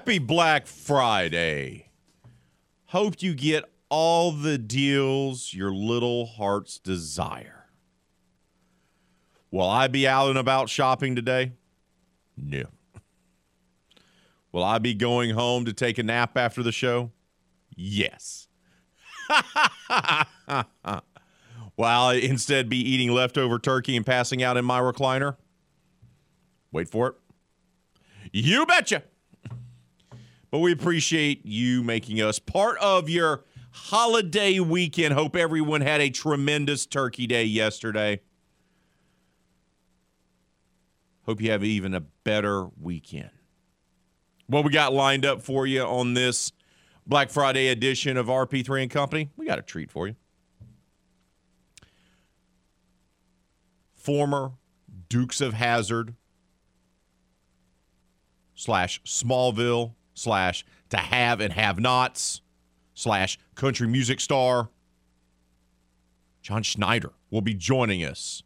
Happy Black Friday. Hope you get all the deals your little hearts desire. Will I be out and about shopping today? No. Will I be going home to take a nap after the show? Yes. Will I instead be eating leftover turkey and passing out in my recliner? Wait for it. You betcha. But we appreciate you making us part of your holiday weekend. Hope everyone had a tremendous turkey day yesterday. Hope you have even a better weekend. What we got lined up for you on this Black Friday edition of RP3 and Company? We got a treat for you. Former Dukes of Hazzard slash Smallville slash to have and have nots slash country music star John Schneider will be joining us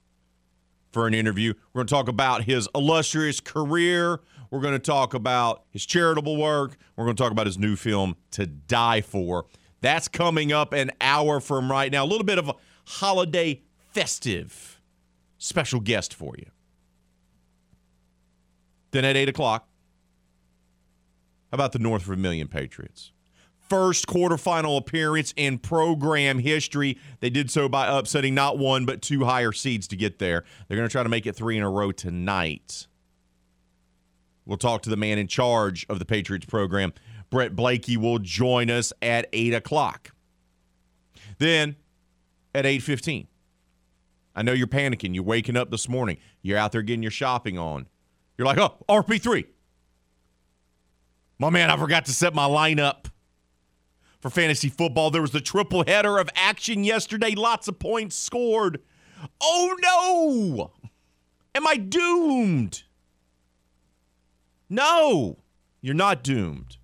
for an interview. We're going to talk about his illustrious career. We're going to talk about his charitable work. We're going to talk about his new film, To Die For. That's coming up an hour from right now. A little bit of a holiday festive special guest for you. Then at 8 o'clock, about the North Vermilion Patriots? First quarterfinal appearance in program history. They did so by upsetting not one, but two higher seeds to get there. They're going to try to make it three in a row tonight. We'll talk to the man in charge of the Patriots program. Brett Blakey will join us at 8 o'clock. Then at 8.15, I know you're panicking. You're waking up this morning. You're out there getting your shopping on. You're like, oh, RP3. My man, I forgot to set my lineup for fantasy football. There was the triple header of action yesterday. Lots of points scored. Oh no! Am I doomed? No, you're not doomed.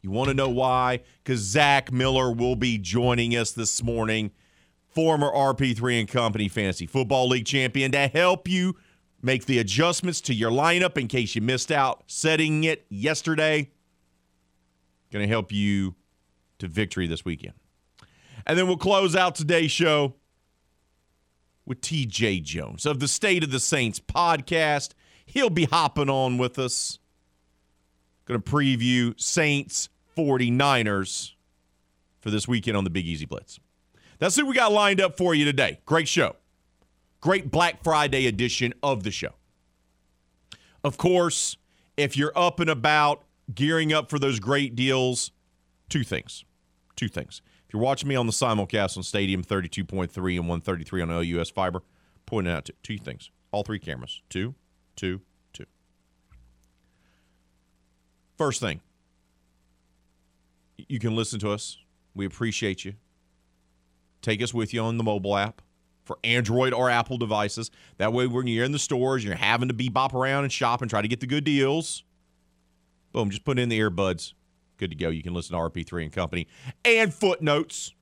You want to know why? Because Zach Miller will be joining us this morning, former RP3 and Company Fantasy Football League champion, to help you make the adjustments to your lineup in case you missed out setting it yesterday. Going to help you to victory this weekend. And then we'll close out today's show with TJ Jones of the State of the Saints podcast. He'll be hopping on with us. Going to preview Saints 49ers for this weekend on the Big Easy Blitz. That's who we got lined up for you today. Great show. Great Black Friday edition of the show. Of course, if you're up and about gearing up for those great deals, two things. Two things. If you're watching me on the simulcast on Stadium 32.3 and 133 on LUS Fiber, pointing out two things. All three cameras. Two, two, two. First thing, you can listen to us. We appreciate you. Take us with you on the mobile app for Android or Apple devices. That way, when you're in the stores, you're having to be bop around and shop and try to get the good deals. Boom, just put in the earbuds. Good to go. You can listen to RP3 and Company and footnotes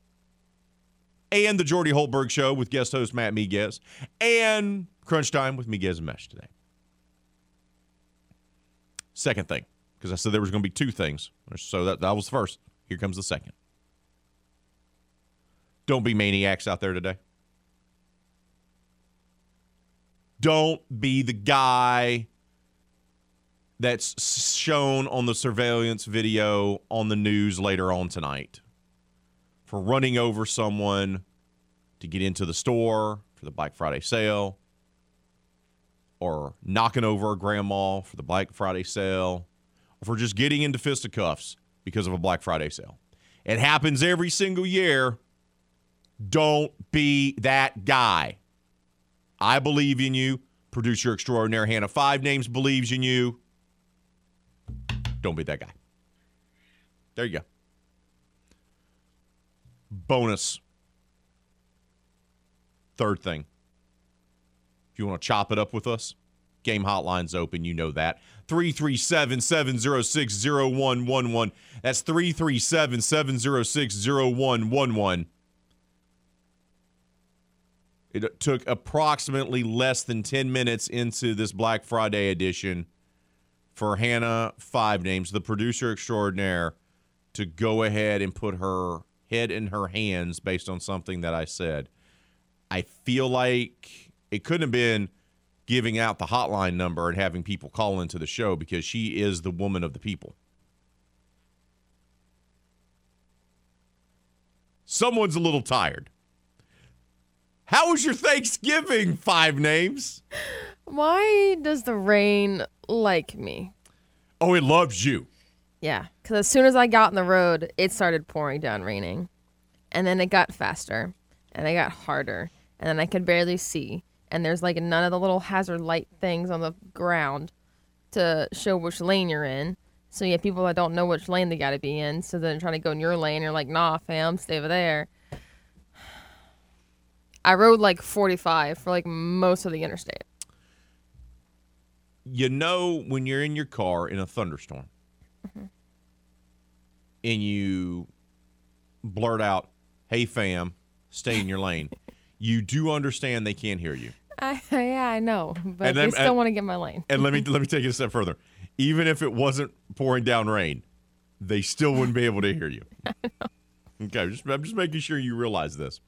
and the Jordy Holberg Show with guest host Matt Miguez and Crunch Time with Miguez and Mesh today. Second thing, because I said there was going to be two things. So that, that was the first. Here comes the second. Don't be maniacs out there today. Don't be the guy that's shown on the surveillance video on the news later on tonight for running over someone to get into the store for the Black Friday sale. or knocking over a grandma for the Black Friday sale, or for just getting into fisticuffs because of a Black Friday sale. It happens every single year. Don't be that guy. I believe in you. Producer extraordinaire Hannah Five Names believes in you. Don't be that guy. There you go. Bonus. Third thing. If you want to chop it up with us, game hotline's open. You know that. 337 706 0111. That's 337 706 0111. It took approximately less than 10 minutes into this Black Friday edition for Hannah Five Names, the producer extraordinaire, to go ahead and put her head in her hands based on something that I said. I feel like it couldn't have been giving out the hotline number and having people call into the show because she is the woman of the people. Someone's a little tired. How was your Thanksgiving? Five names. Why does the rain like me? Oh, it loves you. Yeah, because as soon as I got on the road, it started pouring down raining. And then it got faster, and it got harder, and then I could barely see. And there's like none of the little hazard light things on the ground to show which lane you're in. So you have people that don't know which lane they got to be in. So then trying to go in your lane, you're like, nah, fam, stay over there. I rode like 45 for like most of the interstate. You know when you're in your car in a thunderstorm mm-hmm. and you blurt out, "Hey fam, stay in your lane." you do understand they can't hear you. I, yeah, I know, but And then- they still and- want to get my lane. And let me let me take it a step further. Even if it wasn't pouring down rain, they still wouldn't be able to hear you. Okay, just, I'm just making sure you realize this.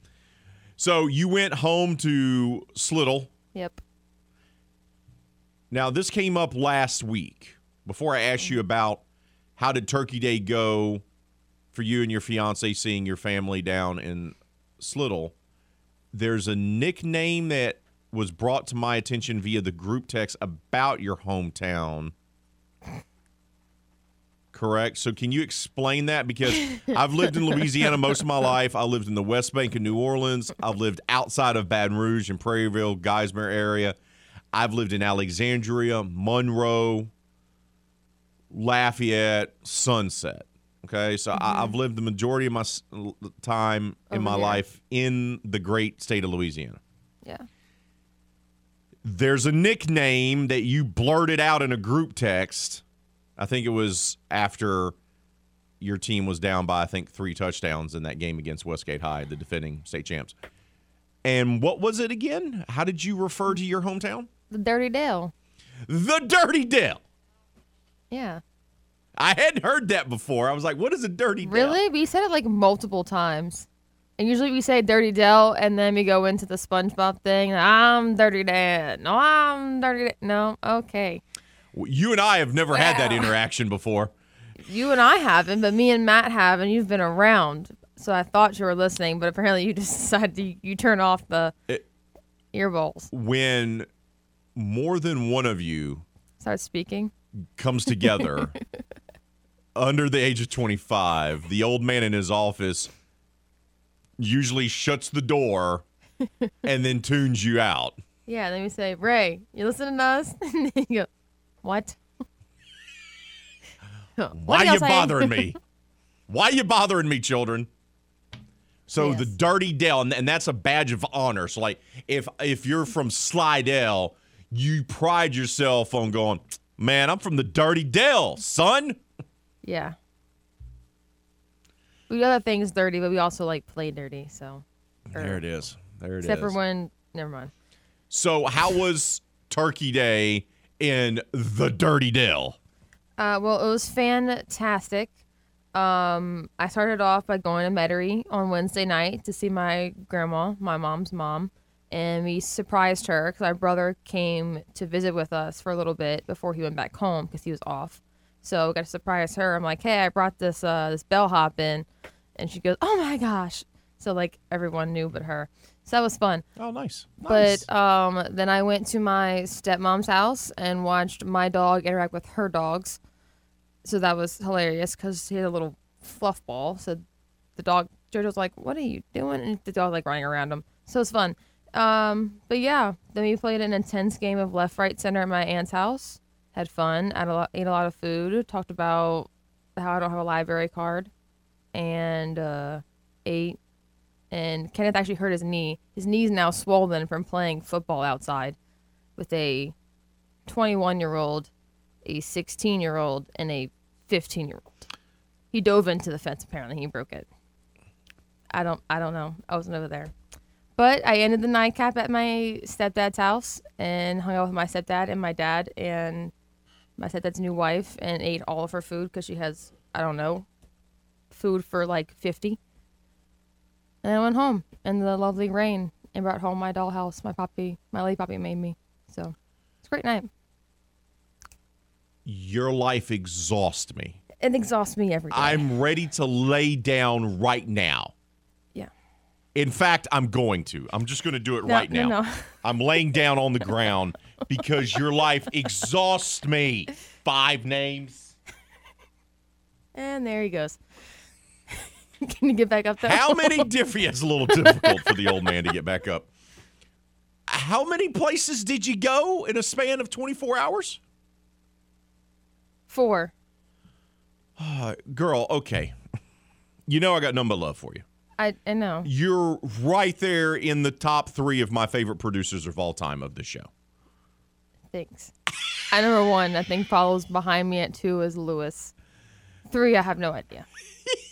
So you went home to Slidell. Yep. Now this came up last week. Before I asked you about how did Turkey Day go for you and your fiance seeing your family down in Slidell, there's a nickname that was brought to my attention via the group text about your hometown. Correct. So, can you explain that? Because I've lived in Louisiana most of my life. I lived in the West Bank of New Orleans. I've lived outside of Baton Rouge and Prairieville, Geismar area. I've lived in Alexandria, Monroe, Lafayette, Sunset. Okay, so I, mm-hmm. I've lived the majority of my time in my here. life in the great state of Louisiana. Yeah. There's a nickname that you blurted out in a group text. I think it was after your team was down by I think three touchdowns in that game against Westgate High, the defending state champs. And what was it again? How did you refer to your hometown? The Dirty Dale. The Dirty Dale. Yeah. I hadn't heard that before. I was like, what is a Dirty Dale? Really? We said it like multiple times. And usually we say Dirty Dell and then we go into the SpongeBob thing. I'm Dirty Dad. No, I'm Dirty Dad. No, okay. You and I have never had that interaction before. You and I haven't, but me and Matt have, and you've been around. So I thought you were listening, but apparently you just decided to, you turn off the It-. When more than one of you starts speaking. comes together under the age of 25, the old man in his office usually shuts the door and then tunes you out. Yeah, then we say, Ray, you listening to us? and then you go, what? Why What you saying? bothering me? Why are you bothering me, children? So the dirty Dell, and, and that's a badge of honor. So like, if if you're from Slidell, you pride yourself on going, man, I'm from the dirty Dell, son. Yeah. We other things dirty, but we also like play dirty. So, or- There it is. There it is. except for when, never mind. So how was Turkey Day in the dirty Dell? Uh, well, it was fantastic. Um, I started off by going to Metairie on Wednesday night to see my grandma, my mom's mom, and we surprised her because our brother came to visit with us for a little bit before he went back home because he was off. So we got to surprise her. I'm like, hey, I brought this uh, this bellhop in, and she goes, oh my gosh. So like everyone knew but her. So that was fun. Oh, nice. nice. But um, then I went to my stepmom's house and watched my dog interact with her dogs. So that was hilarious because he had a little fluff ball. So the dog, Jojo's like, "What are you doing?" And the dog like running around him. So it was fun. Um, but yeah, then we played an intense game of left, right, center at my aunt's house. Had fun. Ate a lot, ate a lot of food. Talked about how I don't have a library card, and uh, ate and Kenneth actually hurt his knee. His knee's now swollen from playing football outside with a 21 year old, a 16 year old, and a 15 year old. He dove into the fence. Apparently, he broke it. I don't. I don't know. I wasn't over there. But I ended the nightcap at my stepdad's house and hung out with my stepdad and my dad and my stepdad's new wife and ate all of her food because she has I don't know food for like 50 and I went home in the lovely rain and brought home my dollhouse my puppy, my lady puppy made me. So it's a great night. Your life exhausts me. It exhausts me every day. I'm ready to lay down right now. In fact, I'm going to. I'm just going to do it No, right no, now. no. I'm laying down on the ground because your life exhausts me. Five names. And there he goes. Can you get back up there? How many different? It's a little difficult for the old man to get back up. How many places did you go in a span of 24 hours? Four. Uh, girl, okay. You know I got but love for you. I, I know. You're right there in the top three of my favorite producers of all time of the show. Thanks. I number one, I think follows behind me at two is Lewis. Three, I have no idea.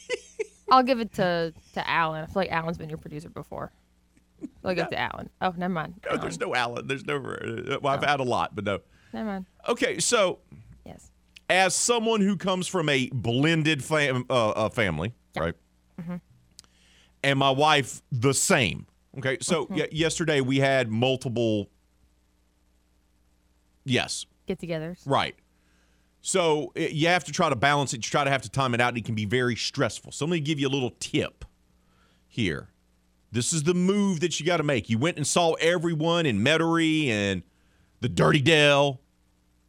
I'll give it to to Alan. I feel like Alan's been your producer before. I'll give it to Alan. Oh, never mind. No, there's no Alan. There's no. uh, Well, I've had a lot, but no. Never mind. Okay, so Yes. as someone who comes from a blended fam- uh, uh, family, right? And my wife, the same. Okay, so mm-hmm. y- yesterday we had multiple. Yes, Get togethers. right. So i- you have to try to balance it. You try to have to time it out, and it can be very stressful. So let me give you a little tip here. This is the move that you got to make. You went and saw everyone in Metairie and the Dirty Dell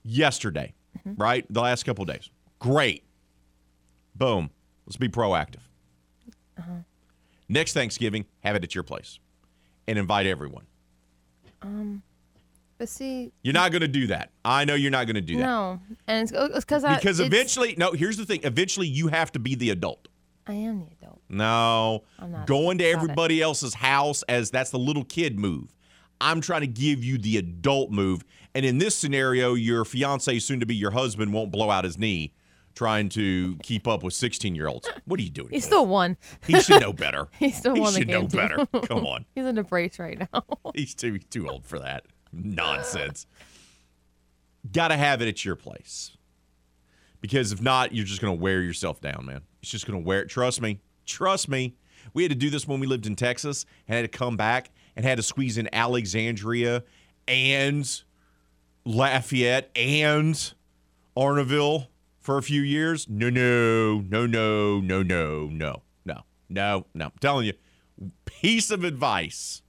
yesterday, mm-hmm. right? The last couple of days. Great. Boom. Let's be proactive. Uh-huh. Next Thanksgiving, have it at your place and invite everyone. Um, But see, You're not going to do that. I know you're not going to do that. no, and it's because I Because eventually, no, here's the thing. Eventually, you have to be the adult. I am the adult. No, I'm not. going to Got it. everybody else's house as that's the little kid move. I'm trying to give you the adult move. And in this scenario, your fiance, soon to be your husband, won't blow out his knee trying to keep up with 16 year olds. What are you doing? He's still one. he should know better. He still one. he won the should know too. better. Come on. He's in a brace right now. He's too too old for that nonsense. Got to have it at your place, because if not, you're just going to wear yourself down, man. It's just going to wear. It. Trust me, trust me. We had to do this when we lived in Texas, and had to come back and had to squeeze in Alexandria and Lafayette and Arnaudville for a few years. No, no, no, no, no, no, no, no, no, no. I'm telling you, piece of advice.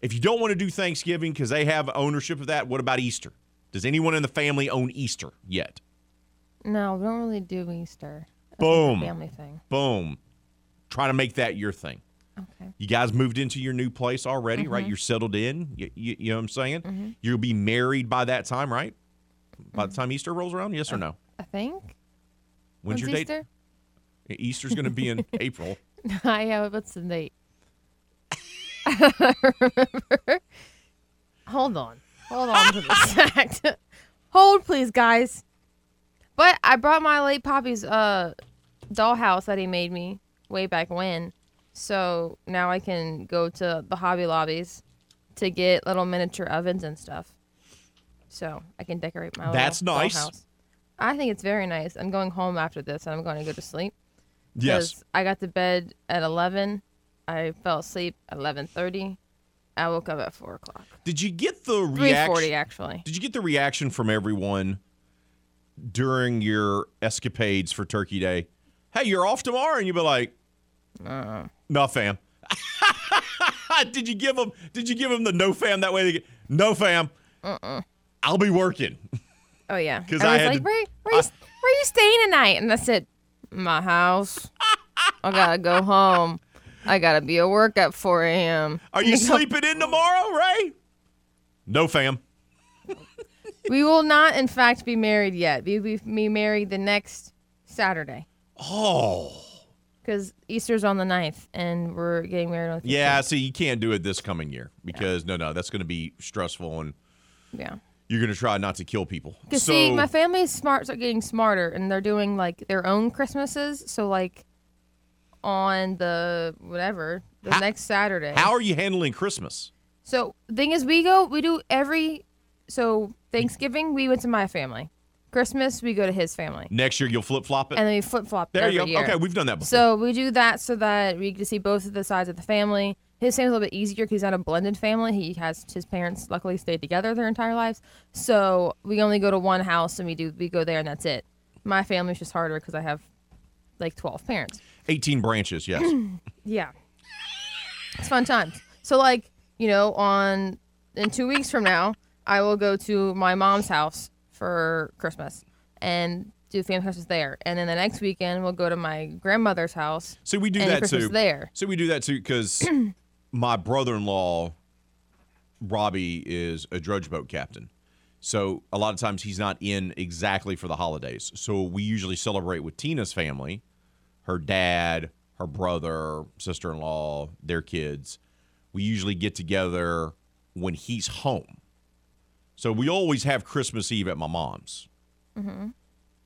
If you don't want to do Thanksgiving because they have ownership of that, what about Easter? Does anyone in the family own Easter yet? no, we don't really do Easter. That's Boom. family thing. Boom. Try to make that your thing. Okay. You guys moved into your new place already, right? Mm-hmm. You're settled in. You, you, you know what I'm saying? You'll be married by that time, right? By the time Easter rolls around, yes or no? I think. When's, When's your date? Easter's going to be in April. I have what's the date? I don't remember. Hold on. Hold on to the fact. Hold please, guys. But I brought my late Poppy's uh dollhouse that he made me way back when. So now I can go to the hobby lobbies to get little miniature ovens and stuff. So I can decorate my house. That's little nice. dollhouse. I think it's very nice. I'm going home after this and I'm going to go to sleep. Yes. I got to bed at 11. I fell asleep at 11:30. I woke up at four o'clock. Did you get the reaction? 3:40 reaction? actually. Did you get the reaction from everyone during your escapades for Turkey Day? Hey, you're off tomorrow, and you'd be like, Uh. "No, fam." did you give them? Did you give them the no fam that way? They get, no fam. I'll be working. Oh yeah. 'Cause I I was had like, to- where, where, you, where you staying tonight? And I said, my house. I gotta go home. I gotta be at work at 4 a.m. Are you sleeping in tomorrow, Ray? No fam. We will not, in fact, be married yet. We will be married the next Saturday Oh. because Easter's on the 9th, and we're getting married on the 15th. Yeah, see, you can't do it this coming year because no, no, that's going to be stressful, and Yeah. You're going to try not to kill people. Because So, see, my family's smart, are getting smarter, and they're doing like their own Christmases. So like on the whatever the How- next Saturday. how are you handling Christmas? So thing is, we go, we do every. So Thanksgiving, we went to my family. Christmas, we go to his family, Next year, you'll flip flop it. and then we flip flop. there every you go. Year. Okay, we've done that before. So we do that so that we get to see both of the sides of the family. His family's a little bit easier because he's not a blended family. He has his parents luckily stayed together their entire lives. So we only go to one house and we do we go there and that's it. My family's just harder because I have like twelve parents. 18 branches, yes. Yeah, it's fun times. So like you know on in two weeks from now I will go to my mom's house for Christmas and do family Christmas there, and then the next weekend we'll go to my grandmother's house. So we do And that Christmas too. there. So we do that too because my brother-in-law Robbie is a drudge boat captain. So a lot of times he's not in exactly for the holidays. So we usually celebrate with Tina's family, her dad, her brother, sister-in-law, their kids. We usually get together when he's home. So we always have Christmas Eve at my mom's. Mm-hmm.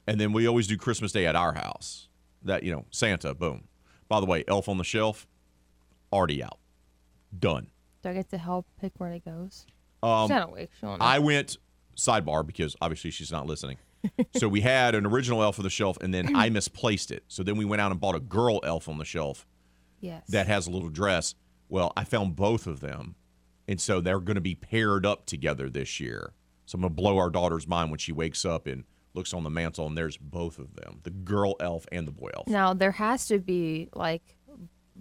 And then we always do Christmas Day at our house. That, you know, Santa, boom. By the way, Elf on the Shelf, already out. Done. Do I get to help pick where it goes? Um, She's not awake. She won't know. I went sidebar because obviously she's not listening. so we had an original Elf on the Shelf, and then I misplaced it. So then we went out and bought a girl Elf on the Shelf yes. that has a little dress. Well, I found both of them, and so they're going to be paired up together this year. So I'm going to blow our daughter's mind when she wakes up and looks on the mantle, and there's both of them: the girl elf and the boy elf. now there has to be like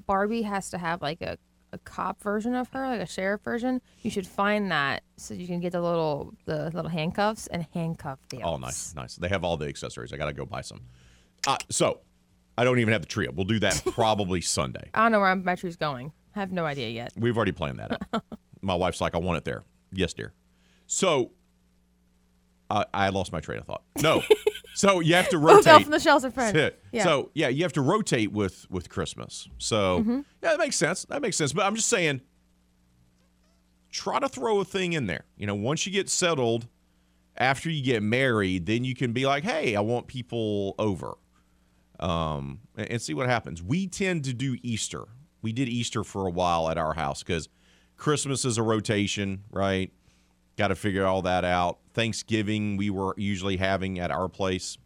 Barbie has to have like a, a cop version of her, like a sheriff version. You should find that so you can get the little the little handcuffs and handcuff the Oh, nice, nice. They have all the accessories. I got to go buy some. Uh, so I don't even have the trio. We'll do that probably Sunday. I don't know where my tree's going. I have no idea yet. We've already planned that out. My wife's like, I want it there. Yes, dear. So uh, I lost my train of thought. No. so you have to rotate. Elf on the Shelves are friends. Yeah. So yeah, you have to rotate with with Christmas. So Mm-hmm. yeah, that makes sense. That makes sense. But I'm just saying, try to throw a thing in there. You know, once you get settled, after you get married, then you can be like, hey, I want people over, um, and, and see what happens. We tend to do Easter. We did Easter for a while at our house because Christmas is a rotation, right? Got to figure all that out. Thanksgiving we were usually having at our place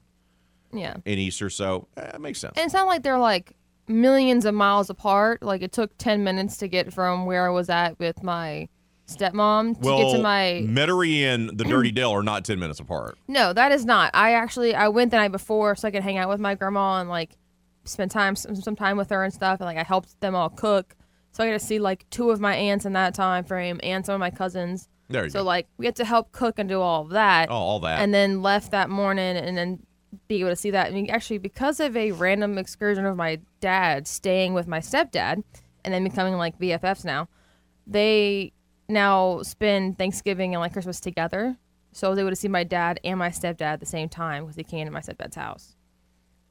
yeah. in Easter, so eh, it makes sense. And it's not like they're like millions of miles apart. Like it took 10 minutes to get from where I was at with my stepmom to well, get to my Metairie and the Dirty Dell are not ten minutes apart. No, that is not. I actually I went the night before so I could hang out with my grandma and like spend time some, some time with her and stuff and like I helped them all cook. So I got to see like two of my aunts in that time frame and some of my cousins. There you So go. like we had to help cook and do all of that. Oh, all that. And then left that morning and then be able to see that. I mean, actually, because of a random excursion of my dad staying with my stepdad and then becoming like BFFs now, they now spend Thanksgiving and like Christmas together. So I was able to see my dad and my stepdad at the same time because they came to my stepdad's house.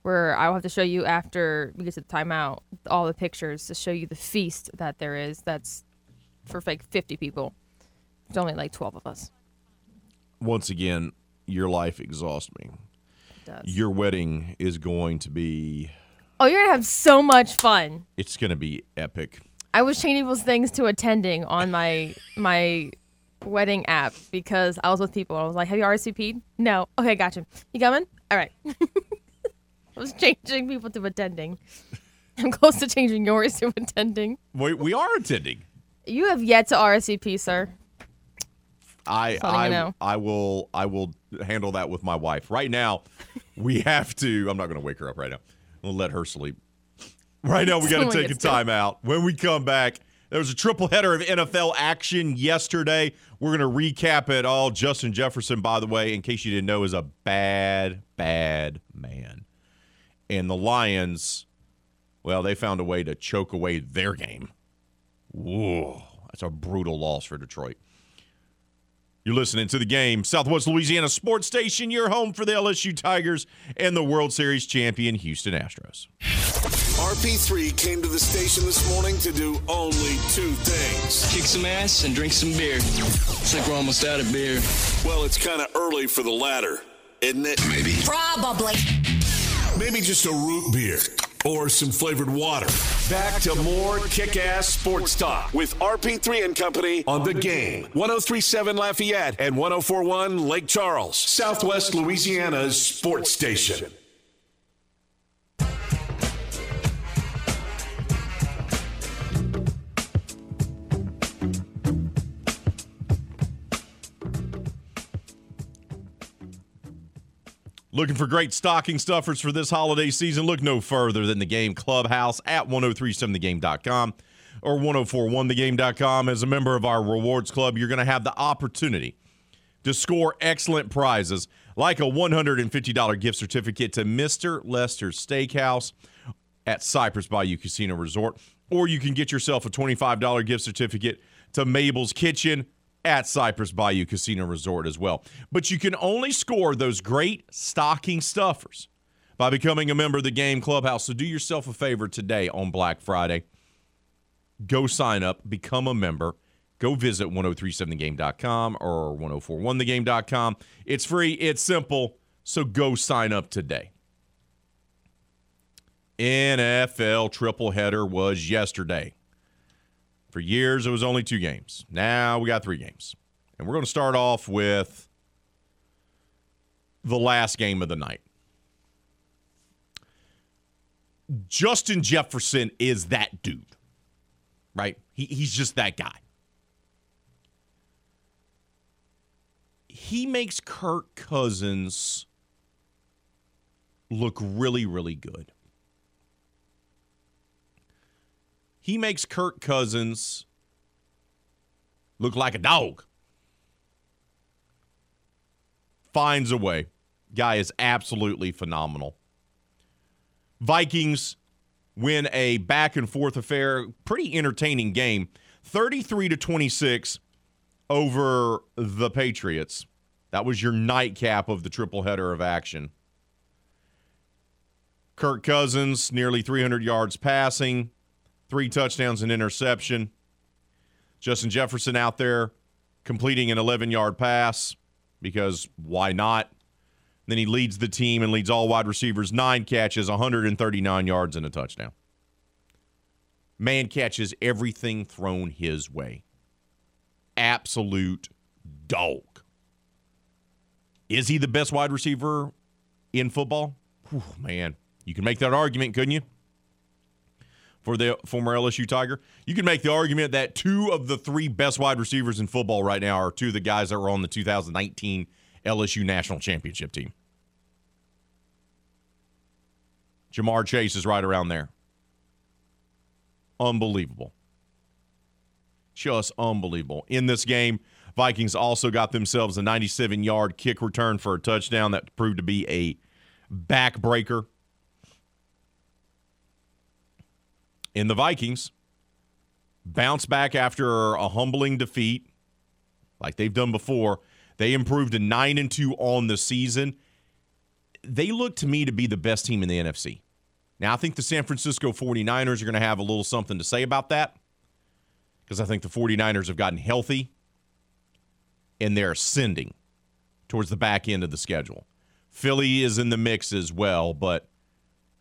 Where I will have to show you after we get to the timeout all the pictures to show you the feast that there is. That's for like 50 people. There's only like 12 of us. Once again, your life exhausts me. It does. Your wedding is going to be. Oh, you're gonna have so much fun. It's going to be epic. I was changing people's things to attending on my my wedding app because I was with people. I was like, "Have you RSVP'd?" No. Okay, gotcha. You coming? All right. I was changing people to attending. I'm close to changing yours to attending. We, we are attending. You have yet to RSVP, sir. I you I, know. I will I will handle that with my wife. Right now, we have to. I'm not going to wake her up right now. We'll let her sleep. Right now, we got to take a gets to- out. When we come back, There was a triple header of NFL action yesterday. We're going to recap it all. Justin Jefferson, by the way, in case you didn't know, is a bad, bad man. And the Lions, well, they found a way to choke away their game. Whoa, that's a brutal loss for Detroit. You're listening to the game, Southwest Louisiana Sports Station, your home for the LSU Tigers and the World Series champion Houston Astros. RP3 came to the station this morning to do only two things. Kick some ass and drink some beer. Looks like we're almost out of beer. Well, it's kind of early for the latter, isn't it? Maybe. Probably. Maybe just a root beer or some flavored water. Back to more kick ass sports talk with RP3 and Company on the game. 1037 Lafayette and 1041 Lake Charles, Southwest Louisiana's sports station. Looking for great stocking stuffers for this holiday season? Look no further than the Game Clubhouse at 1037thegame.com or 1041thegame.com. As a member of our rewards club, you're going to have the opportunity to score excellent prizes like a $150 gift certificate to Mr. Lester's Steakhouse at Cypress Bayou Casino Resort, or you can get yourself a $25 gift certificate to Mabel's Kitchen at Cypress Bayou Casino Resort as well. But you can only score those great stocking stuffers by becoming a member of the Game Clubhouse. So do yourself a favor today on Black Friday. Go sign up, become a member. Go visit 1037thegame.com or 1041thegame.com. It's free, it's simple. So go sign up today. NFL triple header was yesterday. For years, it was only two games. Now we got three games. And we're going to start off with the last game of the night. Justin Jefferson is that dude, right? He, he's just that guy. He makes Kirk Cousins look really, really good. He makes Kirk Cousins look like a dog. Finds a way. Guy is absolutely phenomenal. Vikings win a back and forth affair, pretty entertaining game. 33 to 26 over the Patriots. That was your nightcap of the triple header of action. Kirk Cousins, nearly 300 yards passing, three touchdowns and interception. Justin Jefferson out there completing an 11 yard pass because why not? Then he leads the team and leads all wide receivers, nine catches, 139 yards, and a touchdown. Man catches everything thrown his way. Absolute dog. Is he the best wide receiver in football? Whew, man, you can make that argument, couldn't you? For the former LSU Tiger, you can make the argument that two of the three best wide receivers in football right now are two of the guys that were on the 2019 LSU national championship team. Ja'Marr Chase is right around there. Unbelievable. Just unbelievable. In this game, Vikings also got themselves a 97 yard kick return for a touchdown that proved to be a backbreaker. In the Vikings, bounce back after a humbling defeat, like they've done before. They improved to 9 and 2 on the season. They look to me to be the best team in the NFC. Now, I think the San Francisco 49ers are going to have a little something to say about that because I think the 49ers have gotten healthy and they're ascending towards the back end of the schedule. Philly is in the mix as well, but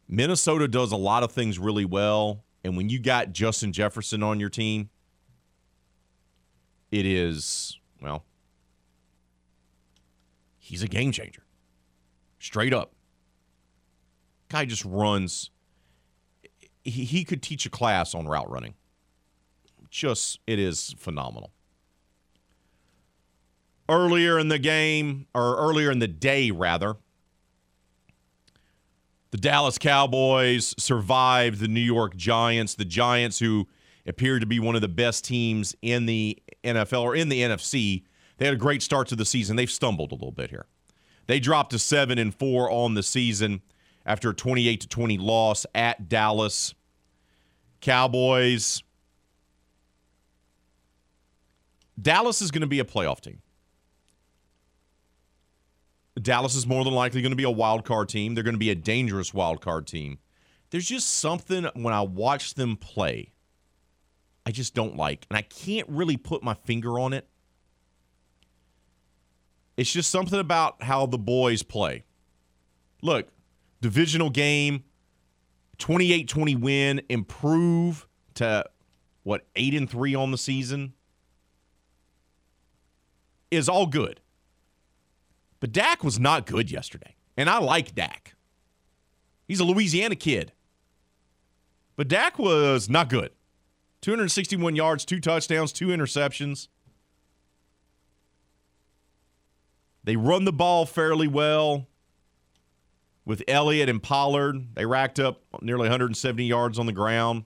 Minnesota does a lot of things really well. And when you got Justin Jefferson on your team, it is, well, he's a game changer. Straight up. Guy just runs. He, he could teach a class on route running. Just, it is phenomenal. Earlier in the game, or earlier in the day, rather, the Dallas Cowboys survived the New York Giants. The Giants, who appeared to be one of the best teams in the NFL or in the NFC. They had a great start to the season. They've stumbled a little bit here. They dropped to 7 and 4 on the season after a 28 to 20 loss at Dallas. Cowboys Dallas is going to be a playoff team. Dallas is more than likely going to be a wild card team. They're going to be a dangerous wild card team. There's just something when I watch them play, I just don't like. And I can't really put my finger on it. It's just something about how the boys play. Look, divisional game, 28 20 win, improve to what, 8 and 3 on the season is all good. But Dak was not good yesterday. And I like Dak. He's a Louisiana kid. But Dak was not good. 261 yards, two touchdowns, two interceptions. They run the ball fairly well with Elliott and Pollard. They racked up nearly 170 yards on the ground.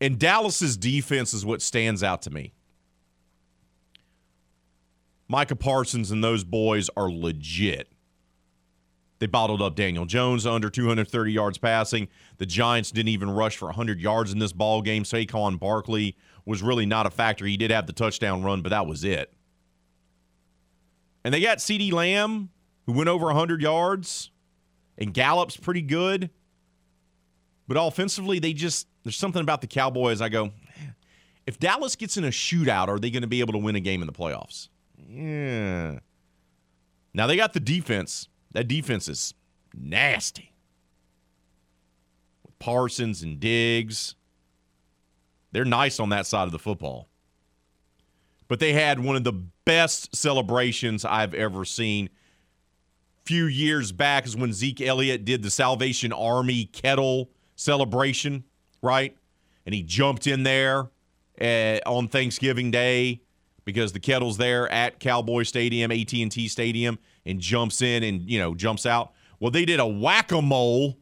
And Dallas's defense is what stands out to me. Micah Parsons and those boys are legit. They bottled up Daniel Jones under 230 yards passing. The Giants didn't even rush for 100 yards in this ball game. Saquon Barkley was really not a factor. He did have the touchdown run, but that was it. And they got CeeDee Lamb, who went over 100 yards, and Gallup's pretty good. But offensively, they just, there's something about the Cowboys. I go, if Dallas gets in a shootout, are they going to be able to win a game in the playoffs? Yeah. Now they got the defense. That defense is nasty. With Parsons and Diggs. They're nice on that side of the football. But they had one of the best celebrations I've ever seen. Few years back is when Zeke Elliott did the Salvation Army kettle celebration, right? And he jumped in there uh, on Thanksgiving Day because the kettle's there at Cowboy Stadium, AT&T Stadium, and jumps in and you know jumps out. Well, they did a whack-a-mole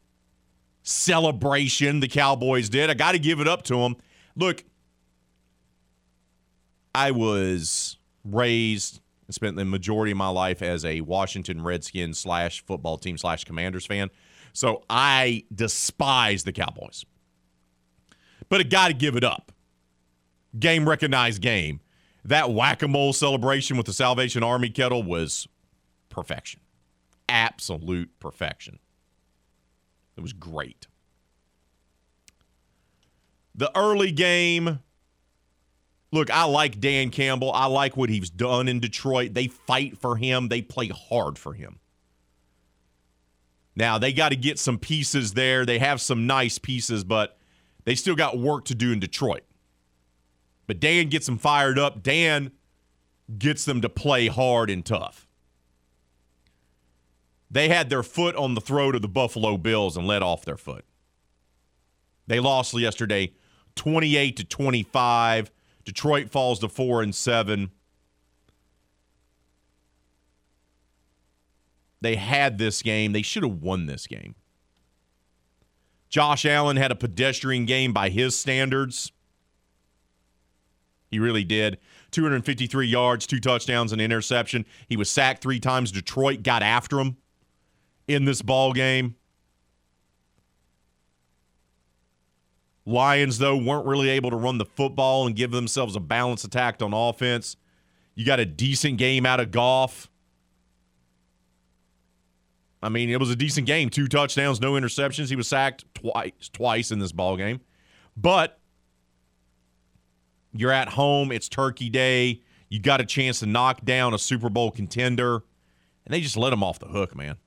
celebration. The Cowboys did. I got to give it up to them. Look, I was raised and spent the majority of my life as a Washington Redskins slash football team slash Commanders fan, so I despise the Cowboys. But I got to give it up. Game recognized game that whack a mole celebration with the Salvation Army kettle was perfection. Absolute perfection. It was great. The early game. Look, I like Dan Campbell. I like what he's done in Detroit. They fight for him, they play hard for him. Now, they got to get some pieces there. They have some nice pieces, but they still got work to do in Detroit. But Dan gets them fired up. Dan gets them to play hard and tough. They had their foot on the throat of the Buffalo Bills and let off their foot. They lost yesterday 28 to 25. Detroit falls to 4 and 7. They had this game. They should have won this game. Josh Allen had a pedestrian game by his standards. He really did. 253 yards, two touchdowns, and an interception. He was sacked three times. Detroit got after him in this ball game. Lions, though, weren't really able to run the football and give themselves a balanced attack on offense. You got a decent game out of Goff. I mean, it was a decent game. Two touchdowns, no interceptions. He was sacked twice, twice in this ball game. But you're at home. It's Turkey Day. You got a chance to knock down a Super Bowl contender, and they just let them off the hook, man.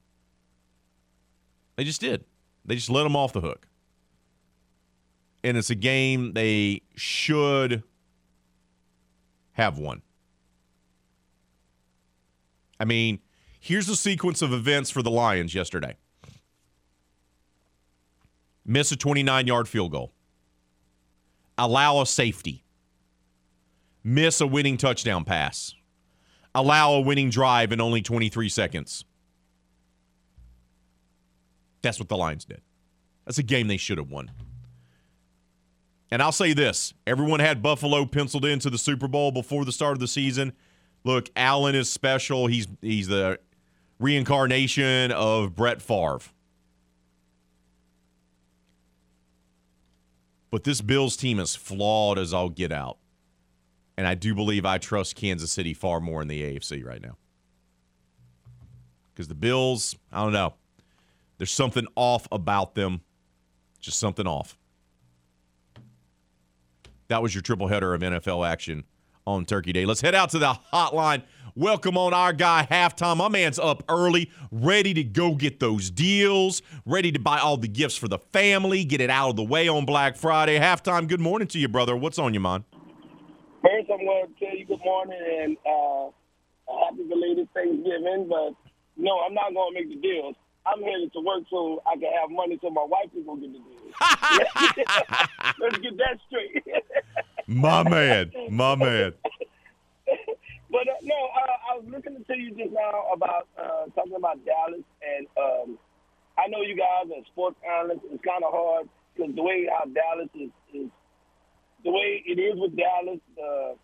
They just did. They just let them off the hook. And it's a game they should have won. I mean, here's the sequence of events for the Lions yesterday miss a 29 yard field goal, allow a safety, miss a winning touchdown pass, allow a winning drive in only 23 seconds. That's what the Lions did. That's a game they should have won. And I'll say this everyone had Buffalo penciled into the Super Bowl before the start of the season. Look, Allen is special. He's he's the reincarnation of Brett Favre. But this Bills team is flawed as I'll get out. And I do believe I trust Kansas City far more in the AFC right now. Because the Bills, I don't know. There's something off about them. Just something off. That was your triple header of NFL action on Turkey Day. Let's head out to the hotline. Welcome on our guy, halftime. My man's up early, ready to go get those deals, ready to buy all the gifts for the family, get it out of the way on Black Friday. Halftime, good morning to you, brother. What's on your mind? First, I'm going to tell you good morning and uh, happy belated Thanksgiving. But no, I'm not going to make the deals. I'm headed to work so I can have money so my wife can go get the deals. Let's get that straight. My man, my man. but uh, no, uh, I was listening to you just now about uh, talking about Dallas, and um, I know you guys are sports analysts. It's kind of hard because the way how Dallas is, is the way it is with Dallas, uh,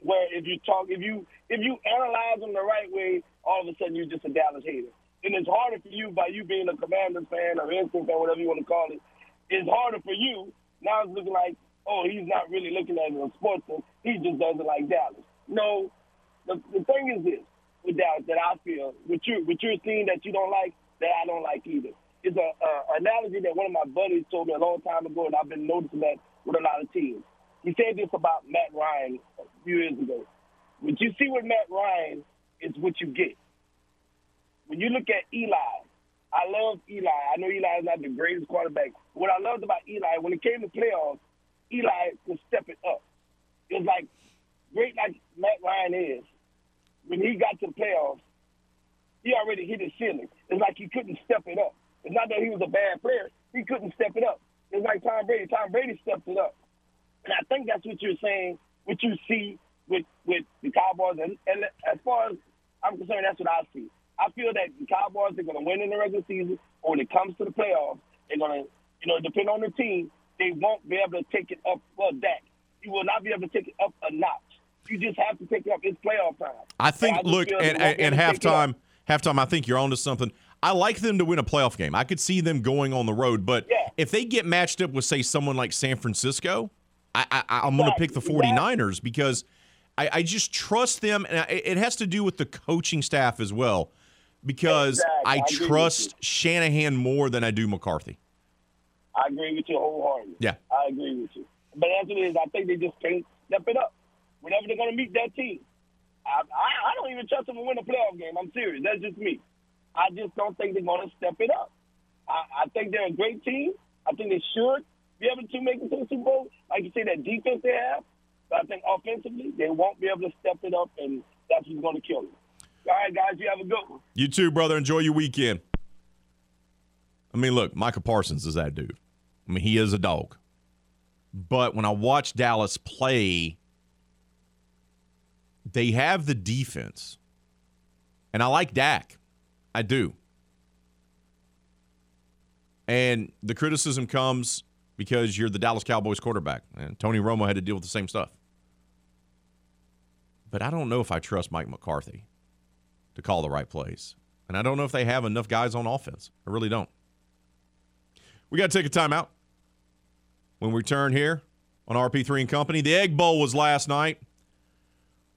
where if you talk, if you if you analyze them the right way, all of a sudden you're just a Dallas hater. And it's harder for you by you being a Commanders fan or Instinct fan, whatever you want to call it. It's harder for you. Now it's looking like, oh, he's not really looking at it as sportsman. He just doesn't like Dallas. No, the, the thing is this with Dallas that I feel, with you with your team that you don't like, that I don't like either. It's a, a analogy that one of my buddies told me a long time ago, and I've been noticing that with a lot of teams. He said this about Matt Ryan a few years ago. What you see with Matt Ryan is what you get. When you look at Eli, I love Eli. I know Eli is not the greatest quarterback. What I loved about Eli, when it came to playoffs, Eli could step it up. It was like great like Matt Ryan is. When he got to the playoffs, he already hit his ceiling. It's like he couldn't step it up. It's not that he was a bad player. He couldn't step it up. It's like Tom Brady. Tom Brady stepped it up. And I think that's what you're saying, what you see with, with the Cowboys. And, and as far as I'm concerned, that's what I see. I feel that the Cowboys are going to win in the regular season, or when it comes to the playoffs, they're going to, you know, depend on the team, they won't be able to take it up. Well, Dak, you will not be able to take it up a notch. You just have to take it up. It's playoff time. I think, And I look, and, they won't be and able to take it up. halftime, halftime, I think you're onto something. I like them to win a playoff game. I could see them going on the road, but Yeah. if they get matched up with, say, someone like San Francisco, I, I, I'm going to pick the 49ers because I, I just trust them. And I, it has to do with the coaching staff as well because Exactly. I I trust Shanahan more than I do McCarthy. I agree with you wholeheartedly. Yeah. I agree with you. But as it is, I think they just can't step it up. Whenever they're going to meet that team, I, I, I don't even trust them to win a playoff game. I'm serious. That's just me. I just don't think they're going to step it up. I, I think they're a great team. I think they should be able to make it to the Super Bowl. Like you say, that defense they have. But I think offensively, they won't be able to step it up, and that's what's going to kill them. All right, guys, you have a good one. You too, brother. Enjoy your weekend. I mean, look, Micah Parsons is that dude. I mean, he is a dog. But when I watch Dallas play, they have the defense. And I like Dak. I do. And the criticism comes because you're the Dallas Cowboys quarterback. And Tony Romo had to deal with the same stuff. But I don't know if I trust Mike McCarthy to call the right plays. And I don't know if they have enough guys on offense. I really don't. We got to take a timeout. When we return here on RP3 and Company, the Egg Bowl was last night.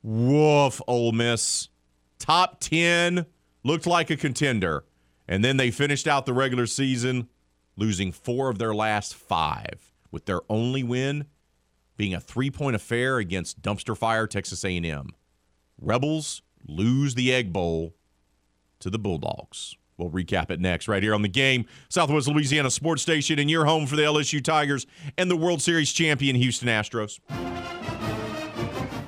Woof, Ole Miss. Top 10 looked like a contender. And then they finished out the regular season losing four of their last five, with their only win being a three-point affair against dumpster fire Texas A&M. Rebels lose the Egg Bowl to the Bulldogs. We'll recap it next, right here on the game. Southwest Louisiana Sports Station, and your home for the LSU Tigers and the World Series champion Houston Astros.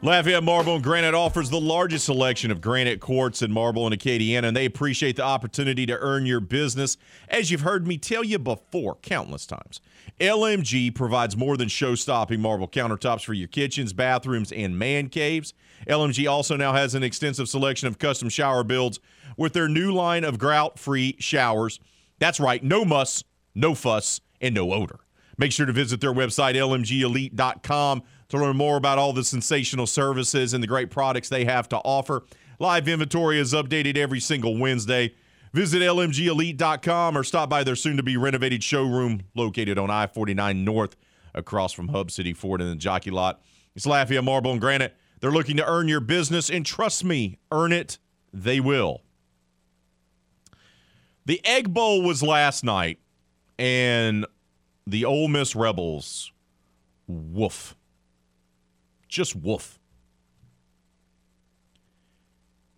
Lafayette Marble and Granite offers the largest selection of granite quartz and marble in Acadiana, and they appreciate the opportunity to earn your business. As you've heard me tell you before, countless times, LMG provides more than show stopping marble countertops for your kitchens, bathrooms, and man caves. LMG also now has an extensive selection of custom shower builds with their new line of grout free showers. That's right, no muss, no fuss, and no odor. Make sure to visit their website, lmgelite.com, to learn more about all the sensational services and the great products they have to offer. Live inventory is updated every single Wednesday. Visit lmgelite.com or stop by their soon to be renovated showroom located on I 49 North across from Hub City Ford and the Jockey Lot. It's Lafayette Marble and Granite. They're looking to earn your business, and trust me, earn it, they will. The Egg Bowl was last night, and the Ole Miss Rebels, woof. Just woof.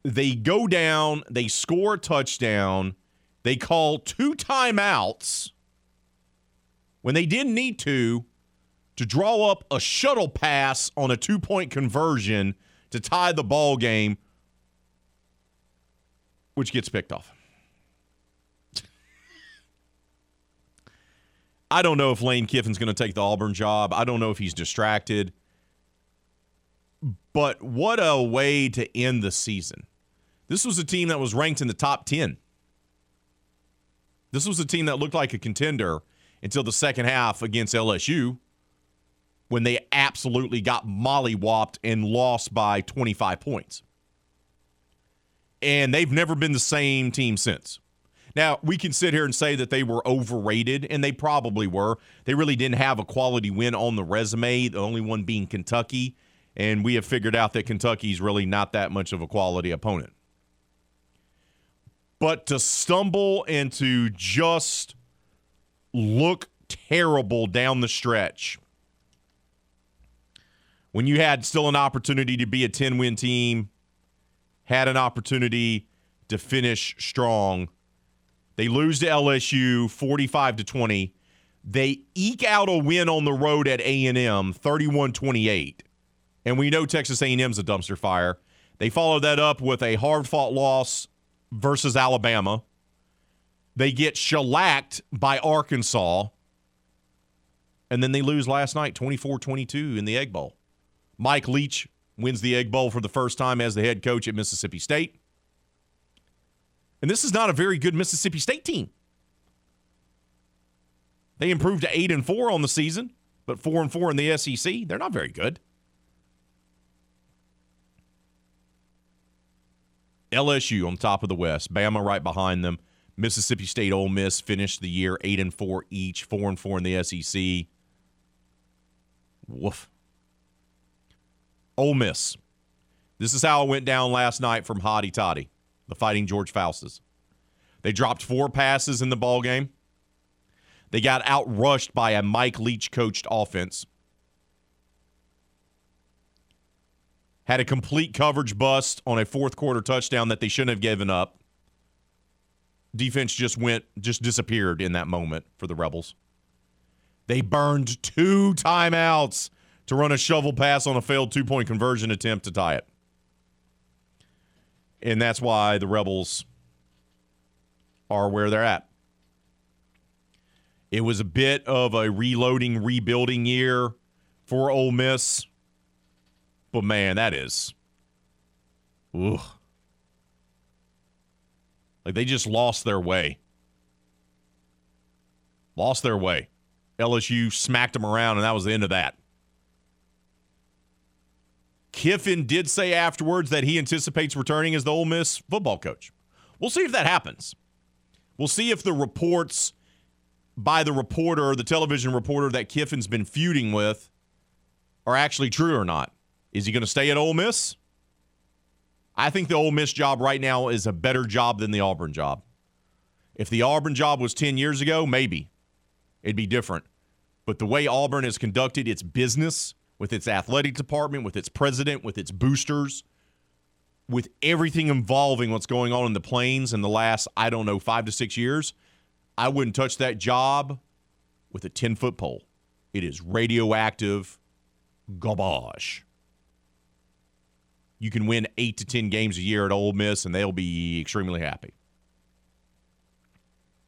They go down, they score a touchdown, they call two timeouts when they didn't need to to draw up a shovel pass on a two-point conversion to tie the ball game which gets picked off. I don't know if Lane Kiffin's going to take the Auburn job. I don't know if he's distracted. But what a way to end the season. This was a team that was ranked in the top 10. This was a team that looked like a contender until the second half against LSU when they absolutely got mollywopped and lost by 25 points. And they've never been the same team since. Now, we can sit here and say that they were overrated, and they probably were. They really didn't have a quality win on the resume, the only one being Kentucky. And we have figured out that Kentucky's really not that much of a quality opponent. But to stumble and to just look terrible down the stretch when you had still an opportunity to be a 10 win team, had an opportunity to finish strong they lose to LSU 45 to 20. They eke out a win on the road at A&M 31-28. And we know Texas A&M's a dumpster fire. They follow that up with a hard-fought loss versus Alabama. They get shellacked by Arkansas. And then they lose last night 24-22 in the Egg Bowl. Mike Leach wins the Egg Bowl for the first time as the head coach at Mississippi State. And this is not a very good Mississippi State team. They improved to 8 and 4 on the season, but 4 and 4 in the SEC. They're not very good. LSU on top of the West, Bama right behind them. Mississippi State, Ole Miss finished the year 8 and 4 each, 4 and 4 in the SEC. Woof. Ole Miss. This is how it went down last night from Hotty Toddy the Fighting George Faustas. They dropped four passes in the ball game. They got outrushed by a Mike Leach coached offense. Had a complete coverage bust on a fourth quarter touchdown that they shouldn't have given up. Defense just went, just disappeared in that moment for the Rebels. They burned two timeouts to run a shovel pass on a failed two point conversion attempt to tie it. And that's why the Rebels are where they're at. It was a bit of a reloading, rebuilding year for Ole Miss. But man, that is. Like they just lost their way. Lost their way. LSU smacked them around, and that was the end of that. Kiffin did say afterwards that he anticipates returning as the Ole Miss football coach. We'll see if that happens. We'll see if the reports by the reporter, the television reporter that Kiffin's been feuding with, are actually true or not. Is he going to stay at Ole Miss? I think the Ole Miss job right now is a better job than the Auburn job. If the Auburn job was 10 years ago, maybe it'd be different. But the way Auburn has conducted its business with its athletic department, with its president, with its boosters, with everything involving what's going on in the plains in the last, I don't know, five to six years, I wouldn't touch that job with a 10 foot pole. It is radioactive garbage. You can win eight to 10 games a year at Ole Miss, and they'll be extremely happy.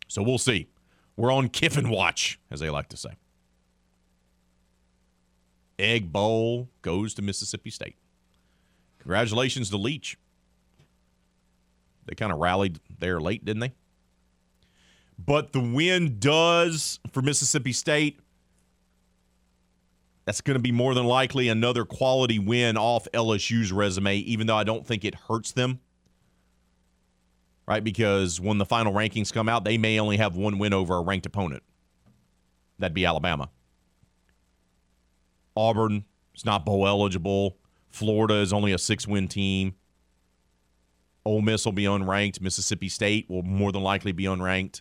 So we'll see. We're on Kiffin watch, as they like to say. Egg Bowl goes to Mississippi State. Congratulations to Leach. They kind of rallied there late, didn't they? But the win does for Mississippi State. That's going to be more than likely another quality win off LSU's resume, even though I don't think it hurts them. Right? Because when the final rankings come out, they may only have one win over a ranked opponent. That'd be Alabama. Auburn is not bowl eligible. Florida is only a six win team. Ole Miss will be unranked. Mississippi State will more than likely be unranked.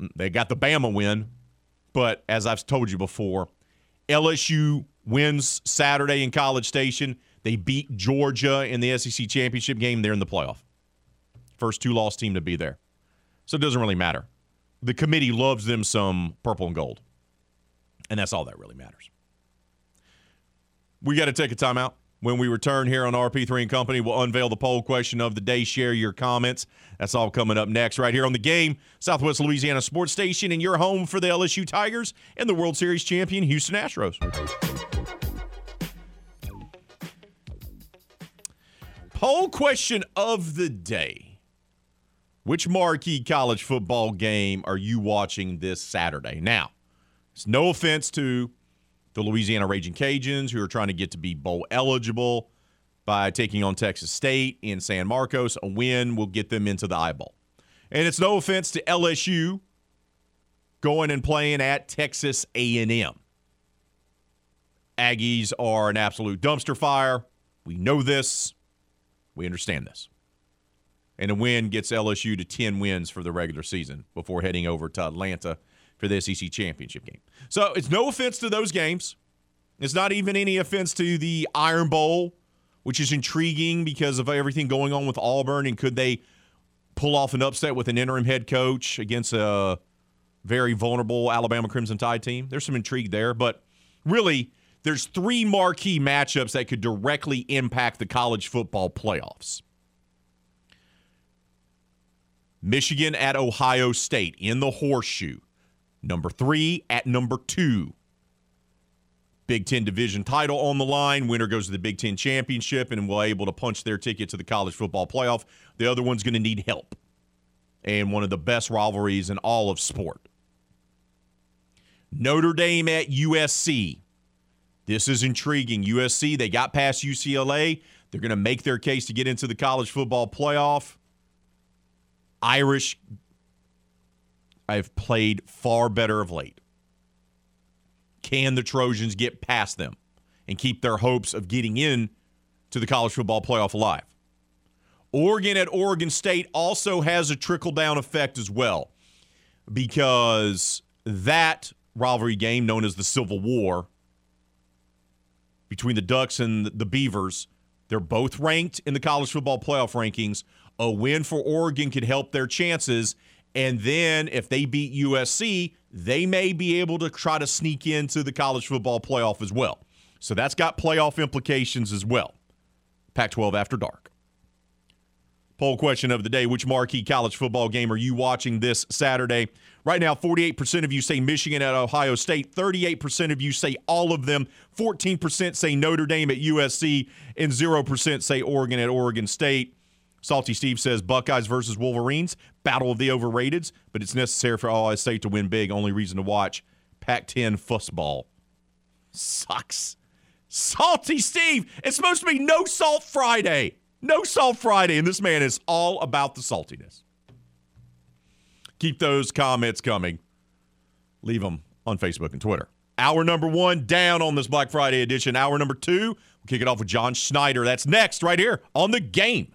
Mm, they got the Bama win, but as I've told you before, LSU wins Saturday in College Station. They beat Georgia in the SEC championship game. They're in the playoff. First two loss team to be there. So it doesn't really matter. The committee loves them some purple and gold. And that's all that really matters. We got to take a timeout. When we return here on RP3 and Company, we'll unveil the poll question of the day. Share your comments. That's all coming up next, right here on the game, Southwest Louisiana Sports Station, and your home for the LSU Tigers and the World Series champion Houston Astros. Poll question of the day. Which marquee college football game are you watching this Saturday? Now, it's no offense to the Louisiana Raging Cajuns, who are trying to get to be bowl eligible by taking on Texas State in San Marcos. A win will get them into the eyeball. And it's no offense to LSU going and playing at Texas A&M. Aggies are an absolute dumpster fire. We know this. We understand this. And a win gets LSU to 10 wins for the regular season before heading over to Atlanta for the SEC championship game. So it's no offense to those games. It's not even any offense to the Iron Bowl, which is intriguing because of everything going on with Auburn. And could they pull off an upset with an interim head coach against a very vulnerable Alabama Crimson Tide team? There's some intrigue there. But really, there's three marquee matchups that could directly impact the college football playoffs. Michigan at Ohio State in the horseshoe number three at number two. Big Ten division title on the line. Winner goes to the Big Ten championship and will be able to punch their ticket to the college football playoff. The other one's going to need help. And one of the best rivalries in all of sport. Notre Dame at USC. This is intriguing. USC, they got past UCLA. They're going to make their case to get into the college football playoff. Irish have played far better of late. Can the Trojans get past them and keep their hopes of getting in to the college football playoff alive? Oregon at Oregon State also has a trickle down effect as well because that rivalry game, known as the Civil War between the Ducks and the Beavers, they're both ranked in the college football playoff rankings. A win for Oregon could help their chances. And then if they beat USC, they may be able to try to sneak into the college football playoff as well. So that's got playoff implications as well. Pac 12 after dark. Poll question of the day Which marquee college football game are you watching this Saturday? Right now, 48% of you say Michigan at Ohio State, 38% of you say all of them, 14% say Notre Dame at USC, and 0% say Oregon at Oregon State. Salty Steve says Buckeyes versus Wolverines, battle of the overrateds, but it's necessary for Ohio State to win big. Only reason to watch Pac 10 fussball. Sucks. Salty Steve, it's supposed to be no salt Friday. No salt Friday, and this man is all about the saltiness. Keep those comments coming. Leave them on Facebook and Twitter. Hour number one down on this Black Friday edition. Hour number two, we'll kick it off with John Schneider. That's next, right here on the game.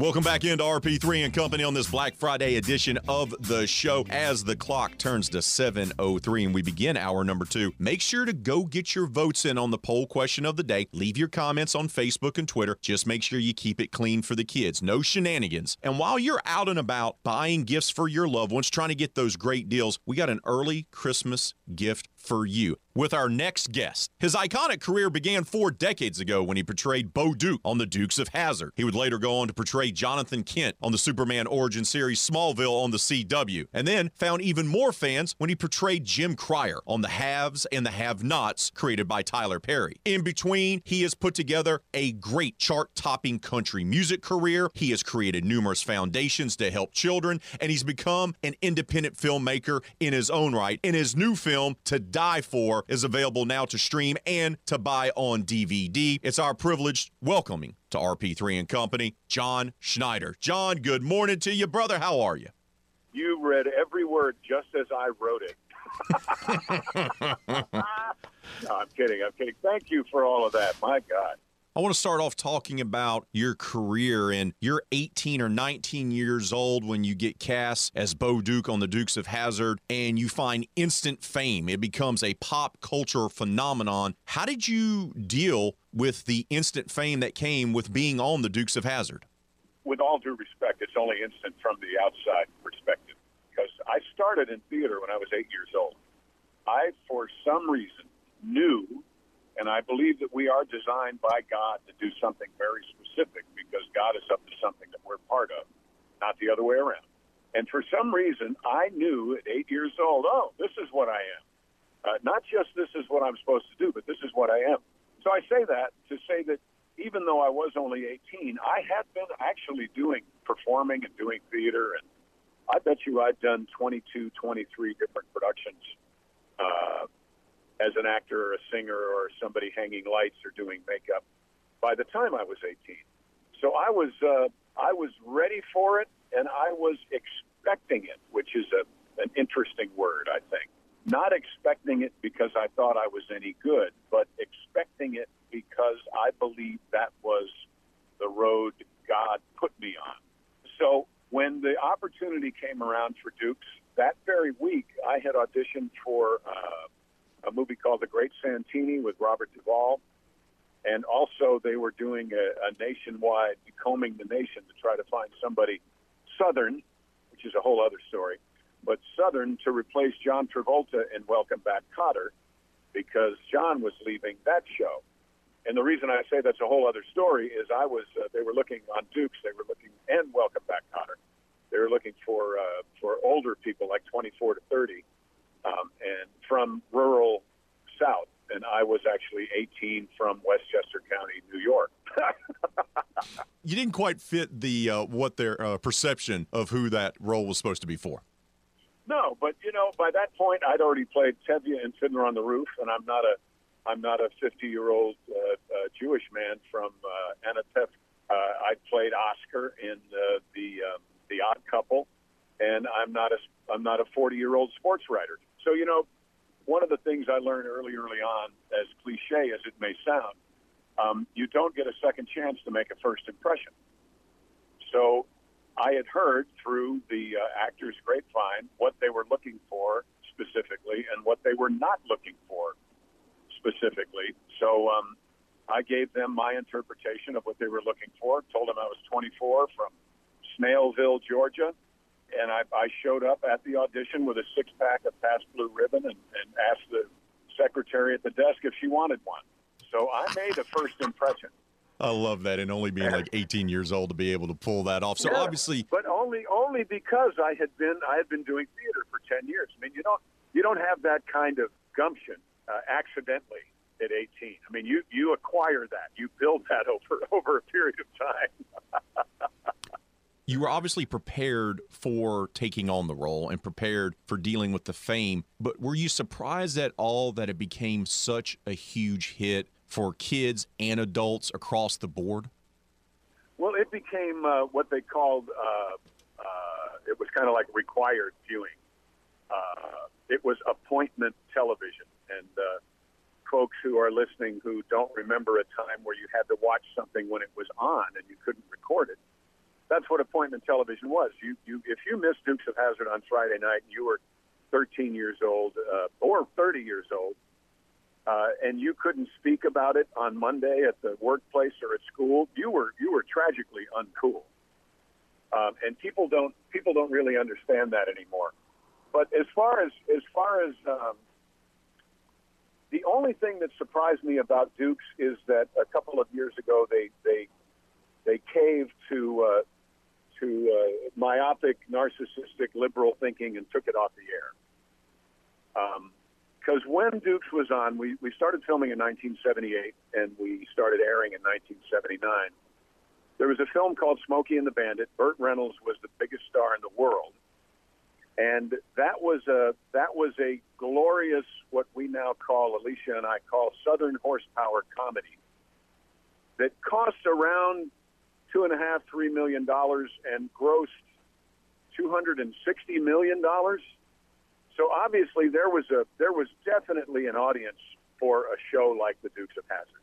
Welcome back into RP3 and Company on this Black Friday edition of the show. As the clock turns to 7:03 and we begin hour number 2, make sure to go get your votes in on the poll question of the day. Leave your comments on Facebook and Twitter. Just make sure you keep it clean for the kids. No shenanigans. And while you're out and about buying gifts for your loved ones, trying to get those great deals, we got an early Christmas gift for you with our next guest. His iconic career began four decades ago when he portrayed Bo Duke on The Dukes of Hazzard. He would later go on to portray Jonathan Kent on the Superman origin series Smallville on the CW, and then found even more fans when he portrayed Jim Cryer on The Haves and the Have Nots, created by Tyler Perry. In between, he has put together a great chart topping country music career. He has created numerous foundations to help children, and he's become an independent filmmaker in his own right. In his new film, Die For, is available now to stream and to buy on DVD. It's our privilege welcoming to RP3 and Company, John Schneider. John, good morning to you, brother. How are you? You read every word just as I wrote it. no, I'm kidding. I'm kidding. Thank you for all of that. My God. I want to start off talking about your career. And you're 18 or 19 years old when you get cast as Bo Duke on the Dukes of Hazzard and you find instant fame. It becomes a pop culture phenomenon. How did you deal with the instant fame that came with being on the Dukes of Hazzard? With all due respect, it's only instant from the outside perspective because I started in theater when I was eight years old. I, for some reason, knew and I believe that we are designed by God to do something very specific because God is up to something that we're part of, not the other way around. And for some reason, I knew at eight years old, oh, this is what I am. Uh, not just this is what I'm supposed to do, but this is what I am. So I say that to say that even though I was only 18, I had been actually doing performing and doing theater. And I bet you I'd done 22, 23 different productions. Uh, as an actor or a singer or somebody hanging lights or doing makeup by the time I was 18. So I was uh, I was ready for it and I was expecting it, which is a an interesting word, I think. Not expecting it because I thought I was any good, but expecting it because I believed that was the road God put me on. So when the opportunity came around for Dukes, that very week I had auditioned for uh, a movie called The Great Santini with Robert Duvall. And also, they were doing a, a nationwide combing the nation to try to find somebody Southern, which is a whole other story, but Southern to replace John Travolta in Welcome Back, Kotter, because John was leaving that show. And the reason I say that's a whole other story is I was uh, they were looking on Dukes, they were looking and Welcome Back, Kotter. They were looking for uh, for older people like 24 to 30 um, and from rural South, and I was actually 18 from Westchester County, New York. you didn't quite fit the uh, what their uh, perception of who that role was supposed to be for. No, but you know, by that point, I'd already played Tevye and Fiddler on the Roof, and I'm not a I'm not a 50 year old uh, uh, Jewish man from uh, Anatevka. Uh, I played Oscar in uh, the um, the Odd Couple, and I'm not a I'm not a 40 year old sports writer. So, you know, one of the things I learned early, early on, as cliche as it may sound, um, you don't get a second chance to make a first impression. So I had heard through the uh, actors' grapevine what they were looking for specifically and what they were not looking for specifically. So um, I gave them my interpretation of what they were looking for, told them I was 24 from Snellville, Georgia and I, I showed up at the audition with a six pack of Pabst Blue Ribbon and, and asked the secretary at the desk if she wanted one. So I made a first impression. I love that, and only being like 18 years old to be able to pull that off. So yeah, obviously, but only only because I had been I had been doing theater for 10 years. I mean, you don't you don't have that kind of gumption uh, accidentally at 18. I mean, you you acquire that, you build that over over a period of time. You were obviously prepared for taking on the role and prepared for dealing with the fame, but were you surprised at all that it became such a huge hit for kids and adults across the board? Well, it became uh, what they called uh, uh, it was kind of like required viewing. Uh, it was appointment television, and uh, folks who are listening who don't remember a time where you had to watch something when it was on and you couldn't record it. That's what appointment television was. You, you, if you missed Dukes of Hazzard on Friday night and you were 13 years old uh, or 30 years old, uh, and you couldn't speak about it on Monday at the workplace or at school, you were you were tragically uncool. Um, and people don't people don't really understand that anymore. But as far as as far as um, the only thing that surprised me about Dukes is that a couple of years ago they they they caved to uh, to uh, myopic, narcissistic, liberal thinking and took it off the air. Um, because when Dukes was on, we, we started filming in 1978 and we started airing in 1979. There was a film called Smokey and the Bandit. Burt Reynolds was the biggest star in the world, and that was a that was a glorious what we now call Alicia and I call Southern horsepower comedy that cost around two and a half three million dollars and grossed two hundred and sixty million dollars so obviously there was a there was definitely an audience for a show like the Dukes of Hazzard.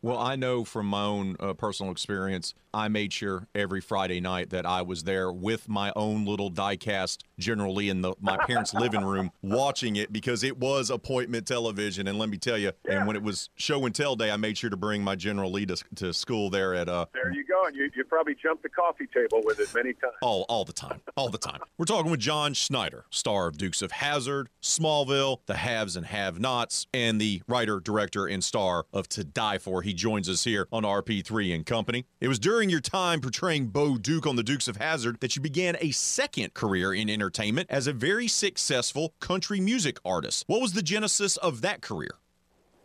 Well, I know from my own uh, personal experience, I made sure every Friday night that I was there with my own little diecast, generally in the my parents' living room, watching it because it was appointment television. And let me tell you, yeah. and when it was show and tell day, I made sure to bring my General Lee to, to school there at. Uh, there you go, and you, you probably jumped the coffee table with it many times. All all the time, all the time. We're talking with John Schneider, star of Dukes of Hazzard, Smallville, The Haves and Have-Nots, and the writer, director, and star of To Die For. He joins us here on RP3 and Company. It was during your time portraying Bo Duke on The Dukes of Hazzard that you began a second career in entertainment as a very successful country music artist. What was the genesis of that career?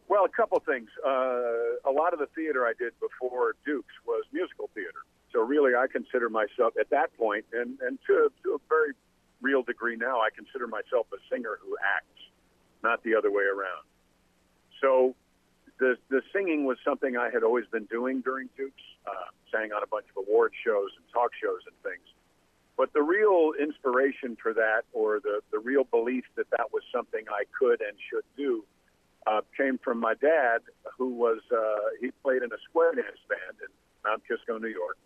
Well, a couple things. Uh, a lot of the theater I did before Dukes was musical theater. So really, I consider myself at that point, and and to, to a very real degree now, I consider myself a singer who acts, not the other way around. So the the singing was something I had always been doing during Dukes. Uh, sang on a bunch of award shows and talk shows and things. But the real inspiration for that, or the the real belief that that was something I could and should do, uh, came from my dad, who was uh, he played in a square dance band in Mount Kisco, New York,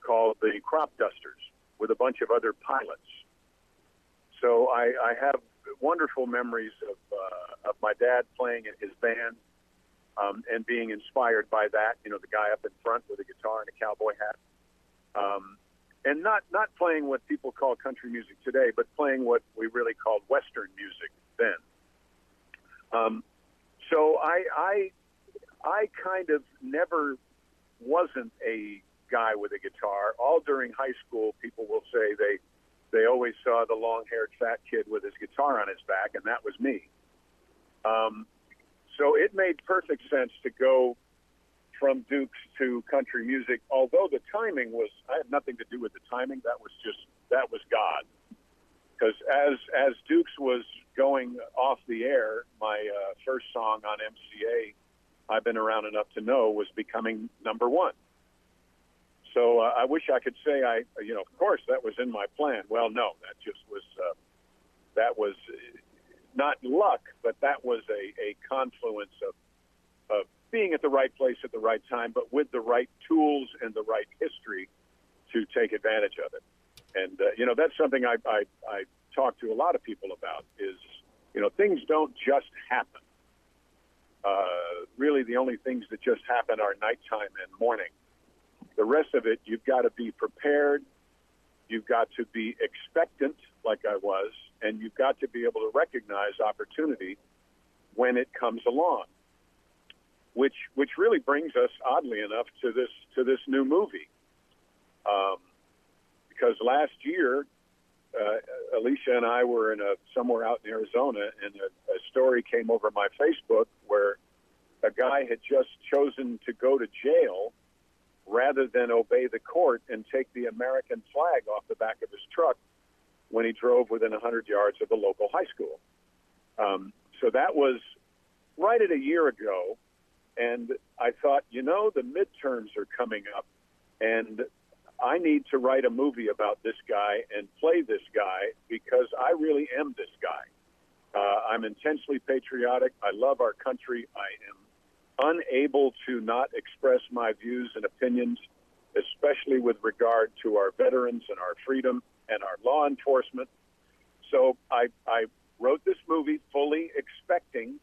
called the Crop Dusters, with a bunch of other pilots. So I, I have wonderful memories of uh, of my dad playing in his band um, and being inspired by that. You know, the guy up in front with a guitar and a cowboy hat, um, and not not playing what people call country music today, but playing what we really called Western music then. Um, so I, I I kind of never wasn't a guy with a guitar. All during high school, people will say they they always saw the long-haired fat kid with his guitar on his back, and that was me. Um, so it made perfect sense to go from Dukes to country music. Although the timing was, I had nothing to do with the timing. That was just that was God. Because as as Dukes was going off the air, my uh, first song on MCA, I've been around enough to know, was becoming number one. So uh, I wish I could say I, you know, of course that was in my plan. Well, no, that just was uh, that was not luck, but that was a, a confluence of, of being at the right place at the right time, but with the right tools and the right history to take advantage of it. And uh, you know that's something I, I I talk to a lot of people about is you know things don't just happen. Uh, really, the only things that just happen are nighttime and morning. The rest of it, you've got to be prepared. You've got to be expectant, like I was, and you've got to be able to recognize opportunity when it comes along. Which which really brings us, oddly enough, to this to this new movie. Um, because last year, uh, Alicia and I were in a somewhere out in Arizona, and a, a story came over my Facebook where a guy had just chosen to go to jail rather than obey the court and take the American flag off the back of his truck when he drove within 100 yards of the local high school. Um, so that was right at a year ago. and I thought, you know, the midterms are coming up, and I need to write a movie about this guy and play this guy because I really am this guy. Uh, I'm intensely patriotic. I love our country. I am unable to not express my views and opinions, especially with regard to our veterans and our freedom and our law enforcement. So I, I wrote this movie fully expecting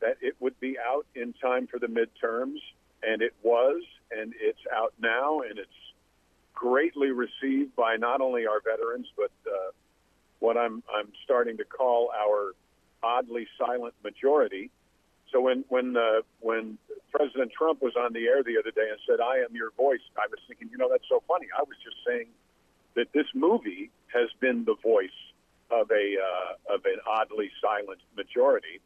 that it would be out in time for the midterms, and it was, and it's out now, and it's greatly received by not only our veterans, but uh, what I'm I'm starting to call our oddly silent majority. So when when uh, when President Trump was on the air the other day and said, "I am your voice," I was thinking, you know, that's so funny. I was just saying that this movie has been the voice of a uh, of an oddly silent majority,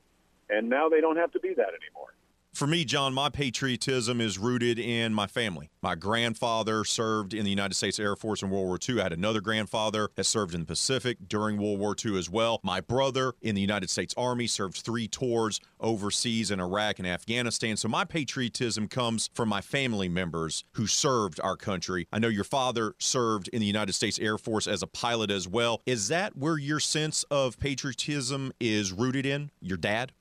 and now they don't have to be that anymore. For me, John, my patriotism is rooted in my family. My grandfather served in the United States Air Force in World War II. I had another grandfather that served in the Pacific during World War II as well. My brother in the United States Army served three tours overseas in Iraq and Afghanistan. So my patriotism comes from my family members who served our country. I know your father served in the United States Air Force as a pilot as well. Is that where your sense of patriotism is rooted in? Your dad?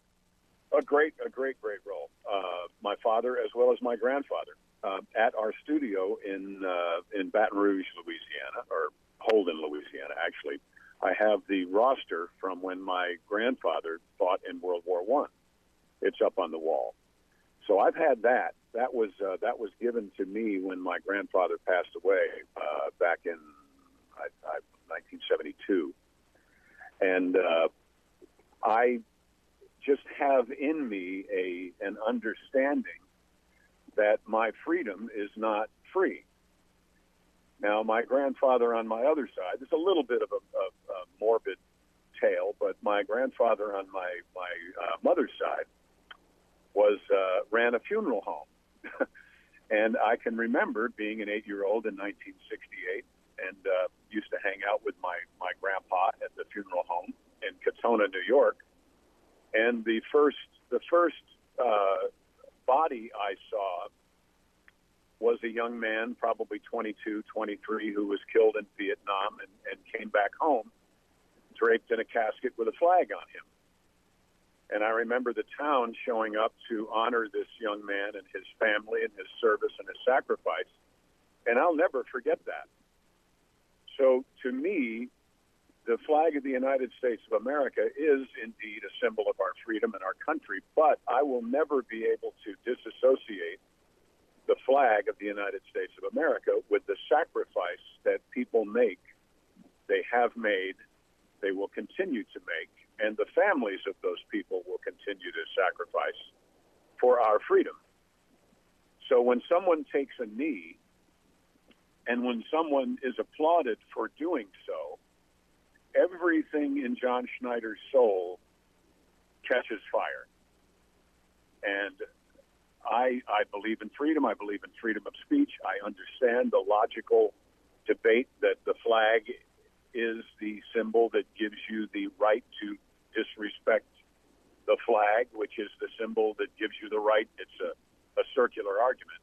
A great, a great, great role. Uh, my father as well as my grandfather uh, at our studio in uh, in Baton Rouge, Louisiana, or Holden, Louisiana. Actually, I have the roster from when my grandfather fought in World War One. It's up on the wall. So I've had that. That was uh, that was given to me when my grandfather passed away uh, back in I, I, 1972, and uh, I just have in me a an understanding that my freedom is not free. Now, my grandfather on my other side, there's a little bit of a, a, a morbid tale, but my grandfather on my my uh, mother's side was uh, ran a funeral home, and I can remember being an eight year old in 1968 and uh, used to hang out with my my grandpa at the funeral home in Katonah, New York and the first the first uh, body I saw was a young man, probably 22, 23, who was killed in Vietnam and, and came back home draped in a casket with a flag on him. And I remember the town showing up to honor this young man and his family and his service and his sacrifice. And I'll never forget that. So to me, the flag of the United States of America is indeed a symbol of our freedom and our country, but I will never be able to disassociate the flag of the United States of America with the sacrifice that people make, they have made, they will continue to make, and the families of those people will continue to sacrifice for our freedom. So when someone takes a knee and when someone is applauded for doing so, everything in John Schneider's soul catches fire. And I, I believe in freedom. I believe in freedom of speech. I understand the logical debate that the flag is the symbol that gives you the right to disrespect the flag, which is the symbol that gives you the right. It's a, a circular argument.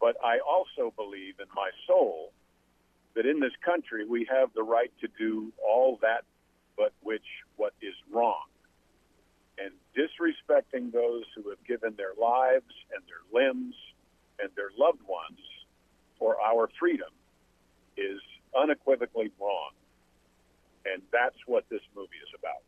But I also believe in my soul that in this country we have the right to do all that but which what is wrong. And disrespecting those who have given their lives and their limbs and their loved ones for our freedom is unequivocally wrong. And that's what this movie is about.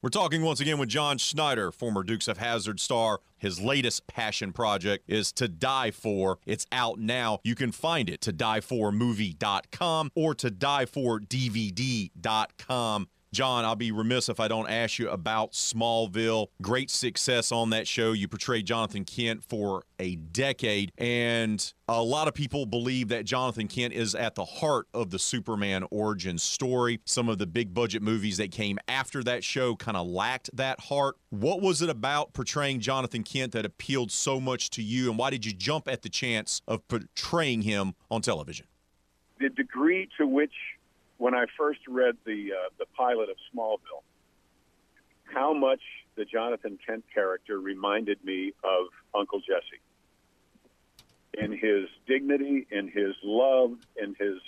We're talking once again with John Schneider, former Dukes of Hazzard star. His latest passion project is To Die For. It's out now. You can find it to dieformovie.com or to diefordvd.com. John, I'll be remiss if I don't ask you about Smallville. Great success on that show. You portrayed Jonathan Kent for a decade, and a lot of people believe that Jonathan Kent is at the heart of the Superman origin story. Some of the big budget movies that came after that show kind of lacked that heart. What was it about portraying Jonathan Kent that appealed so much to you, and why did you jump at the chance of portraying him on television? The degree to which when I first read the uh, the pilot of Smallville, how much the Jonathan Kent character reminded me of Uncle Jesse in his dignity, in his love, in his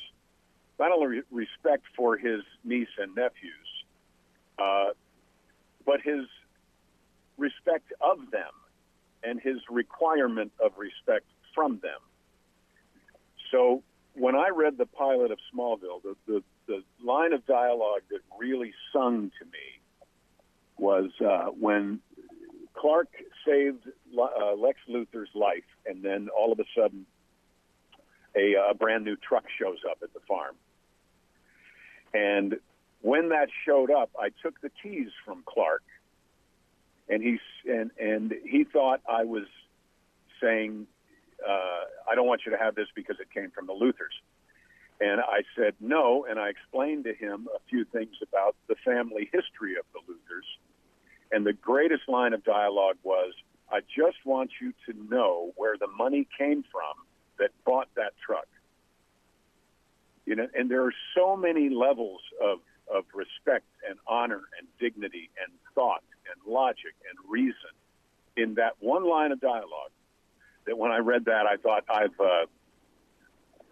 not only respect for his niece and nephews, uh, but his respect of them and his requirement of respect from them. So when I read the pilot of Smallville, the, the, the line of dialogue that really sung to me was uh, when Clark saved uh, Lex Luthor's life, and then all of a sudden, a, a brand new truck shows up at the farm. And when that showed up, I took the keys from Clark, and he and and he thought I was saying, uh, "I don't want you to have this because it came from the Luthors." And I said no, and I explained to him a few things about the family history of the Luthors and the greatest line of dialogue was, I just want you to know where the money came from that bought that truck. You know, and there are so many levels of, of respect and honor and dignity and thought and logic and reason in that one line of dialogue that when I read that, I thought I've uh,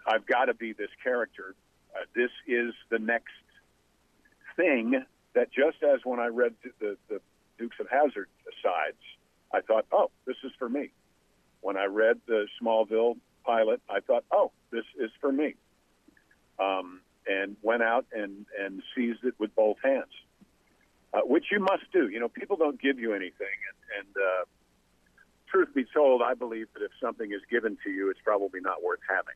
I've got to be this character. Uh, this is the next thing that just as when I read the, the Dukes of Hazzard sides, I thought, oh, this is for me. When I read the Smallville pilot, I thought, oh, this is for me. Um, and went out and, and seized it with both hands, uh, which you must do. You know, people don't give you anything. And, and uh, truth be told, I believe that if something is given to you, it's probably not worth having.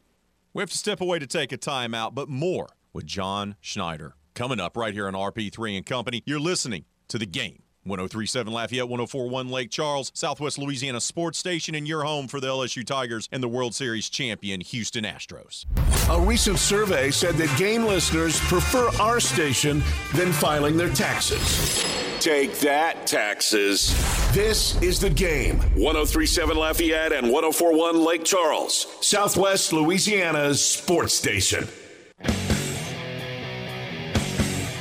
We have to step away to take a timeout, but more with John Schneider coming up right here on RP3 and Company. You're listening to the game 1037 Lafayette, 1041 Lake Charles, Southwest Louisiana Sports Station, and your home for the LSU Tigers and the World Series champion Houston Astros. A recent survey said that game listeners prefer our station than filing their taxes. Take that, taxes. This is the game. 1037 Lafayette and 1041 Lake Charles, Southwest Louisiana's sports station.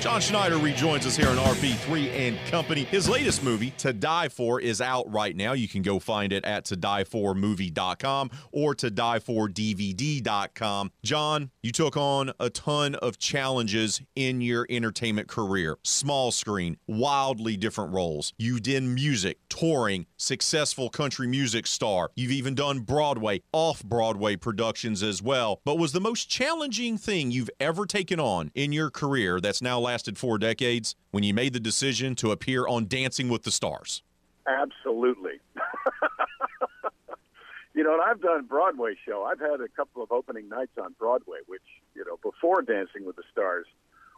John Schneider rejoins us here on RP3 and Company. His latest movie, To Die For, is out right now. You can go find it at todieformovie.com or todiefor.dvd.com. John, you took on a ton of challenges in your entertainment career. Small screen, wildly different roles. You did music, touring, successful country music star. You've even done Broadway, off Broadway productions as well. But was the most challenging thing you've ever taken on in your career that's now lasted four decades when you made the decision to appear on Dancing with the Stars? Absolutely. you know, and I've done Broadway show. I've had a couple of opening nights on Broadway, which you know, before Dancing with the Stars,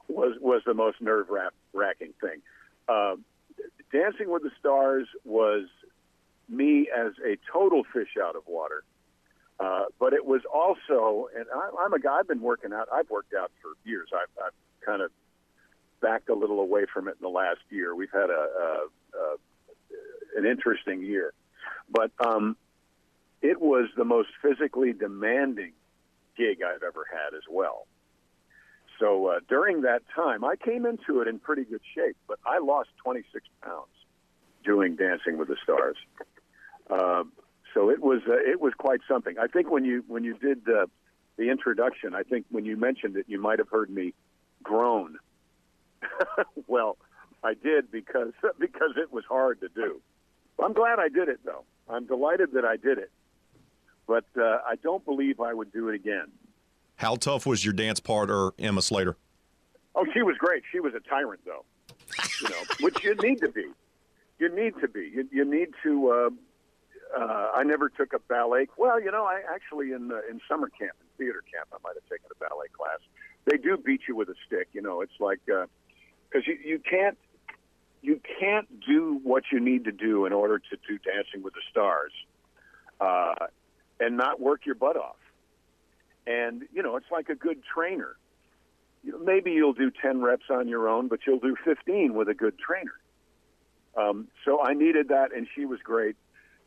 was was the most nerve wracking thing. Um, Dancing with the Stars was me as a total fish out of water. Uh, but it was also, and I, I'm a guy. I've been working out. I've worked out for years. I've, I've kind of backed a little away from it in the last year. We've had a, a, a an interesting year, but um, it was the most physically demanding gig I've ever had as well. So uh, during that time, I came into it in pretty good shape, but I lost 26 pounds doing Dancing with the Stars. Uh, so it was uh, it was quite something. I think when you when you did the introduction, I think when you mentioned it, you might have heard me groan well, I did because because it was hard to do. I'm glad I did it though. I'm delighted that I did it, but uh, I don't believe I would do it again. How tough was your dance partner, Emma Slater? Oh, she was great. She was a tyrant though, you know, which you need to be. You need to be. You, you need to. Uh, uh, I never took a ballet. Well, you know, I actually in uh, in summer camp, in theater camp, I might have taken a ballet class. They do beat you with a stick. You know, it's like. Uh, because you, you can't you can't do what you need to do in order to do Dancing with the Stars uh, and not work your butt off. And you know, it's like a good trainer. Maybe you'll do ten reps on your own, but you'll do fifteen with a good trainer. Um, so I needed that, and she was great,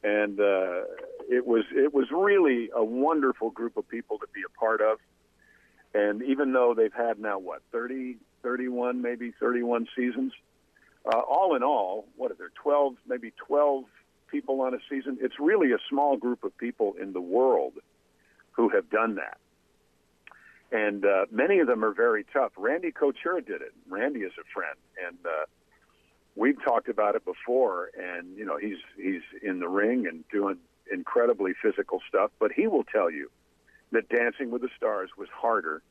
and uh, it was it was really a wonderful group of people to be a part of. And even though they've had now what 30, 31, maybe 31 seasons. uh, all in all, what are there? Twelve, maybe twelve people on a season. It's really a small group of people in the world who have done that, and uh, many of them are very tough. Randy Couture did it. Randy is a friend, and uh, we've talked about it before. And you know, he's he's in the ring and doing incredibly physical stuff, but he will tell you that Dancing with the Stars was harder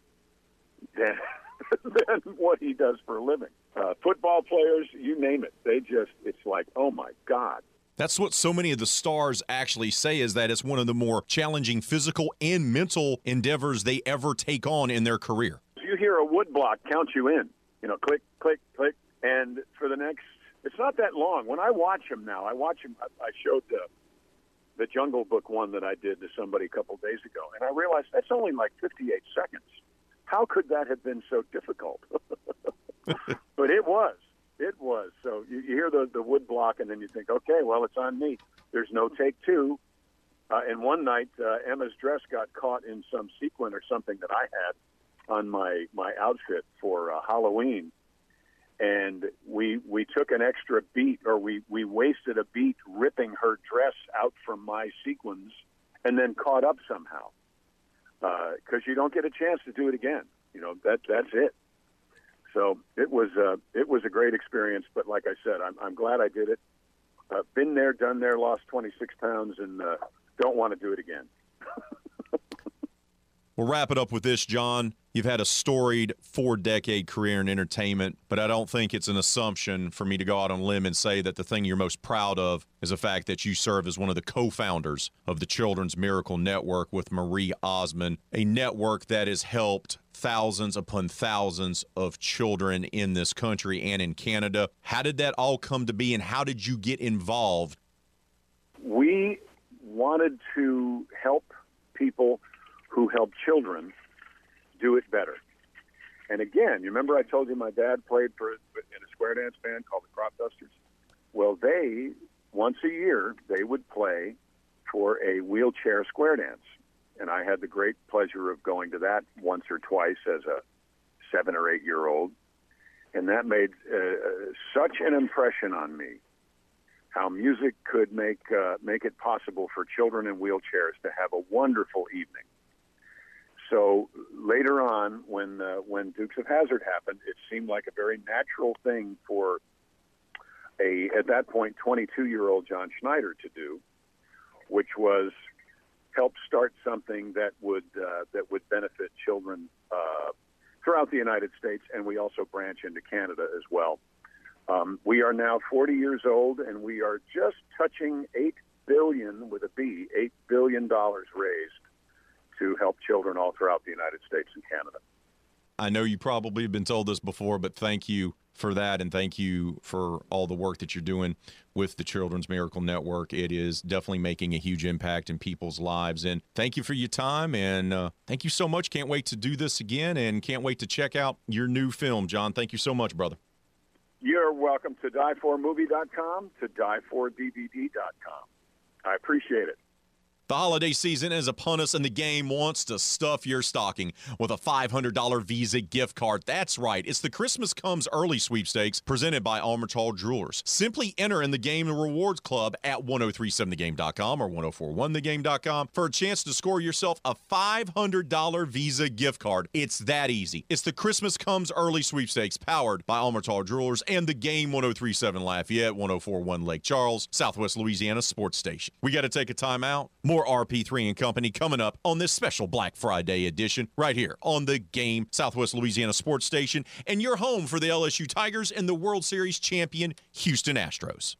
than than what he does for a living. Uh, football players, you name it, they just it's like, oh my god. That's what so many of the stars actually say is that it's one of the more challenging physical and mental endeavors they ever take on in their career. You hear a woodblock count you in, you know, click, click, click, and for the next, it's not that long. When I watch him now, I watch him. I, I showed the the Jungle Book one that I did to somebody a couple days ago, and I realized that's only like 58 seconds. How could that have been so difficult? but it was. It was. So you, you hear the, the wood block, and then you think, okay, well, it's on me. There's no take two. Uh, and one night, uh, Emma's dress got caught in some sequin or something that I had on my my outfit for uh, Halloween, and we we took an extra beat, or we we wasted a beat ripping her dress out from my sequins, and then caught up somehow because uh, you don't get a chance to do it again. You know that that's it. So it was uh, it was a great experience. But like I said, I'm I'm glad I did it. Uh, been there, done there, lost 26 pounds, and uh, don't want to do it again. We'll wrap it up with this, John. You've had a storied four decade career in entertainment, but I don't think it's an assumption for me to go out on a limb and say that the thing you're most proud of is the fact that you serve as one of the co founders of the Children's Miracle Network with Marie Osmond, a network that has helped thousands upon thousands of children in this country and in Canada. How did that all come to be, and how did you get involved? We wanted to help people who help children do it better. And again, you remember I told you my dad played for in a square dance band called the Crop Dusters. Well, they once a year they would play for a wheelchair square dance, and I had the great pleasure of going to that once or twice as a seven or eight year old, and that made uh, such an impression on me. How music could make uh, make it possible for children in wheelchairs to have a wonderful evening so later on, when uh, when Dukes of Hazzard happened, it seemed like a very natural thing for a at that point 22 year old John Schneider to do, which was help start something that would uh, that would benefit children uh, throughout the United States, and we also branch into Canada as well. Um, we are now 40 years old, and we are just touching eight billion with a B, eight billion dollars raised to help children all throughout the United States and Canada. I know you probably have been told this before, but thank you for that and thank you for all the work that you're doing with the Children's Miracle Network. It is definitely making a huge impact in people's lives. And thank you for your time and uh, thank you so much. Can't wait to do this again and can't wait to check out your new film, John. Thank you so much, brother. You're welcome to die4movie.com, to die4dvd.com. I appreciate it. The holiday season is upon us, and the game wants to stuff your stocking with a $500 Visa gift card. That's right. It's the Christmas Comes Early sweepstakes presented by Armitage Jewelers. Simply enter in the Game Rewards Club at 1037thegame.com or 1041thegame.com for a chance to score yourself a $500 Visa gift card. It's that easy. It's the Christmas Comes Early sweepstakes powered by Armitage Jewelers and the Game 1037 Lafayette, 1041 Lake Charles, Southwest Louisiana Sports Station. We got to take a time out. More RP3 and Company coming up on this special Black Friday edition right here on the Game Southwest Louisiana Sports Station and your home for the LSU Tigers and the World Series champion Houston Astros.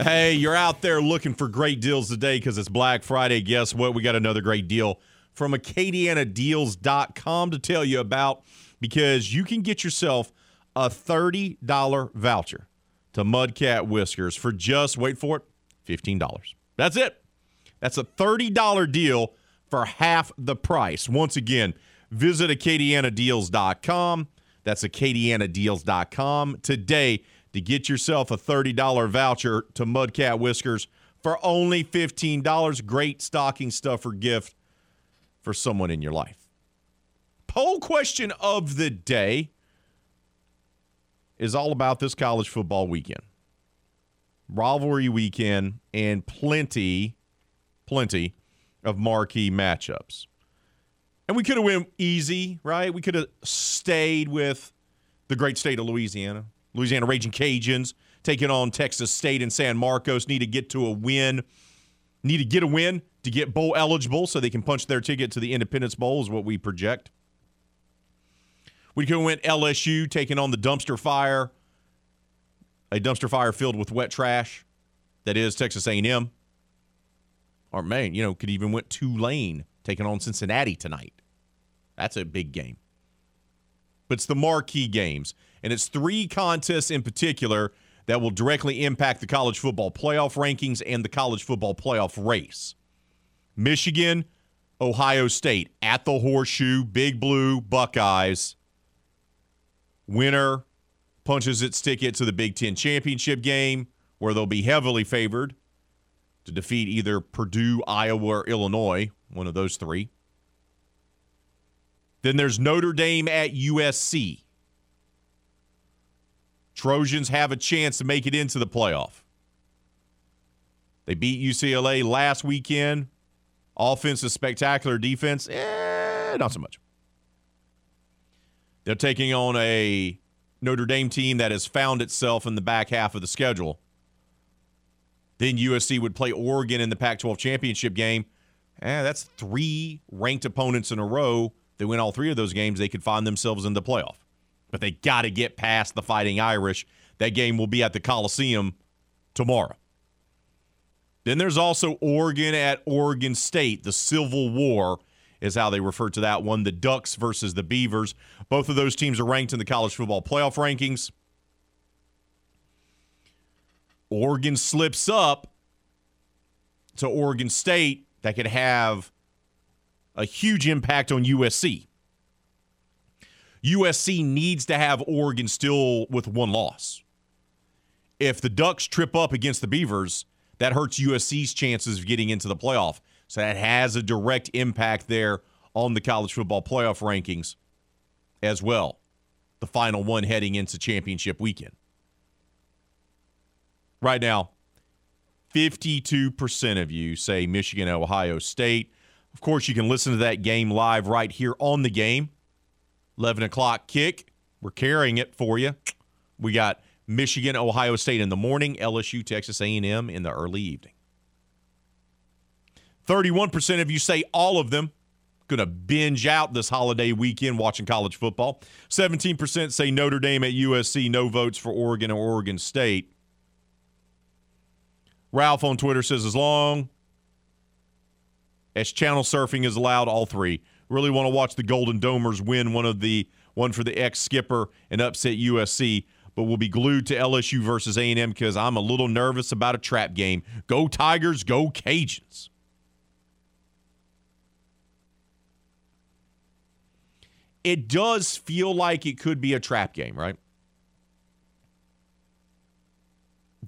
Hey, you're out there looking for great deals today because it's Black Friday. Guess what? We got another great deal from AcadianaDeals.com to tell you about because you can get yourself a $30 voucher to Mudcat Whiskers for just, wait for it, $15. That's it. That's a $30 deal for half the price. Once again, visit AcadianaDeals.com. That's AcadianaDeals.com today to get yourself a $30 voucher to Mudcat Whiskers for only $15. Great stocking stuffer gift for someone in your life. poll question of the day is all about this college football weekend. Rivalry weekend and plenty, plenty of marquee matchups. And we could have went easy, right? We could have stayed with the great state of Louisiana. Louisiana Raging Cajuns taking on Texas State and San Marcos need to get to a win. Need to get a win to get bowl eligible so they can punch their ticket to the Independence Bowl is what we project. We could have went LSU taking on the dumpster fire, a dumpster fire filled with wet trash that is Texas A&M. Or man, you know, could even went Tulane taking on Cincinnati tonight. That's a big game. But it's the marquee games, and it's three contests in particular that will directly impact the college football playoff rankings and the college football playoff race. Michigan, Ohio State at the Horseshoe, Big Blue Buckeyes. Winner punches its ticket to the Big Ten championship game, where they'll be heavily favored to defeat either Purdue, Iowa, or Illinois, one of those three. Then there's Notre Dame at USC. Trojans have a chance to make it into the playoff. They beat UCLA last weekend. Offense is spectacular. Defense, eh, not so much. They're taking on a Notre Dame team that has found itself in the back half of the schedule. Then USC would play Oregon in the Pac 12 championship game. Eh, that's three ranked opponents in a row. They win all three of those games, they could find themselves in the playoff. But they got to get past the Fighting Irish. That game will be at the Coliseum tomorrow. Then there's also Oregon at Oregon State. The Civil War is how they refer to that one. The Ducks versus the Beavers. Both of those teams are ranked in the college football playoff rankings. Oregon slips up to Oregon State. That could have a huge impact on USC. USC needs to have Oregon still with one loss. If the Ducks trip up against the Beavers, that hurts USC's chances of getting into the playoff. So that has a direct impact there on the college football playoff rankings as well. The final one heading into championship weekend. Right now, 52% of you say Michigan, Ohio State. Of course, you can listen to that game live right here on the game. 11 o'clock kick. We're carrying it for you. We got Michigan, Ohio State in the morning, LSU, Texas A&M in the early evening. 31% of you say all of them. Going to binge out this holiday weekend watching college football. 17% say Notre Dame at USC, no votes for Oregon or Oregon State. Ralph on Twitter says, as long as channel surfing is allowed, all three. Really want to watch the Golden Domers win one of the one for the ex skipper and upset USC, but we'll be glued to LSU versus A&M because I'm a little nervous about a trap game. Go Tigers, go Cajuns. It does feel like it could be a trap game, right?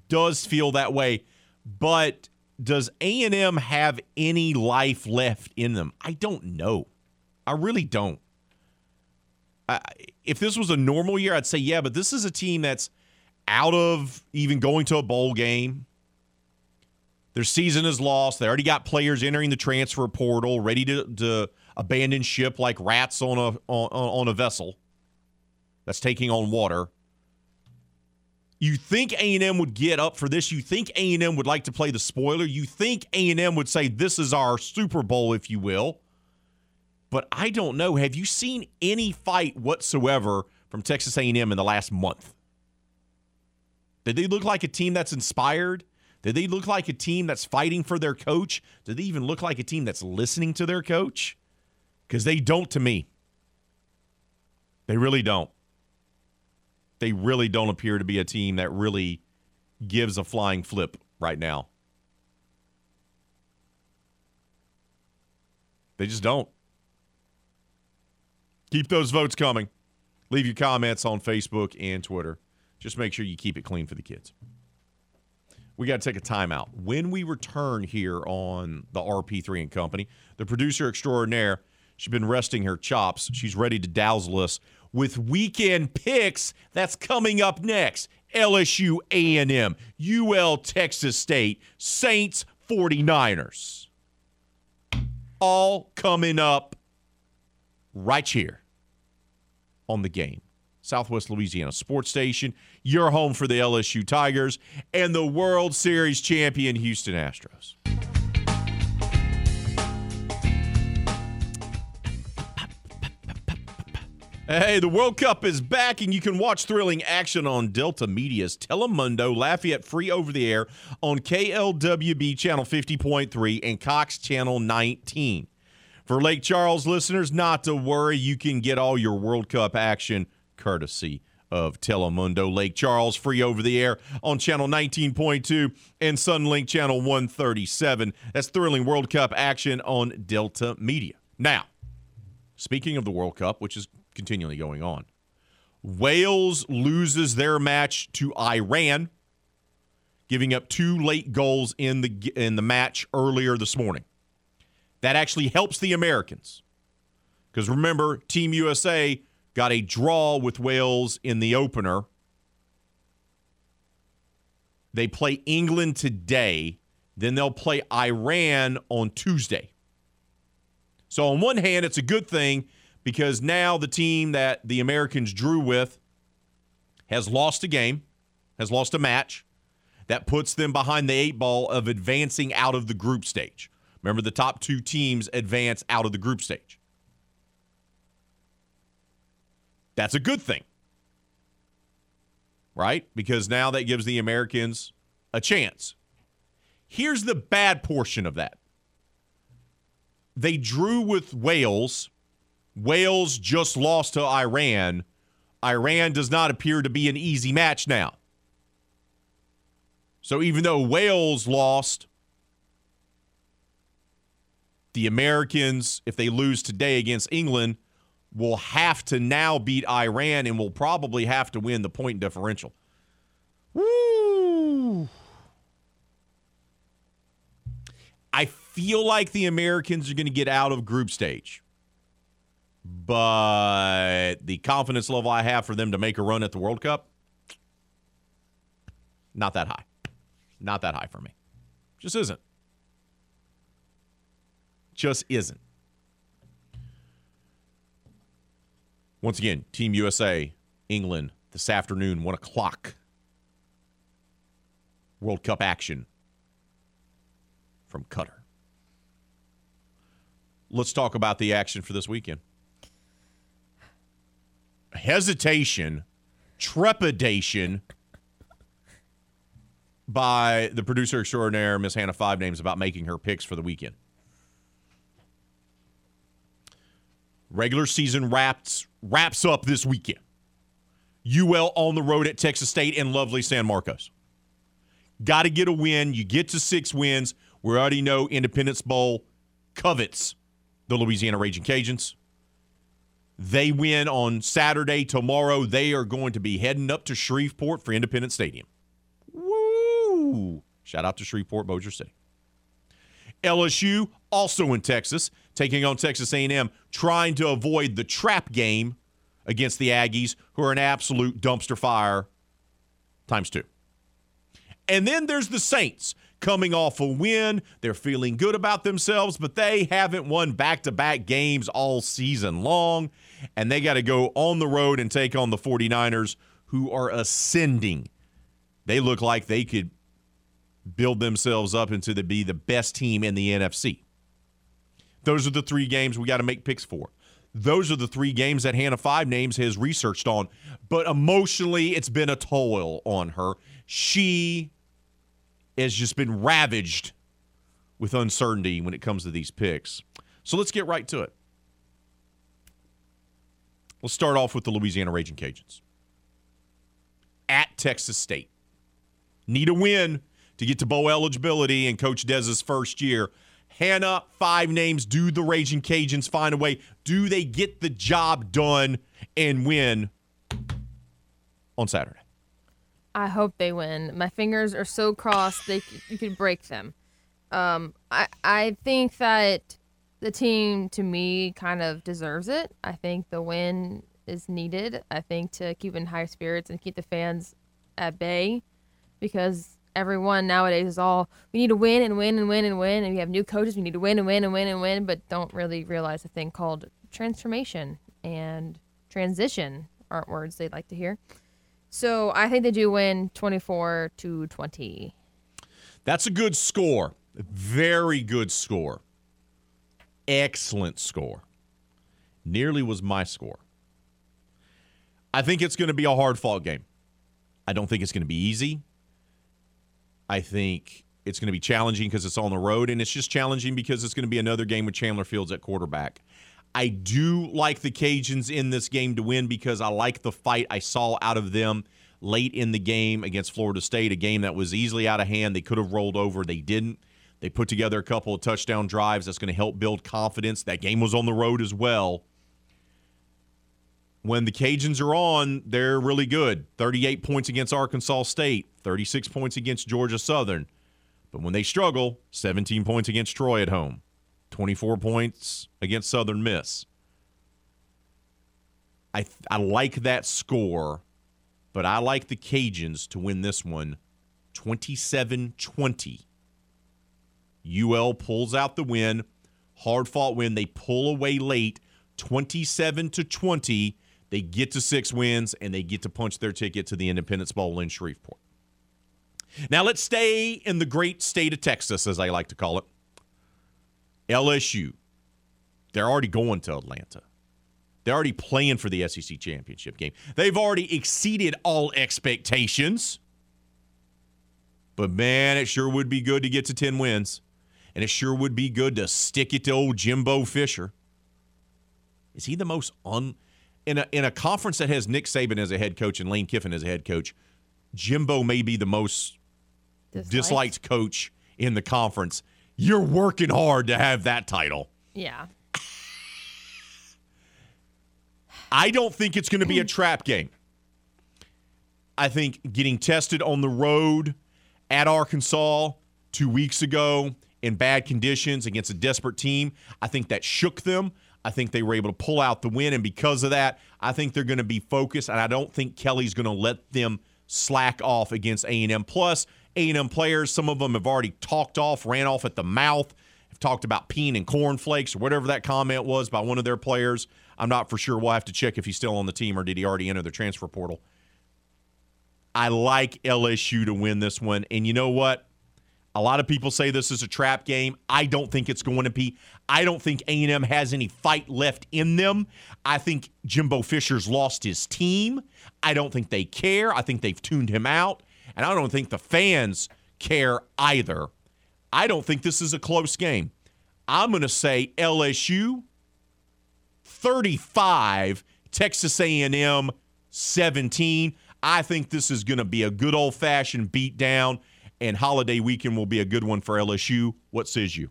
Does feel that way, but does A&M have any life left in them? I don't know. I really don't. I, if this was a normal year, I'd say yeah, but this is a team that's out of even going to a bowl game. Their season is lost. They already got players entering the transfer portal, ready to, to abandon ship like rats on a on, on a vessel that's taking on water. You think A&M would get up for this? You think A&M would like to play the spoiler? You think A&M would say this is our Super Bowl, if you will? But I don't know. Have you seen any fight whatsoever from Texas A&M in the last month? Did they look like a team that's inspired? Did they look like a team that's fighting for their coach? Did they even look like a team that's listening to their coach? Because they don't to me. They really don't. They really don't appear to be a team that really gives a flying flip right now. They just don't. Keep those votes coming. Leave your comments on Facebook and Twitter. Just make sure you keep it clean for the kids. We got to take a timeout. When we return here on the RP3 and Company, the producer extraordinaire She's been resting her chops. She's ready to dazzle us with weekend picks. That's coming up next. LSU A&M, UL Texas State, Saints 49ers. All coming up right here on the game. Southwest Louisiana Sports Station, your home for the LSU Tigers and the World Series champion Houston Astros. Hey, the World Cup is back, and you can watch thrilling action on Delta Media's Telemundo Lafayette free over the air on KLWB Channel 50.3 and Cox Channel 19. For Lake Charles listeners, not to worry, you can get all your World Cup action courtesy of Telemundo Lake Charles free over the air on channel 19.2 and Suddenlink channel 137. That's thrilling World Cup action on Delta Media. Now, speaking of the World Cup, which is continually going on, Wales loses their match to Iran, giving up two late goals in the in the match earlier this morning. That actually helps the Americans. Because remember, Team USA got a draw with Wales in the opener. They play England today, then they'll play Iran on Tuesday. So, on one hand, it's a good thing because now the team that the Americans drew with has lost a game, has lost a match. That puts them behind the eight ball of advancing out of the group stage. Remember, the top two teams advance out of the group stage. That's a good thing, right? Because now that gives the Americans a chance. Here's the bad portion of that they drew with Wales. Wales just lost to Iran. Iran does not appear to be an easy match now. So even though Wales lost, the Americans, if they lose today against England, will have to now beat Iran and will probably have to win the point differential. Woo! I feel like the Americans are going to get out of group stage. But the confidence level I have for them to make a run at the World Cup, not that high. Not that high for me. Just isn't. Just isn't. Once again, Team USA, England, this afternoon, 1 o'clock. World Cup action from Qatar. Let's talk about the action for this weekend. Hesitation, trepidation by the producer extraordinaire, Miss Hannah Five Names, about making her picks for the weekend. Regular season wraps wraps up this weekend. UL on the road at Texas State and lovely San Marcos. Got to get a win. You get to six wins. We already know Independence Bowl covets the Louisiana Raging Cajuns. They win on Saturday. Tomorrow, they are going to be heading up to Shreveport for Independence Stadium. Woo! Shout out to Shreveport, Bossier City. LSU also in Texas, taking on Texas A&M, trying to avoid the trap game against the Aggies, who are an absolute dumpster fire times two. And then there's the Saints coming off a win. They're feeling good about themselves, but they haven't won back to back games all season long. And they got to go on the road and take on the 49ers, who are ascending. They look like they could build themselves up into the be the best team in the NFC. Those are the three games we got to make picks for. Those are the three games that Hannah Five Names has researched on. But emotionally, it's been a toil on her. She has just been ravaged with uncertainty when it comes to these picks. So let's get right to it. Let's start off with the Louisiana Raging Cajuns at Texas State. Need a win to get to bowl eligibility in Coach Dez's first year. Hannah, five names. Do the Raging Cajuns find a way? Do they get the job done and win on Saturday? I hope they win. My fingers are so crossed they c- you could break them. Um, I I think that the team to me kind of deserves it. I think the win is needed. I think to keep in high spirits and keep the fans at bay because everyone nowadays is all we need to win and win and win and win and we have new coaches we need to win and win and win and win but don't really realize a thing called transformation and transition aren't words they'd like to hear. So I think they do win 24 to 20. That's a good score. Very good score. Excellent score. Nearly was my score. I think it's going to be a hard fought game. I don't think it's going to be easy. I think it's going to be challenging because it's on the road, and it's just challenging because it's going to be another game with Chandler Fields at quarterback. I do like the Cajuns in this game to win because I like the fight I saw out of them late in the game against Florida State, a game that was easily out of hand. They could have rolled over, they didn't. They put together a couple of touchdown drives that's going to help build confidence. That game was on the road as well. When the Cajuns are on, they're really good. 38 points against Arkansas State, 36 points against Georgia Southern. But when they struggle, 17 points against Troy at home, 24 points against Southern Miss. I I like that score, but I like the Cajuns to win this one 27-20. UL pulls out the win. Hard fought win. They pull away late, 27 to 20. They get to six wins and they get to punch their ticket to the Independence Bowl in Shreveport. Now let's stay in the great state of Texas, as I like to call it. LSU. They're already going to Atlanta. They're already playing for the SEC championship game. They've already exceeded all expectations. But man, it sure would be good to get to 10 wins. And it sure would be good to stick it to old Jimbo Fisher. Is he the most un in a in a conference that has Nick Saban as a head coach and Lane Kiffin as a head coach? Jimbo may be the most Disliked. disliked coach in the conference. You're working hard to have that title. Yeah. I don't think it's going to be a trap game. I think getting tested on the road at Arkansas two weeks ago in bad conditions against a desperate team, I think that shook them. I think they were able to pull out the win, and because of that, I think they're going to be focused. And I don't think Kelly's going to let them slack off against A&M. Plus, A&M players, some of them have already talked off, ran off at the mouth, have talked about peeing and cornflakes or whatever that comment was by one of their players. I'm not for sure. We'll have to check if he's still on the team or did he already enter the transfer portal. I like LSU to win this one. And you know what? A lot of people say this is a trap game. I don't think it's going to be. I don't think A&M has any fight left in them. I think Jimbo Fisher's lost his team. I don't think they care. I think they've tuned him out. And I don't think the fans care either. I don't think this is a close game. I'm going to say LSU 35, Texas A&M 17. I think this is going to be a good old-fashioned beatdown and holiday weekend will be a good one for LSU. What says you?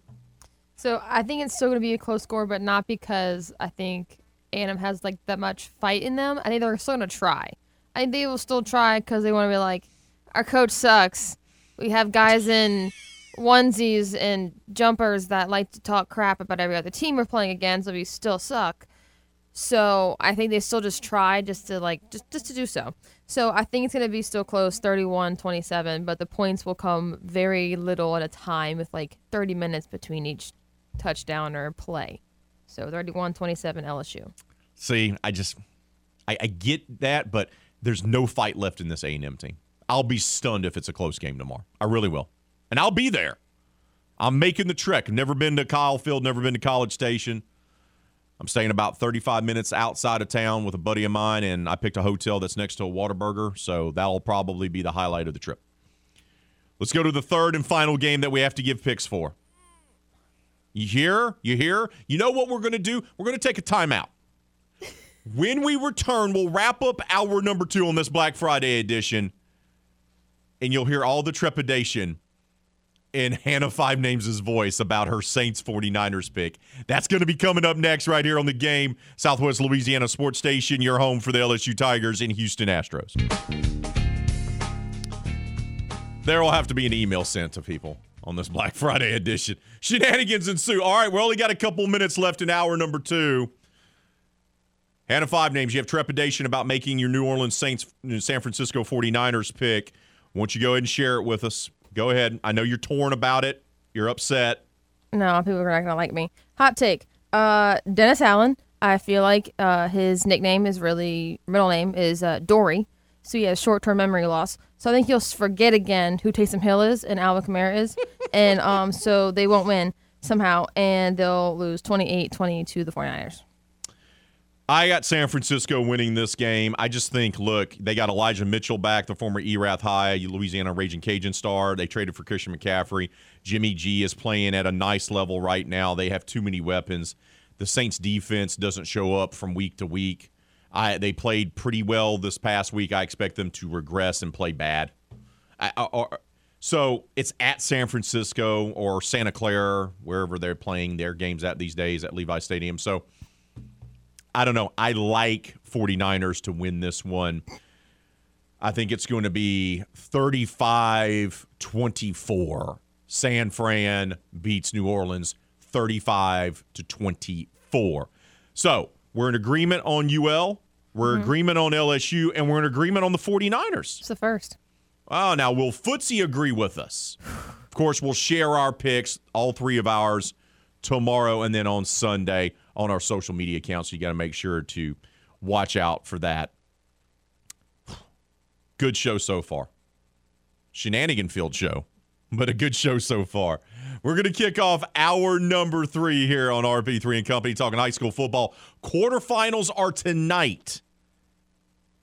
So I think it's still going to be a close score, but not because I think A&M has like that much fight in them. I think they're still going to try. I think they will still try because they want to be like, our coach sucks. We have guys in onesies and jumpers that like to talk crap about every other team we're playing against, so we still suck. So I think they still just try just to like just just to do so. So I think it's going to be still close 31-27, but the points will come very little at a time with like 30 minutes between each touchdown or play. So 31-27 LSU. See, I just I, I get that, but there's no fight left in this A&M team. I'll be stunned if it's a close game tomorrow. I really will. And I'll be there. I'm making the trek. Never been to Kyle Field, never been to College Station. I'm staying about 35 minutes outside of town with a buddy of mine, and I picked a hotel that's next to a Whataburger, so that'll probably be the highlight of the trip. Let's go to the third and final game that we have to give picks for. You hear? You hear? You know what we're going to do? We're going to take a timeout. When we return, we'll wrap up hour number two on this Black Friday edition, and you'll hear all the trepidation in Hannah Five Names' voice about her Saints 49ers pick. That's going to be coming up next, right here on the game, Southwest Louisiana Sports Station, your home for the LSU Tigers and Houston Astros. There will have to be an email sent to people on this Black Friday edition. Shenanigans ensue. All right, we only got a couple minutes left in hour number two. Hannah, five names. You have trepidation about making your New Orleans Saints San Francisco 49ers pick. Won't you go ahead and share it with us? Go ahead. I know you're torn about it. You're upset. No, people are not gonna like me. Hot take. Uh, Dennis Allen. I feel like uh, his nickname is really middle name is uh, Dory, so he has short term memory loss. So I think he'll forget again who Taysom Hill is and Alvin Kamara is, and um, so they won't win somehow, and they'll lose 28-20 to the 49ers. I got San Francisco winning this game. I just think, look, they got Elijah Mitchell back, the former Erath High, Louisiana Raging Cajun star. They traded for Christian McCaffrey. Jimmy G is playing at a nice level right now. They have too many weapons. The Saints defense doesn't show up from week to week. I, they played pretty well this past week. I expect them to regress and play bad. I, I, so it's at San Francisco or Santa Clara, wherever they're playing their games at these days at Levi Stadium. So I don't know. I like 49ers to win this one. I think it's going to be 35 24. San Fran beats New Orleans 35 to 24. So we're in agreement on UL, we're in mm-hmm. agreement on LSU, and we're in agreement on the 49ers. It's the first. Oh, now will Footsie agree with us? Of course, we'll share our picks, all three of ours, tomorrow and then on Sunday on our social media accounts. So you got to make sure to watch out for that. Good show so far. Shenanigan Field show, but a good show so far. We're going to kick off hour number three here on RP3 and Company talking high school football. Quarterfinals are tonight.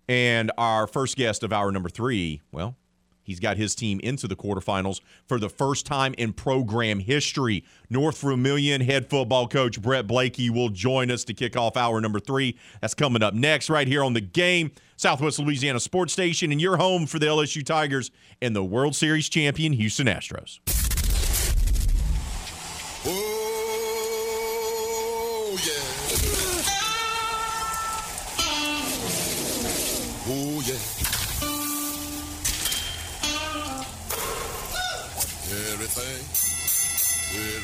And our first guest of hour number three, well, He's got his team into the quarterfinals for the first time in program history. North Vermilion head football coach Brett Blakey will join us to kick off hour number three. That's coming up next, right here on the game, Southwest Louisiana Sports Station, and your home for the LSU Tigers and the World Series champion Houston Astros. Oh, yeah.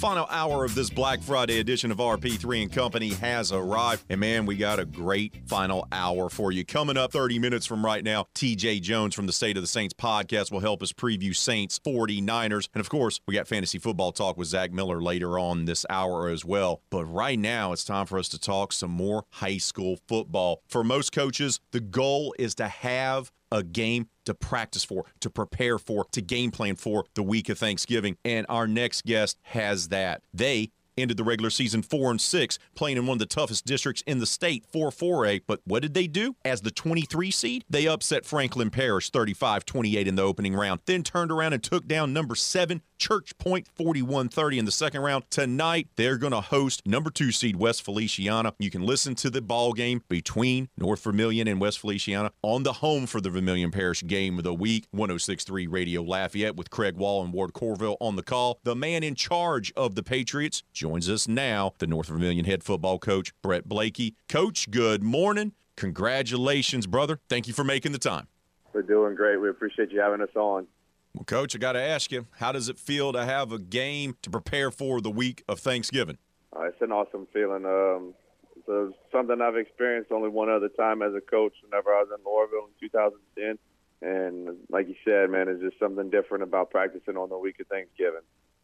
Final hour of this Black Friday edition of RP3 and Company has arrived. And man, we got a great final hour for you. Coming up 30 minutes from right now, TJ Jones from the State of the Saints podcast will help us preview Saints 49ers. And of course, we got fantasy football talk with Zach Miller later on this hour as well. But right now, it's time for us to talk some more high school football. For most coaches, the goal is to have a game to practice for, to prepare for, to game plan for the week of Thanksgiving. And our next guest has that. They ended the regular season 4 and 6 playing in one of the toughest districts in the state 4-4A but what did they do as the 23 seed they upset Franklin Parish 35-28 in the opening round then turned around and took down number 7 Church Point 41-30 in the second round tonight they're going to host number 2 seed West Feliciana you can listen to the ball game between North Vermilion and West Feliciana on the home for the Vermilion Parish game of the week 1063 Radio Lafayette with Craig Wall and Ward Corville on the call the man in charge of the Patriots joins us now, the North Vermilion head football coach, Brett Blakey. Coach, good morning. Congratulations, brother. Thank you for making the time. We're doing great. We appreciate you having us on. Well, Coach, I got to ask you, how does it feel to have a game to prepare for the week of Thanksgiving? Uh, it's an awesome feeling. Um, it's something I've experienced only one other time as a coach whenever I was in Louisville in 2010. And like you said, man, it's just something different about practicing on the week of Thanksgiving.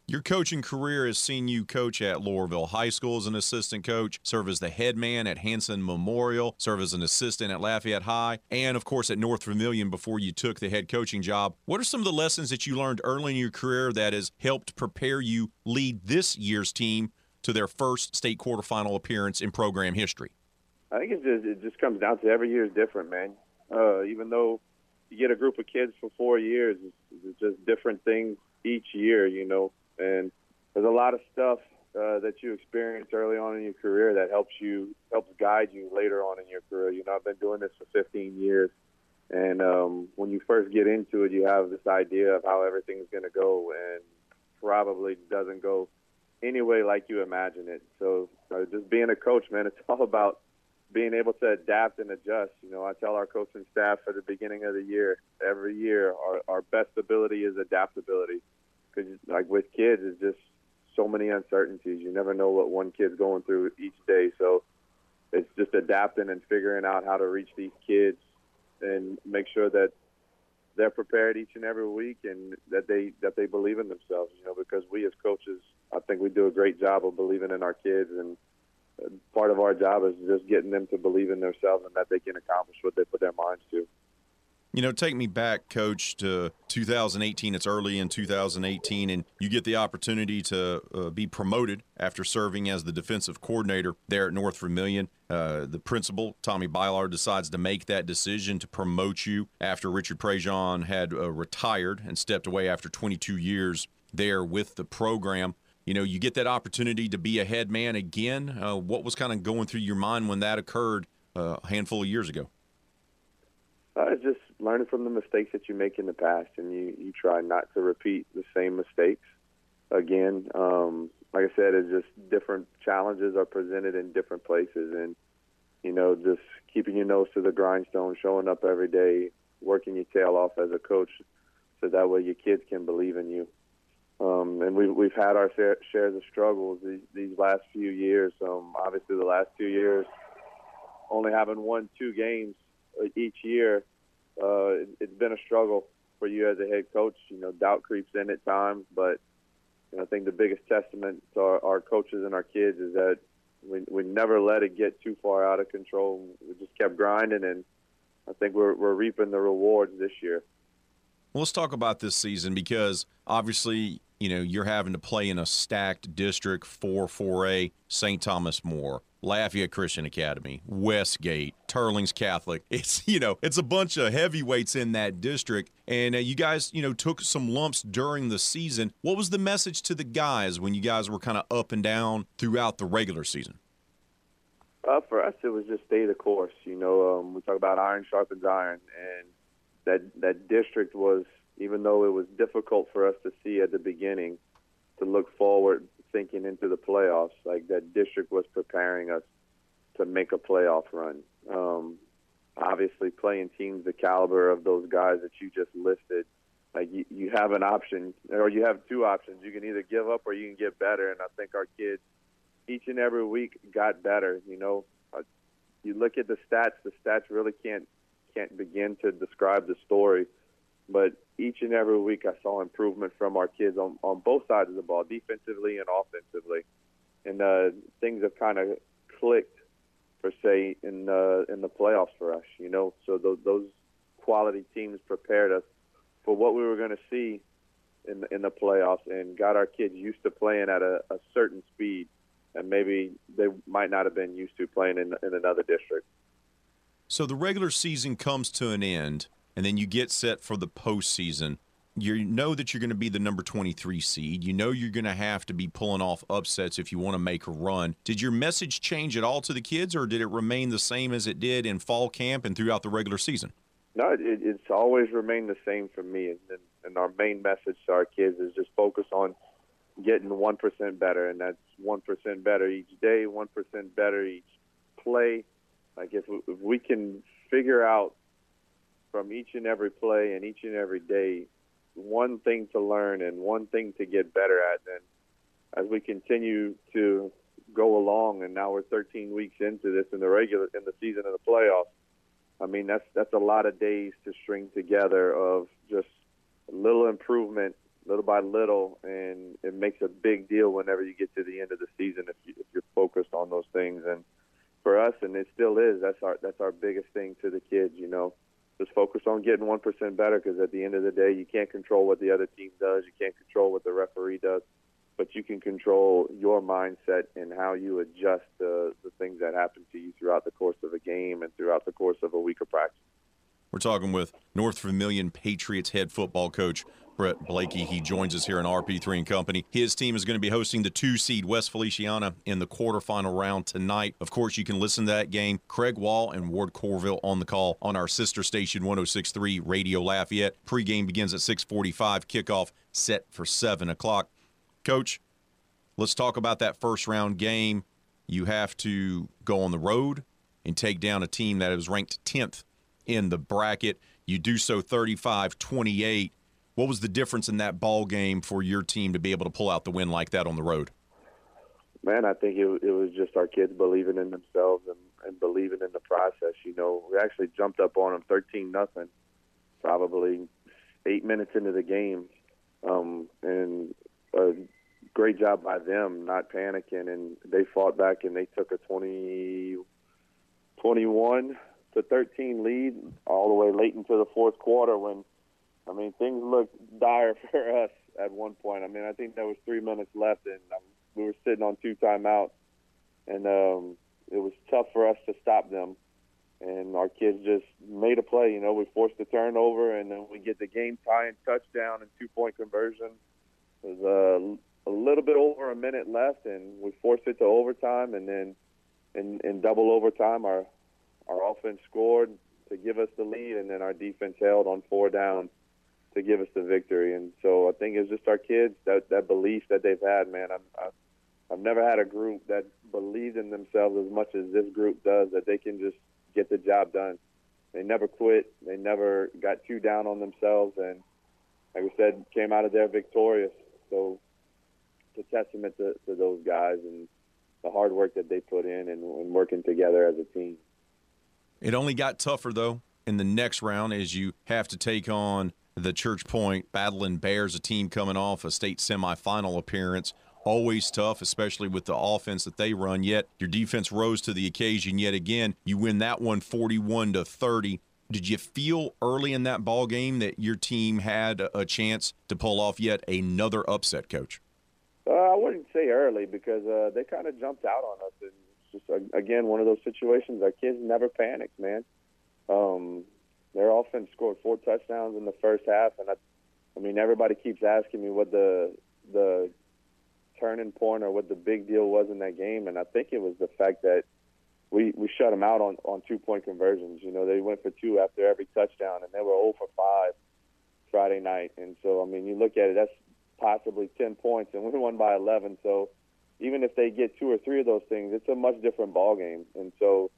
Your coaching career has seen you coach at Loreauville High School as an assistant coach, serve as the head man at Hanson Memorial, serve as an assistant at Lafayette High, and of course at North Vermilion before you took the head coaching job. What are some of the lessons that you learned early in your career that has helped prepare you lead this year's team to their first state quarterfinal appearance in program history? I think it just it just comes down to every year is different, man. Uh, even though you get a group of kids for four years, it's, it's just different things each year, you know and there's a lot of stuff uh, that you experience early on in your career that helps you helps guide you later on in your career. You know, I've been doing this for 15 years, And um, when you first get into it, you have this idea of how everything's going to go, and probably doesn't go any way like you imagine it. So uh, just being a coach, man, it's all about being able to adapt and adjust. You know, I tell our coaching staff at the beginning of the year, every year, our, our best ability is adaptability. Because, like with kids, it's just so many uncertainties. You never know what one kid's going through each day. So it's just adapting and figuring out how to reach these kids and make sure that they're prepared each and every week and that they that they believe in themselves. You know, because we as coaches, I think we do a great job of believing in our kids and uh, part of our job is just getting them to believe in themselves and that they can accomplish what they put their minds to. You know, take me back, coach, to 2018. It's early in 2018, and you get the opportunity to uh, be promoted after serving as the defensive coordinator there at North Vermilion. Uh, the principal, Tommy Bylar, decides to make that decision to promote you after Richard Prejean had uh, retired and stepped away after 22 years there with the program you know, you get that opportunity to be a head man again. Uh, what was kind of going through your mind when that occurred uh, a handful of years ago? Uh, just learning from the mistakes that you make in the past, and you you try not to repeat the same mistakes again. Um, like I said, it's just different challenges are presented in different places, and you know, just keeping your nose to the grindstone, showing up every day, working your tail off as a coach, so that way your kids can believe in you. Um, and we've we've had our share, shares of struggles these, these last few years. Um, obviously, the last two years, only having won two games each year, uh, it, it's been a struggle for you as a head coach. You know, doubt creeps in at times, but you know, I think the biggest testament to our, our coaches and our kids is that we we never let it get too far out of control. We just kept grinding, and I think we're we're reaping the rewards this year. Well, let's talk about this season because obviously you know, you're having to play in a stacked district 4 4A, St. Thomas More, Lafayette Christian Academy, Westgate, Teurlings Catholic. It's, you know, it's a bunch of heavyweights in that district. And uh, you guys, you know, took some lumps during the season. What was the message to the guys when you guys were kind of up and down throughout the regular season? Uh, for us, it was just stay the course. You know, um, we talk about iron sharpens iron, and that that district was even though it was difficult for us to see at the beginning, to look forward thinking into the playoffs, like that district was preparing us to make a playoff run. Um, obviously, playing teams the caliber of those guys that you just listed, like you, you have an option, or you have two options. You can either give up or you can get better. And I think our kids, each and every week, got better. You know, uh, you look at the stats; the stats really can't can't begin to describe the story but each and every week, I saw improvement from our kids on, on both sides of the ball, defensively and offensively. And uh, things have kind of clicked, per se, in uh, in the playoffs for us. You know, so those, those quality teams prepared us for what we were going to see in the, in the playoffs, and got our kids used to playing at a, a certain speed, and maybe they might not have been used to playing in, in another district. So the regular season comes to an end and then you get set for the postseason. You know that you're going to be the number 23 seed. You know you're going to have to be pulling off upsets if you want to make a run. Did your message change at all to the kids, or did it remain the same as it did in fall camp and throughout the regular season? No, it, it's always remained the same for me. And, and our main message to our kids is just focus on getting 1% better. And that's 1% better each day, 1% better each play. Like if, if we can figure out from each and every play and each and every day one thing to learn and one thing to get better at. And as we continue to go along, and now we're 13 weeks into this in the regular in the season of the playoffs. I mean, that's that's a lot of days to string together of just little improvement, little by little, and it makes a big deal whenever you get to the end of the season if, you, if you're focused on those things. And for us, and it still is, that's our that's our biggest thing to the kids. You know, just focus on getting one percent better because at the end of the day, you can't control what the other team does. You can't control what the referee does, but you can control your mindset and how you adjust the the things that happen to you throughout the course of a game and throughout the course of a week of practice. We're talking with North Vermilion Patriots head football coach Brett Blakey. He joins us here in RP3 and Company. His team is going to be hosting the two seed West Feliciana in the quarterfinal round tonight. Of course, you can listen to that game. Craig Wall and Ward Corville on the call on our sister station 1063 Radio Lafayette. Pregame begins at 645, kickoff set for 7 o'clock. Coach, let's talk about that first round game. You have to go on the road and take down a team that is ranked 10th in the bracket. You do so 35 28. What was the difference in that ball game for your team to be able to pull out the win like that on the road? Man, I think it, it was just our kids believing in themselves and, and believing in the process. You know, we actually jumped up on them 13 nothing, probably eight minutes into the game, um, and a great job by them not panicking, and they fought back and they took a 20, 21 to 13 lead all the way late into the fourth quarter when, I mean, things looked dire for us at one point. I mean, I think there was three minutes left, and um, we were sitting on two timeouts, and um, it was tough for us to stop them. And our kids just made a play. You know, we forced the turnover, and then we get the game tying touchdown and two point conversion. It was uh, a little bit over a minute left, and we forced it to overtime, and then in, in double overtime, our our offense scored to give us the lead, and then our defense held on four downs to give us the victory. And so I think it's just our kids that that belief that they've had, man. I'm, I, I've never had a group that believed in themselves as much as this group does. That they can just get the job done. They never quit. They never got too down on themselves, and like I said, came out of there victorious. So it's a testament to, to those guys and the hard work that they put in and, and working together as a team. It only got tougher though in the next round as you have to take on the Church Point Battling Bears, a team coming off a state semifinal appearance. Always tough, especially with the offense that they run. Yet your defense rose to the occasion yet again. You win that one 41 to 30. Did you feel early in that ball game that your team had a chance to pull off yet another upset, coach? Uh, I wouldn't say early because uh, they kind of jumped out on us and just again one of those situations. Our kids never panicked, man. Um, their offense scored four touchdowns in the first half, and I, I mean everybody keeps asking me what the the turning point or what the big deal was in that game, and I think it was the fact that we we shut them out on on two point conversions. You know, they went for two after every touchdown, and they were 0 for five Friday night. And so, I mean, you look at it, that's possibly 10 points, and we won by 11. So even if they get two or three of those things, it's a much different ball game. And so,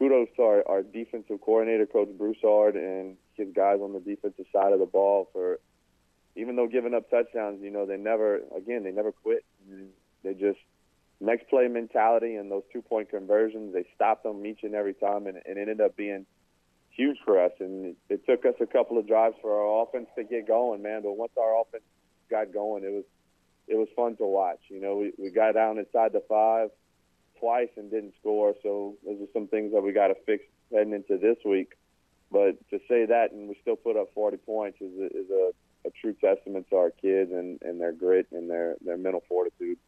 kudos to our, our defensive coordinator, Coach Broussard, and his guys on the defensive side of the ball for, even though giving up touchdowns, you know, they never, again, they never quit. They just next play mentality and those two point conversions. They stopped them each and every time, and, it ended up being huge for us. And it, it took us a couple of drives for our offense to get going, man. But once our offense got going, it was it was fun to watch. You know, we, we got down inside the five twice and didn't score. So those are some things that we got to fix heading into this week. But to say that and we still put up 40 points is a, is a, a true testament to our kids and, and their grit and their, their mental fortitude.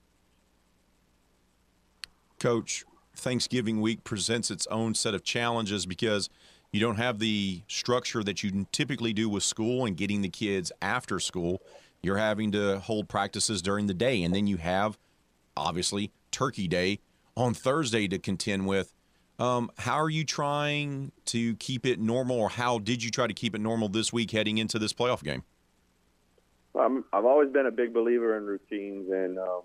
Coach, Thanksgiving week presents its own set of challenges because you don't have the structure that you typically do with school and getting the kids after school you're having to hold practices during the day. And then you have, obviously, Turkey Day on Thursday to contend with. Um, how are you trying to keep it normal, or how did you try to keep it normal this week heading into this playoff game? I've always been a big believer in routines, and um,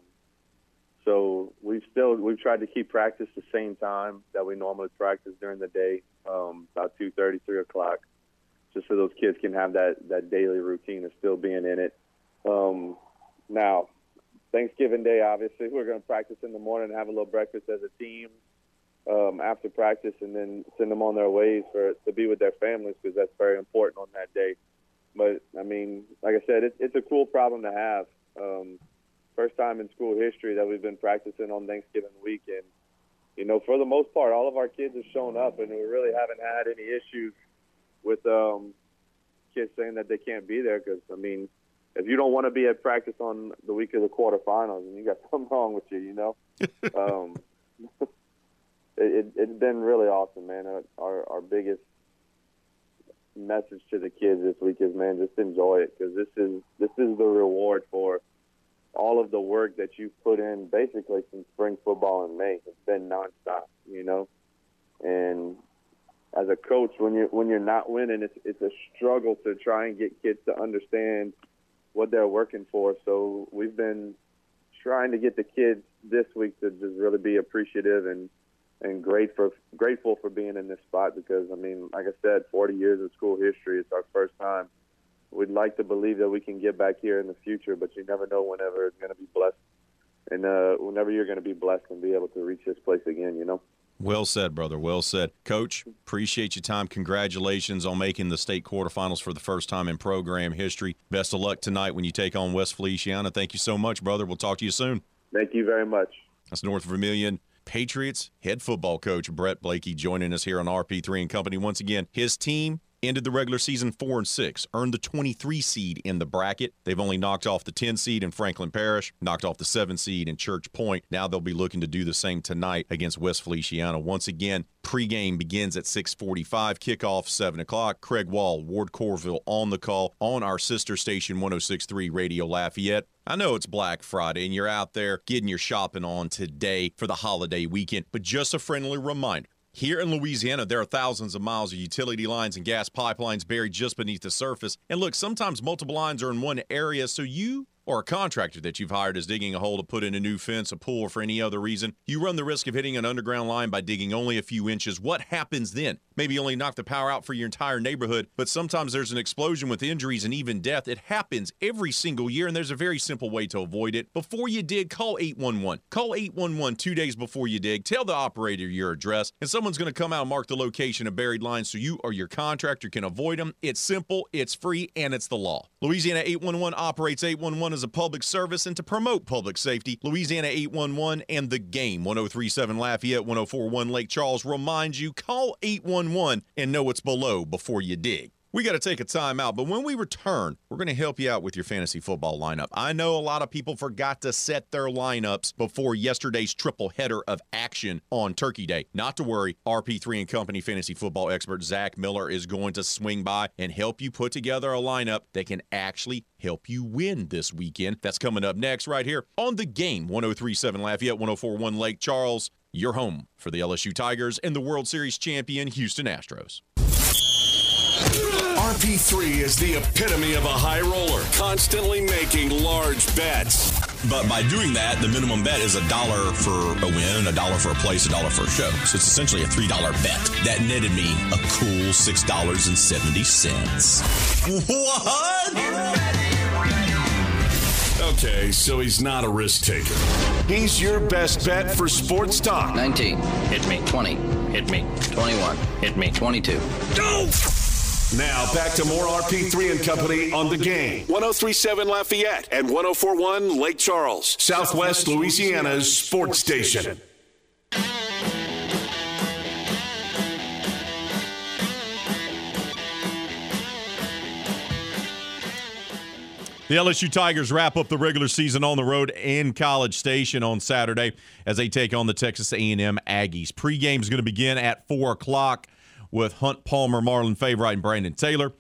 so we've still we've tried to keep practice the same time that we normally practice during the day, um, about two thirty, three o'clock, just so those kids can have that that daily routine of still being in it. Um, now, Thanksgiving Day, obviously, we're going to practice in the morning, have a little breakfast as a team um, after practice, and then send them on their ways for to be with their families because that's very important on that day. But I mean, like I said, it, it's a cool problem to have. Um, first time in school history that we've been practicing on Thanksgiving weekend. You know, for the most part, all of our kids have shown up, and we really haven't had any issues with um, kids saying that they can't be there. Because I mean, if you don't want to be at practice on the week of the quarterfinals, then you got something wrong with you, you know. um, it, it, has been really awesome, man. Our our biggest message to the kids this week is, man, just enjoy it because this is this is the reward for all of the work that you've put in basically since spring football in May. It's been nonstop, you know. And as a coach, when you're when you're not winning, it's it's a struggle to try and get kids to understand what they're working for. So we've been trying to get the kids this week to just really be appreciative and and grateful grateful for being in this spot because I mean, like I said, 40 years of school history. It's our first time. We'd like to believe that we can get back here in the future, but you never know whenever it's going to be blessed, and uh, whenever you're going to be blessed and be able to reach this place again. You know. Well said, brother. Well said. Coach, appreciate your time. Congratulations on making the state quarterfinals for the first time in program history. Best of luck tonight when you take on West Feliciana. Thank you so much, brother. We'll talk to you soon. Thank you very much. That's North Vermilion Patriots head football coach Brett Blakey joining us here on RP3 and Company. Once again, his team ended the regular season 4 and 6, earned the 23 seed in the bracket. They've only knocked off the 10 seed in Franklin Parish, knocked off the 7 seed in Church Point. Now they'll be looking to do the same tonight against West Feliciana. Once again, pregame begins at 6:45, kickoff 7 o'clock. Craig Wall, Ward Corville on the call on our sister station 106.3 Radio Lafayette. I know it's Black Friday and you're out there getting your shopping on today for the holiday weekend, but just a friendly reminder here in Louisiana, there are thousands of miles of utility lines and gas pipelines buried just beneath the surface. And look, sometimes multiple lines are in one area, so you or a contractor that you've hired is digging a hole to put in a new fence, a pool, or for any other reason, you run the risk of hitting an underground line by digging only a few inches. What happens then? Maybe only knock the power out for your entire neighborhood, but sometimes there's an explosion with injuries and even death. It happens every single year, and there's a very simple way to avoid it. Before you dig, call 811. Call 811 two days before you dig. Tell the operator your address, and someone's going to come out and mark the location of buried lines so you or your contractor can avoid them. It's simple, it's free, and it's the law. Louisiana 811 operates 811 as a public service and to promote public safety. Louisiana 811 and the game 1037 Lafayette 1041 Lake Charles reminds you call 811 and know what's below before you dig. We got to take a time out, but when we return, we're going to help you out with your fantasy football lineup. I know a lot of people forgot to set their lineups before yesterday's triple header of action on Turkey Day. Not to worry, RP3 and Company fantasy football expert Zach Miller is going to swing by and help you put together a lineup that can actually help you win this weekend. That's coming up next, right here on the game 1037 Lafayette, 1041 Lake Charles. Your home for the LSU Tigers and the World Series champion Houston Astros. RP3 is the epitome of a high roller, constantly making large bets. But by doing that, the minimum bet is a dollar for a win, a dollar for a place, a dollar for a show. So it's essentially a $3 bet. That netted me a cool $6.70. What? Okay, so he's not a risk taker. He's your best bet for sports talk. 19. Hit me. 20. Hit me. 21. Hit me. 22. Go! Now back to more RP3 and Company on the game. 1037 Lafayette and 1041 Lake Charles, Southwest Louisiana's sports station. The LSU Tigers wrap up the regular season on the road in College Station on Saturday as they take on the Texas A&M Aggies. Pre-game is going to begin at 4 o'clock with Hunt Palmer, Marlon Favorite, and Brandon Taylor.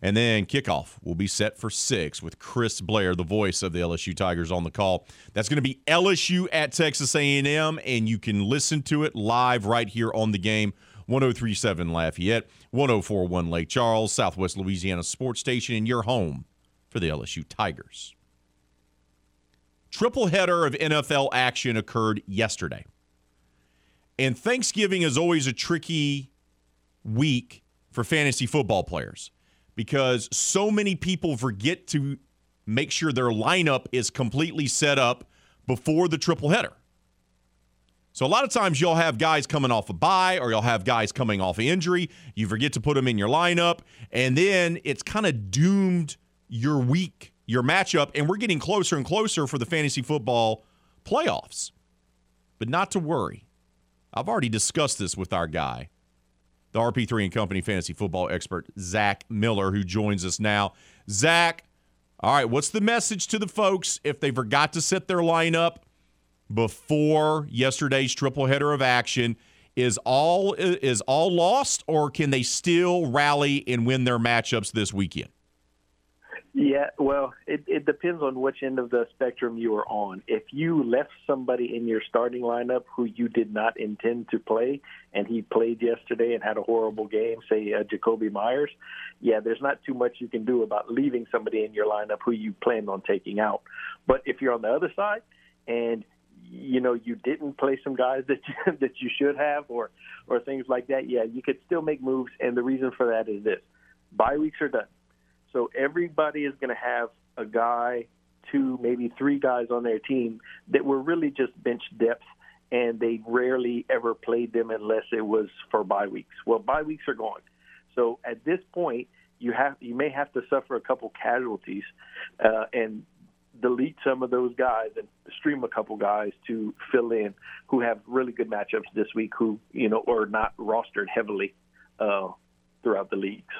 And then kickoff will be set for 6 with Chris Blair, the voice of the LSU Tigers, on the call. That's going to be LSU at Texas A&M, and you can listen to it live right here on the game. 1037 Lafayette, 1041 Lake Charles, Southwest Louisiana Sports Station, and your home for the LSU Tigers. Triple header of NFL action occurred yesterday. And Thanksgiving is always a tricky week for fantasy football players because so many people forget to make sure their lineup is completely set up before the triple header. So a lot of times you'll have guys coming off a bye or you'll have guys coming off injury. You forget to put them in your lineup, and then it's kind of doomed your week, your matchup, and we're getting closer and closer for the fantasy football playoffs. But not to worry. I've already discussed this with our guy, the RP3 and Company fantasy football expert, Zach Miller, who joins us now. Zach, all right, what's the message to the folks if they forgot to set their lineup before yesterday's triple header of action? is all is all lost, or can they still rally and win their matchups this weekend? Yeah, well, it, it depends on which end of the spectrum you are on. If you left somebody in your starting lineup who you did not intend to play, and he played yesterday and had a horrible game, say uh, Jakobi Meyers, yeah, there's not too much you can do about leaving somebody in your lineup who you planned on taking out. But if you're on the other side and you know you didn't play some guys that you, that you should have or or things like that, yeah, you could still make moves. And the reason for that is this: bye weeks are done. So everybody is going to have a guy, two, maybe three guys on their team that were really just bench depth, and they rarely ever played them unless it was for bye weeks. Well, bye weeks are gone. So at this point, you have you may have to suffer a couple casualties, uh, and delete some of those guys and stream a couple guys to fill in who have really good matchups this week, who you know are not rostered heavily uh, throughout the leagues.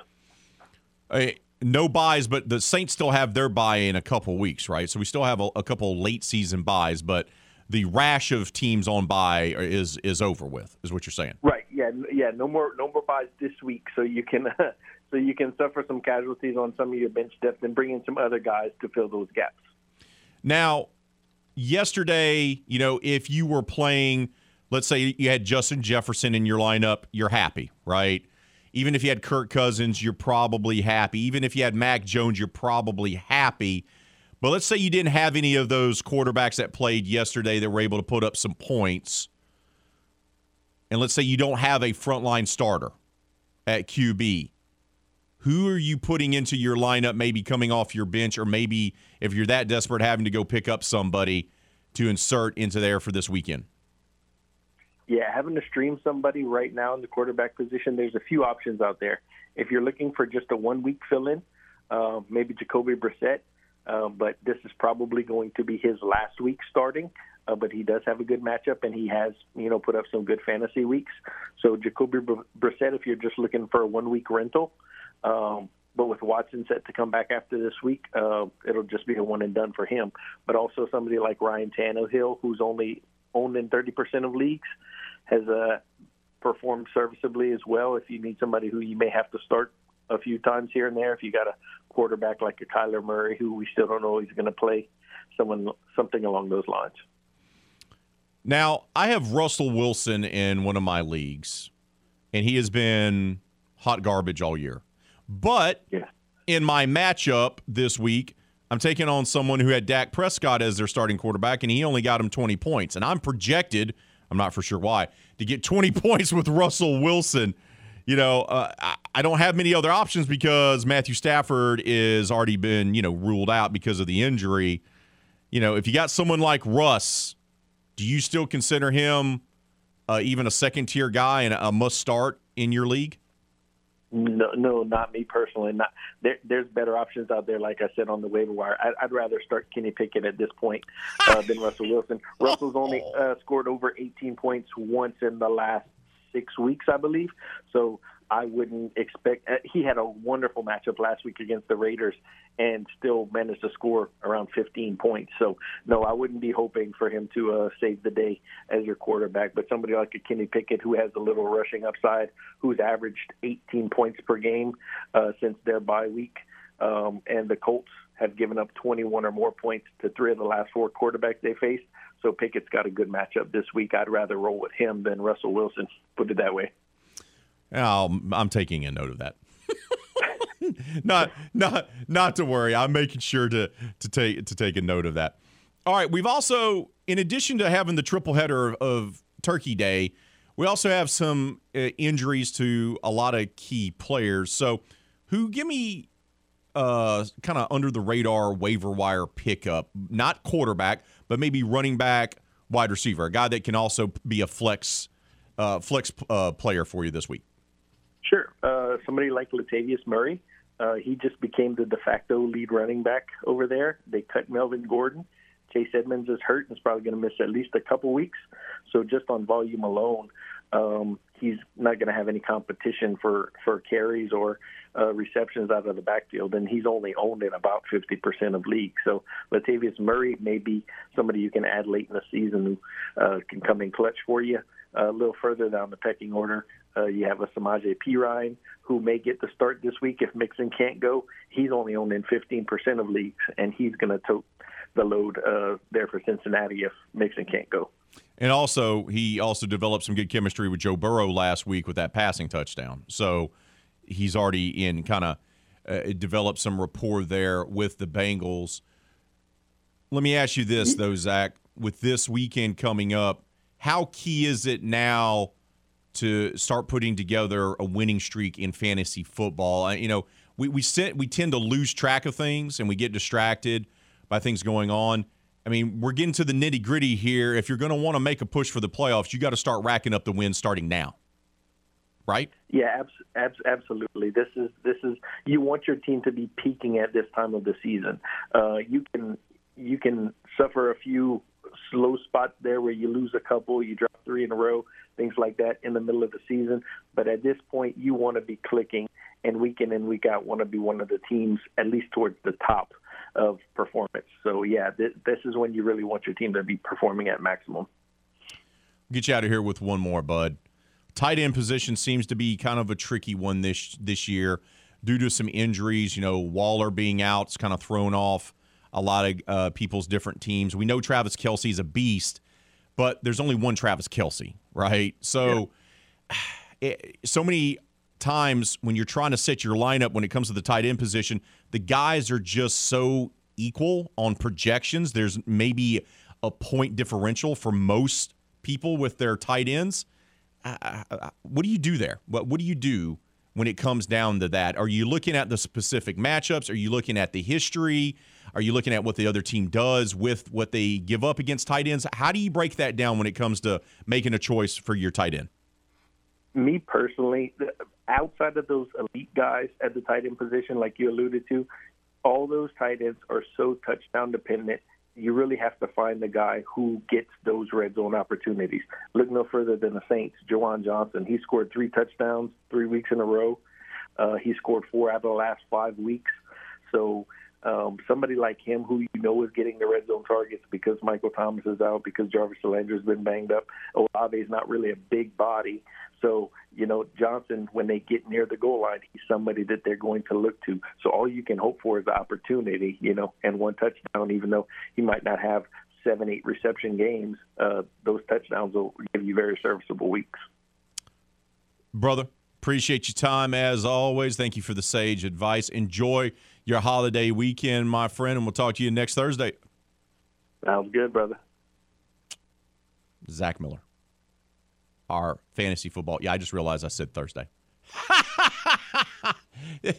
No byes, but the Saints still have their bye in a couple weeks, right? So we still have a, a couple late season byes, but the rash of teams on bye is is over with, is what you're saying. Right. Yeah. Yeah. No more no more byes this week, so you can so you can suffer some casualties on some of your bench depth and bring in some other guys to fill those gaps. Now, yesterday, you know, if you were playing, let's say you had Justin Jefferson in your lineup, you're happy, right? Even if you had Kirk Cousins, you're probably happy. Even if you had Mac Jones, you're probably happy. But let's say you didn't have any of those quarterbacks that played yesterday that were able to put up some points. And let's say you don't have a frontline starter at QB. Who are you putting into your lineup, maybe coming off your bench, or maybe if you're that desperate, having to go pick up somebody to insert into there for this weekend? Yeah, having to stream somebody right now in the quarterback position, there's a few options out there. If you're looking for just a one week fill in, uh, maybe Jacoby Brissett, uh, but this is probably going to be his last week starting. Uh, but he does have a good matchup, and he has, you know, put up some good fantasy weeks. So Jacoby Brissett, if you're just looking for a one week rental, um, but with Watson set to come back after this week, uh, it'll just be a one and done for him. But also somebody like Ryan Tannehill, who's only owned in 30% of leagues, has uh, performed serviceably as well. If you need somebody who you may have to start a few times here and there, if you got a quarterback like a Kyler Murray, who we still don't know he's going to play, someone something along those lines. Now, I have Russell Wilson in one of my leagues, and he has been hot garbage all year. But yeah. in my matchup this week, I'm taking on someone who had Dak Prescott as their starting quarterback, and he only got him 20 points. And I'm projected – I'm not for sure why. To get 20 points with Russell Wilson, you know, uh, I don't have many other options because Matthew Stafford is already been, you know, ruled out because of the injury. You know, if you got someone like Russ, do you still consider him uh, even a second tier guy and a must start in your league? No, no, not me personally. Not there, there's better options out there. Like I said on the waiver wire, I, would rather start Kenny Pickett at this point uh, than Russell Wilson. Russell's only uh, scored over 18 points once in the last six weeks, I believe. So I wouldn't expect. Uh, he had a wonderful matchup last week against the Raiders and still managed to score around 15 points. So, no, I wouldn't be hoping for him to uh, save the day as your quarterback. But somebody like a Kenny Pickett who has a little rushing upside, who's averaged 18 points per game uh, since their bye week, um, and the Colts have given up 21 or more points to three of the last four quarterbacks they faced. So Pickett's got a good matchup this week. I'd rather roll with him than Russell Wilson. Put it that way. Oh, I'm taking a note of that. not not not to worry. I'm making sure to to take to take a note of that. All right, we've also in addition to having the triple header of, of Turkey Day, we also have some uh, injuries to a lot of key players. So, who give me uh, kind of under the radar waiver wire pickup, not quarterback, but maybe running back, wide receiver, a guy that can also be a flex uh, flex uh, player for you this week. Sure. Uh, somebody like Latavius Murray, uh, he just became the de facto lead running back over there. They cut Melvin Gordon. Chase Edmonds is hurt and is probably going to miss at least a couple weeks. So just on volume alone, um, he's not going to have any competition for for carries or uh, receptions out of the backfield, and he's only owned in about 50% of leagues. So Latavius Murray may be somebody you can add late in the season who uh, can come in clutch for you. a little further down the pecking order, uh, you have a Samaje Perine who may get the start this week if Mixon can't go. He's only owned in 15% of leagues, and he's going to tote the load uh, there for Cincinnati if Mixon can't go. And also, he also developed some good chemistry with Joe Burrow last week with that passing touchdown. So he's already in kind of uh, developed some rapport there with the Bengals. Let me ask you this, though, Zach. With this weekend coming up, how key is it now to start putting together a winning streak in fantasy football? You know, we we sit, we tend to lose track of things and we get distracted by things going on. I mean, we're getting to the nitty gritty here. If you're going to want to make a push for the playoffs, you got to start racking up the wins starting now, right? Yeah, abs- abs- absolutely. This is this is you want your team to be peaking at this time of the season. Uh, you can you can suffer a few slow spots there where you lose a couple, you drop three in a row, things like that in the middle of the season. But at this point, you want to be clicking, and week in and week out, want to be one of the teams at least towards the top of performance. So yeah, th- this is when you really want your team to be performing at maximum. Get you out of here with one more, bud. Tight end position seems to be kind of a tricky one this this year due to some injuries. You know, Waller being out, it's kind of thrown off a lot of uh, people's different teams. We know Travis Kelce is a beast, but there's only one Travis Kelce, right? So, yeah. it, so many times when you're trying to set your lineup when it comes to the tight end position, the guys are just so equal on projections. There's maybe a point differential for most people with their tight ends. Uh, what do you do there? What What do you do when it comes down to that? Are you looking at the specific matchups? Are you looking at the history? Are you looking at what the other team does with what they give up against tight ends? How do you break that down when it comes to making a choice for your tight end? Me personally, outside of those elite guys at the tight end position, like you alluded to, all those tight ends are so touchdown dependent. You really have to find the guy who gets those red zone opportunities. Look no further than the Saints, Juwan Johnson. He scored three touchdowns three weeks in a row. Uh, he scored four out of the last five weeks. So um, somebody like him who you know is getting the red zone targets because Michael Thomas is out, because Jarvis Landry's been banged up. Olave is not really a big body. So, you know, Johnson, when they get near the goal line, he's somebody that they're going to look to. So all you can hope for is the opportunity, you know, and one touchdown, even though he might not have seven, eight reception games, uh, those touchdowns will give you very serviceable weeks. Brother, appreciate your time as always. Thank you for the sage advice. Enjoy your holiday weekend, my friend, and we'll talk to you next Thursday. Sounds good, brother. Zach Miller, our fantasy football. Yeah, I just realized I said Thursday.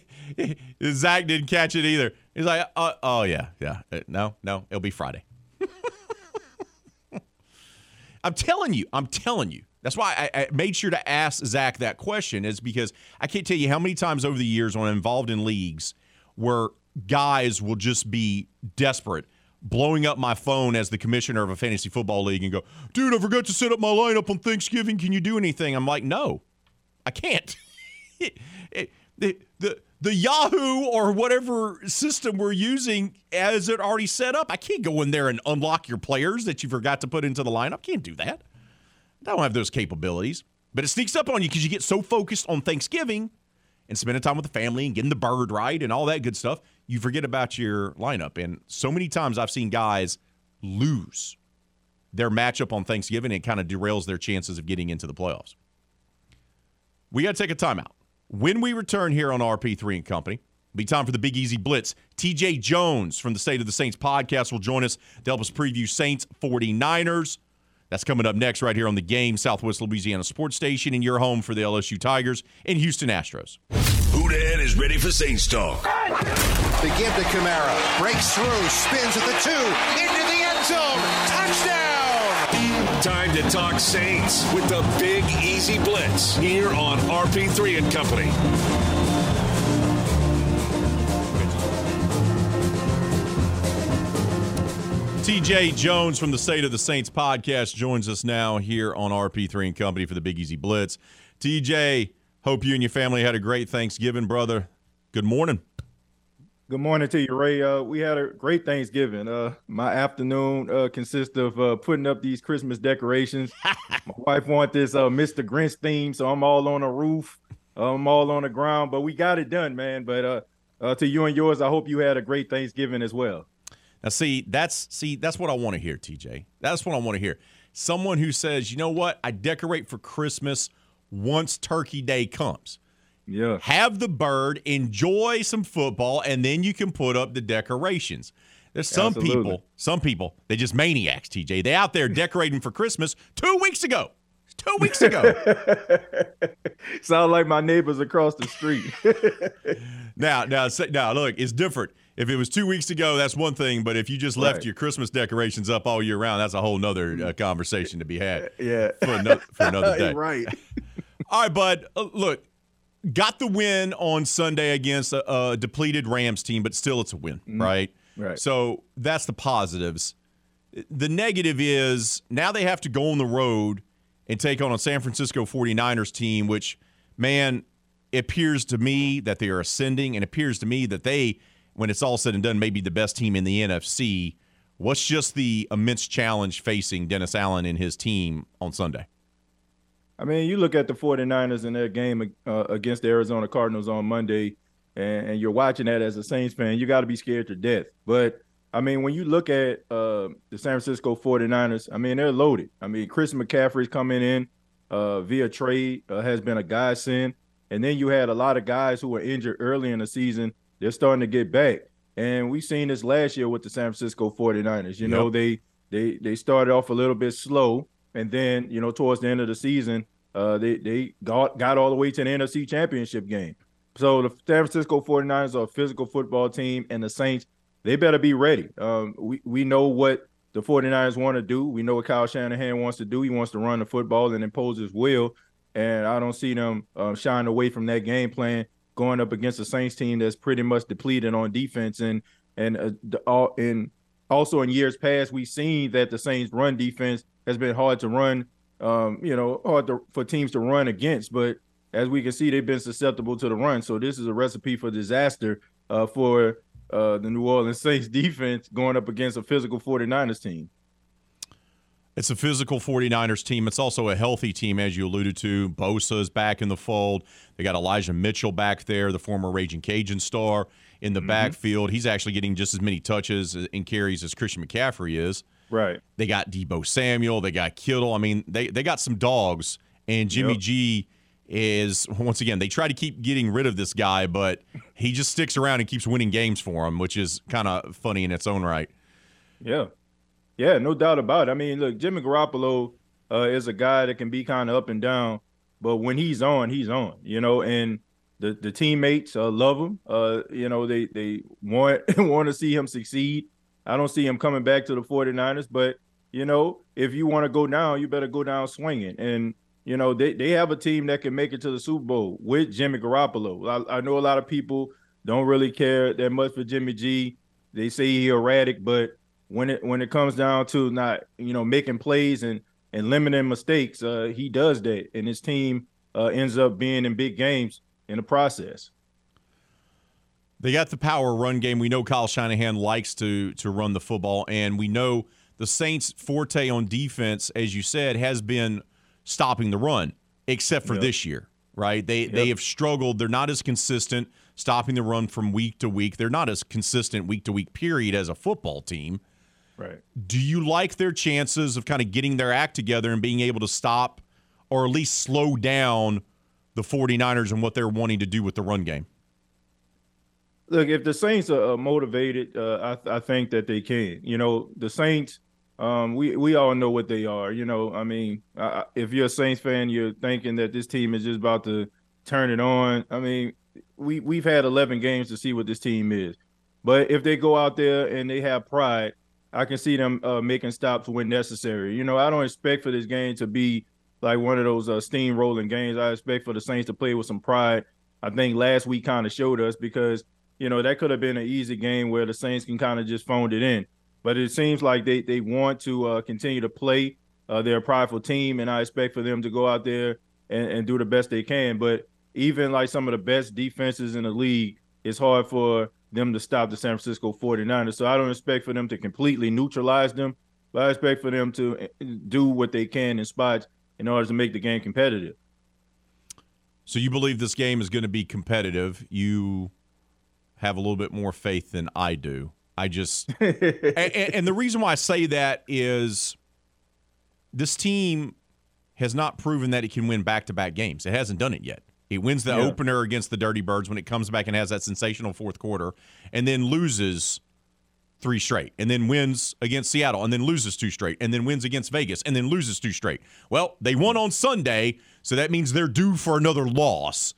Zach didn't catch it either. He's like, uh, oh, yeah, yeah. Uh, no, no, it'll be Friday. I'm telling you, I'm telling you. That's why I, I, made sure to ask Zach that question, is because I can't tell you how many times over the years when I'm involved in leagues – where guys will just be desperate blowing up my phone as the commissioner of a fantasy football league and go, dude, I forgot to set up my lineup on Thanksgiving. Can you do anything? I'm like, no, I can't. the, the, the Yahoo or whatever system we're using as it already set up. I can't go in there and unlock your players that you forgot to put into the lineup. Can't do that. I don't have those capabilities. But it sneaks up on you because you get so focused on Thanksgiving and spending time with the family and getting the bird right and all that good stuff, you forget about your lineup. And so many times I've seen guys lose their matchup on Thanksgiving and it kind of derails their chances of getting into the playoffs. We got to take a timeout. When we return here on RP3 and Company, be time for the Big Easy Blitz. TJ Jones from the State of the Saints podcast will join us to help us preview Saints 49ers. That's coming up next, right here on the game, Southwest Louisiana Sports Station, and your home for the LSU Tigers and Houston Astros. Who Dat is ready for Saints talk. They give to Kamara, breaks through, spins at the two, into the end zone, touchdown! Time to talk Saints with the Big Easy Blitz here on RP3 and Company. TJ Jones from the State of the Saints podcast joins us now here on RP3 and Company for the Big Easy Blitz. TJ, hope you and your family had a great Thanksgiving, brother. Good morning. Good morning to you, Ray. Uh, we had a great Thanksgiving. Uh, my afternoon uh, consists of uh, putting up these Christmas decorations. my wife wants this uh, Mr. Grinch theme, so I'm all on the roof. I'm all on the ground, but we got it done, man. But uh, uh, to you and yours, I hope you had a great Thanksgiving as well. Now, see, that's see, that's what I want to hear, TJ. That's what I want to hear. Someone who says, you know what, I decorate for Christmas once Turkey Day comes. Yeah. Have the bird, enjoy some football, and then you can put up the decorations. There's some Absolutely. people, some people, they just maniacs, TJ. They out there decorating for Christmas two weeks ago. Two weeks ago. Sound like my neighbors across the street. now, now, now, look, it's different. If it was two weeks ago, that's one thing. But if you just left Right. your Christmas decorations up all year round, that's a whole nother uh, conversation to be had. yeah. for another, for another day. right. All right, bud. Uh, look, got the win on Sunday against a, a depleted Rams team, but still it's a win, right? Right. So that's the positives. The negative is now they have to go on the road and take on a San Francisco 49ers team, which, man, it appears to me that they are ascending and appears to me that they, when it's all said and done, may be the best team in the NFC. What's just the immense challenge facing Dennis Allen and his team on Sunday? I mean, you look at the 49ers in their game uh, against the Arizona Cardinals on Monday, and, and you're watching that as a Saints fan, you got to be scared to death. But I mean, when you look at uh, the San Francisco 49ers, I mean, they're loaded. I mean, Chris McCaffrey's coming in uh, via trade uh, has been a godsend. And then you had a lot of guys who were injured early in the season. They're starting to get back. And we've seen this last year with the San Francisco 49ers. You know, they they they started off a little bit slow, and then you know towards the end of the season, uh, they they got got all the way to the NFC Championship game. So the San Francisco 49ers are a physical football team, and the Saints they better be ready. Um, we we know what the 49ers want to do. We know what Kyle Shanahan wants to do. He wants to run the football and impose his will. And I don't see them um, shying away from that game plan going up against a Saints team that's pretty much depleted on defense. And and uh, all and also in years past, we've seen that the Saints run defense has been hard to run. Um, you know, hard to, for teams to run against. But as we can see, they've been susceptible to the run. So this is a recipe for disaster uh, for uh, the New Orleans Saints defense going up against a physical 49ers team. It's a physical 49ers team. It's also a healthy team, as you alluded to. Bosa is back in the fold. They got Elijah Mitchell back there, the former Raging Cajun star in the mm-hmm. backfield. He's actually getting just as many touches and carries as Christian McCaffrey is. Right. They got Deebo Samuel. They got Kittle. I mean, they, they got some dogs. And Jimmy Yep. G is, once again, they try to keep getting rid of this guy, but he just sticks around and keeps winning games for them, which is kind of funny in its own right. Yeah. Yeah, no doubt about it. I mean, look, Jimmy Garoppolo uh, is a guy that can be kind of up and down, but when he's on, he's on, you know, and the, the teammates uh, love him. Uh, you know, they they want want to see him succeed. I don't see him coming back to the 49ers, but you know, if you want to go down, you better go down swinging. And you know, they, they have a team that can make it to the Super Bowl with Jimmy Garoppolo. I, I know a lot of people don't really care that much for Jimmy G. They say he erratic, but when it when it comes down to not you know making plays and and limiting mistakes, uh, he does that, and his team uh, ends up being in big games in the process. They got the power run game. We know Kyle Shanahan likes to to run the football, and we know the Saints' forte on defense, as you said, has been stopping the run, except for Yep. this year. Right? They they have struggled. They're not as consistent stopping the run from week to week. They're not as consistent week to week period as a football team. Right. Do you like their chances of kind of getting their act together and being able to stop or at least slow down the 49ers and what they're wanting to do with the run game? Look, if the Saints are motivated, uh, I, I think that they can. You know, the Saints, um, we we all know what they are. You know, I mean, uh, if you're a Saints fan, you're thinking that this team is just about to turn it on. I mean, we we've had 11 games to see what this team is, but if they go out there and they have pride, I can see them uh, making stops when necessary. You know, I don't expect for this game to be like one of those uh, steamrolling games. I expect for the Saints to play with some pride. I think last week kind of showed us because you know that could have been an easy game where the Saints can kind of just phoned it in. But it seems like they they want to uh, continue to play. Uh, they're a prideful team, and I expect for them to go out there and, and do the best they can. But even like some of the best defenses in the league, it's hard for them to stop the San Francisco 49ers. So I don't expect for them to completely neutralize them, but I expect for them to eh, do what they can in spots in order to make the game competitive. So you believe this game is going to be competitive. You have a little bit more faith than I do. I just and, and the reason why I say that is this team has not proven that it can win back-to-back games. It hasn't done it yet. It wins the Yeah. opener against the Dirty Birds when it comes back and has that sensational fourth quarter, and then loses three straight, and then wins against Seattle, and then loses two straight, and then wins against Vegas, and then loses two straight. Well, they won on Sunday, so that means they're due for another loss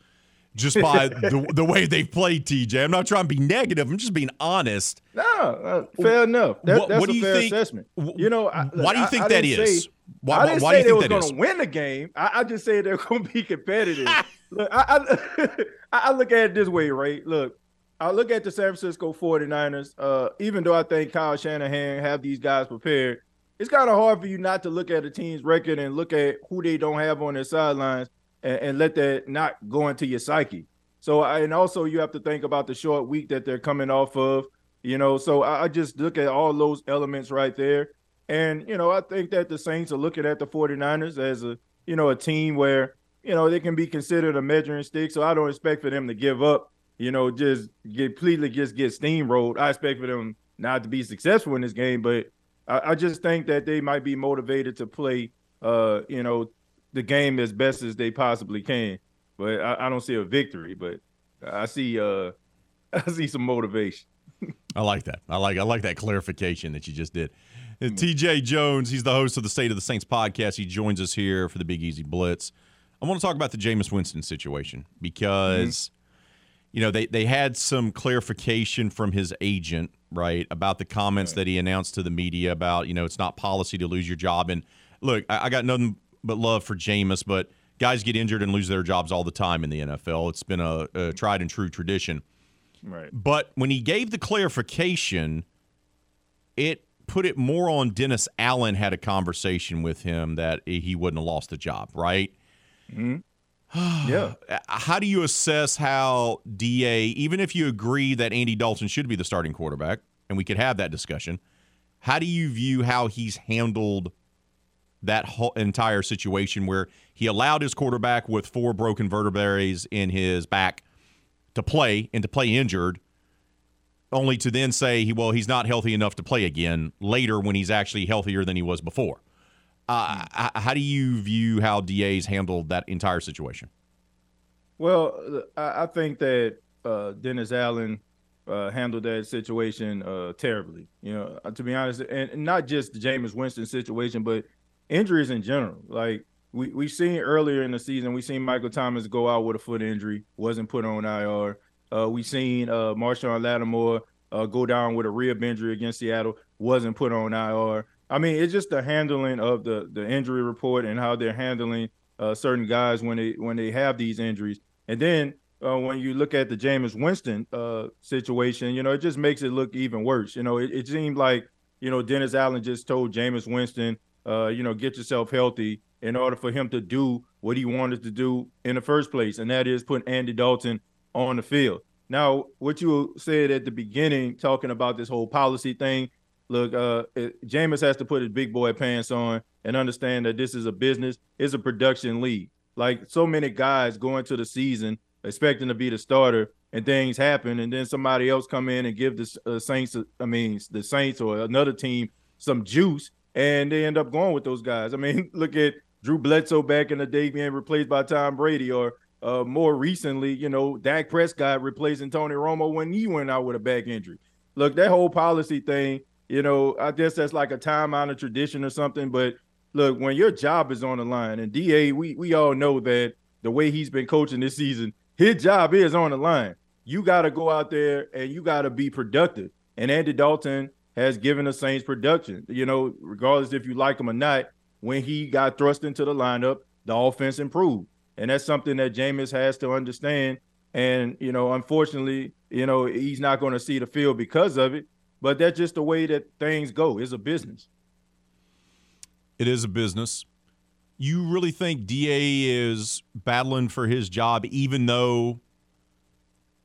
just by the, the way they've played, TJ. I'm not trying to be negative. I'm just being honest. No, uh, fair enough. That, What- that's what a do you fair think- assessment. You know, I, why do you think I that didn't say- Why- I didn't why do say you they was going to win the game. I, I just said they're going to be competitive. look, I, I, I look at it this way, right? Look, I look at the San Francisco 49ers. Uh, even though I think Kyle Shanahan have these guys prepared, it's kind of hard for you not to look at a team's record and look at who they don't have on their sidelines and, and let that not go into your psyche. So, I- and also you have to think about the short week that they're coming off of. You know, so I, I just look at all those elements right there. And, you know, I think that the Saints are looking at the 49ers as a, you know, a team where, you know, they can be considered a measuring stick. So I don't expect for them to give up, you know, just get completely just get steamrolled. I expect for them not to be successful in this game, but I, I just think that they might be motivated to play uh, you know, the game as best as they possibly can. But I, I don't see a victory, but I see uh I see some motivation. I like that. I like I like that clarification that you just did. Uh, TJ Jones, he's the host of the State of the Saints podcast. He joins us here for the Big Easy Blitz. I want to talk about the Jameis Winston situation because you know they they had some clarification from his agent, right, about the comments that he announced to the media about, you know, it's not policy to lose your job. And look, I, I got nothing but love for Jameis, but guys get injured and lose their jobs all the time in the NFL. It's been a, a tried and true tradition. Right. But when he gave the clarification, it put it more on Dennis Allen had a conversation with him that he wouldn't have lost the job, right? Mm-hmm. yeah. How do you assess how DA, even if you agree that Andy Dalton should be the starting quarterback, and we could have that discussion, how do you view how he's handled that whole entire situation where he allowed his quarterback with four broken vertebrae in his back to play and to play injured, only to then say, well, he's not healthy enough to play again later when he's actually healthier than he was before. Uh, how do you view how DA's handled that entire situation? Well, I, think that uh, Dennis Allen uh, handled that situation uh, terribly. You know, uh, to be honest, and, and not just the Jameis Winston situation, but injuries in general. Like we we seen earlier in the season, we seen Michael Thomas go out with a foot injury, wasn't put on IR. Uh, we seen uh, Marshon Lattimore uh, go down with a rib injury against Seattle, wasn't put on IR. I mean, it's just the handling of the the injury report and how they're handling uh, certain guys when they when they have these injuries. And then uh, when you look at the Jameis Winston uh, situation, you know, it just makes it look even worse. You know, it, it seemed like you know Dennis Allen just told Jameis Winston, uh, you know, get yourself healthy in order for him to do what he wanted to do in the first place, and that is put Andy Dalton on the field. Now, what you said at the beginning, talking about this whole policy thing, look, uh, it, Jameis has to put his big boy pants on and understand that this is a business, it's a production league. Like so many guys going to the season expecting to be the starter, and things happen, and then somebody else come in and give the uh, Saints, I mean, the Saints or another team some juice, and they end up going with those guys. I mean, look at Drew Bledsoe back in the day being replaced by Tom Brady, or uh, more recently, you know, Dak Prescott replacing Tony Romo when he went out with a back injury. Look, that whole policy thing, you know, I guess that's like a time honored tradition or something. But look, when your job is on the line, and DA, we we all know that the way he's been coaching this season, his job is on the line. You got to go out there and you got to be productive. And Andy Dalton has given the Saints production. You know, regardless if you like him or not, when he got thrust into the lineup, the offense improved. And that's something that Jameis has to understand. And, you know, unfortunately, you know, he's not going to see the field because of it. But that's just the way that things go. It's a business. It is a business. You really think DA is battling for his job, even though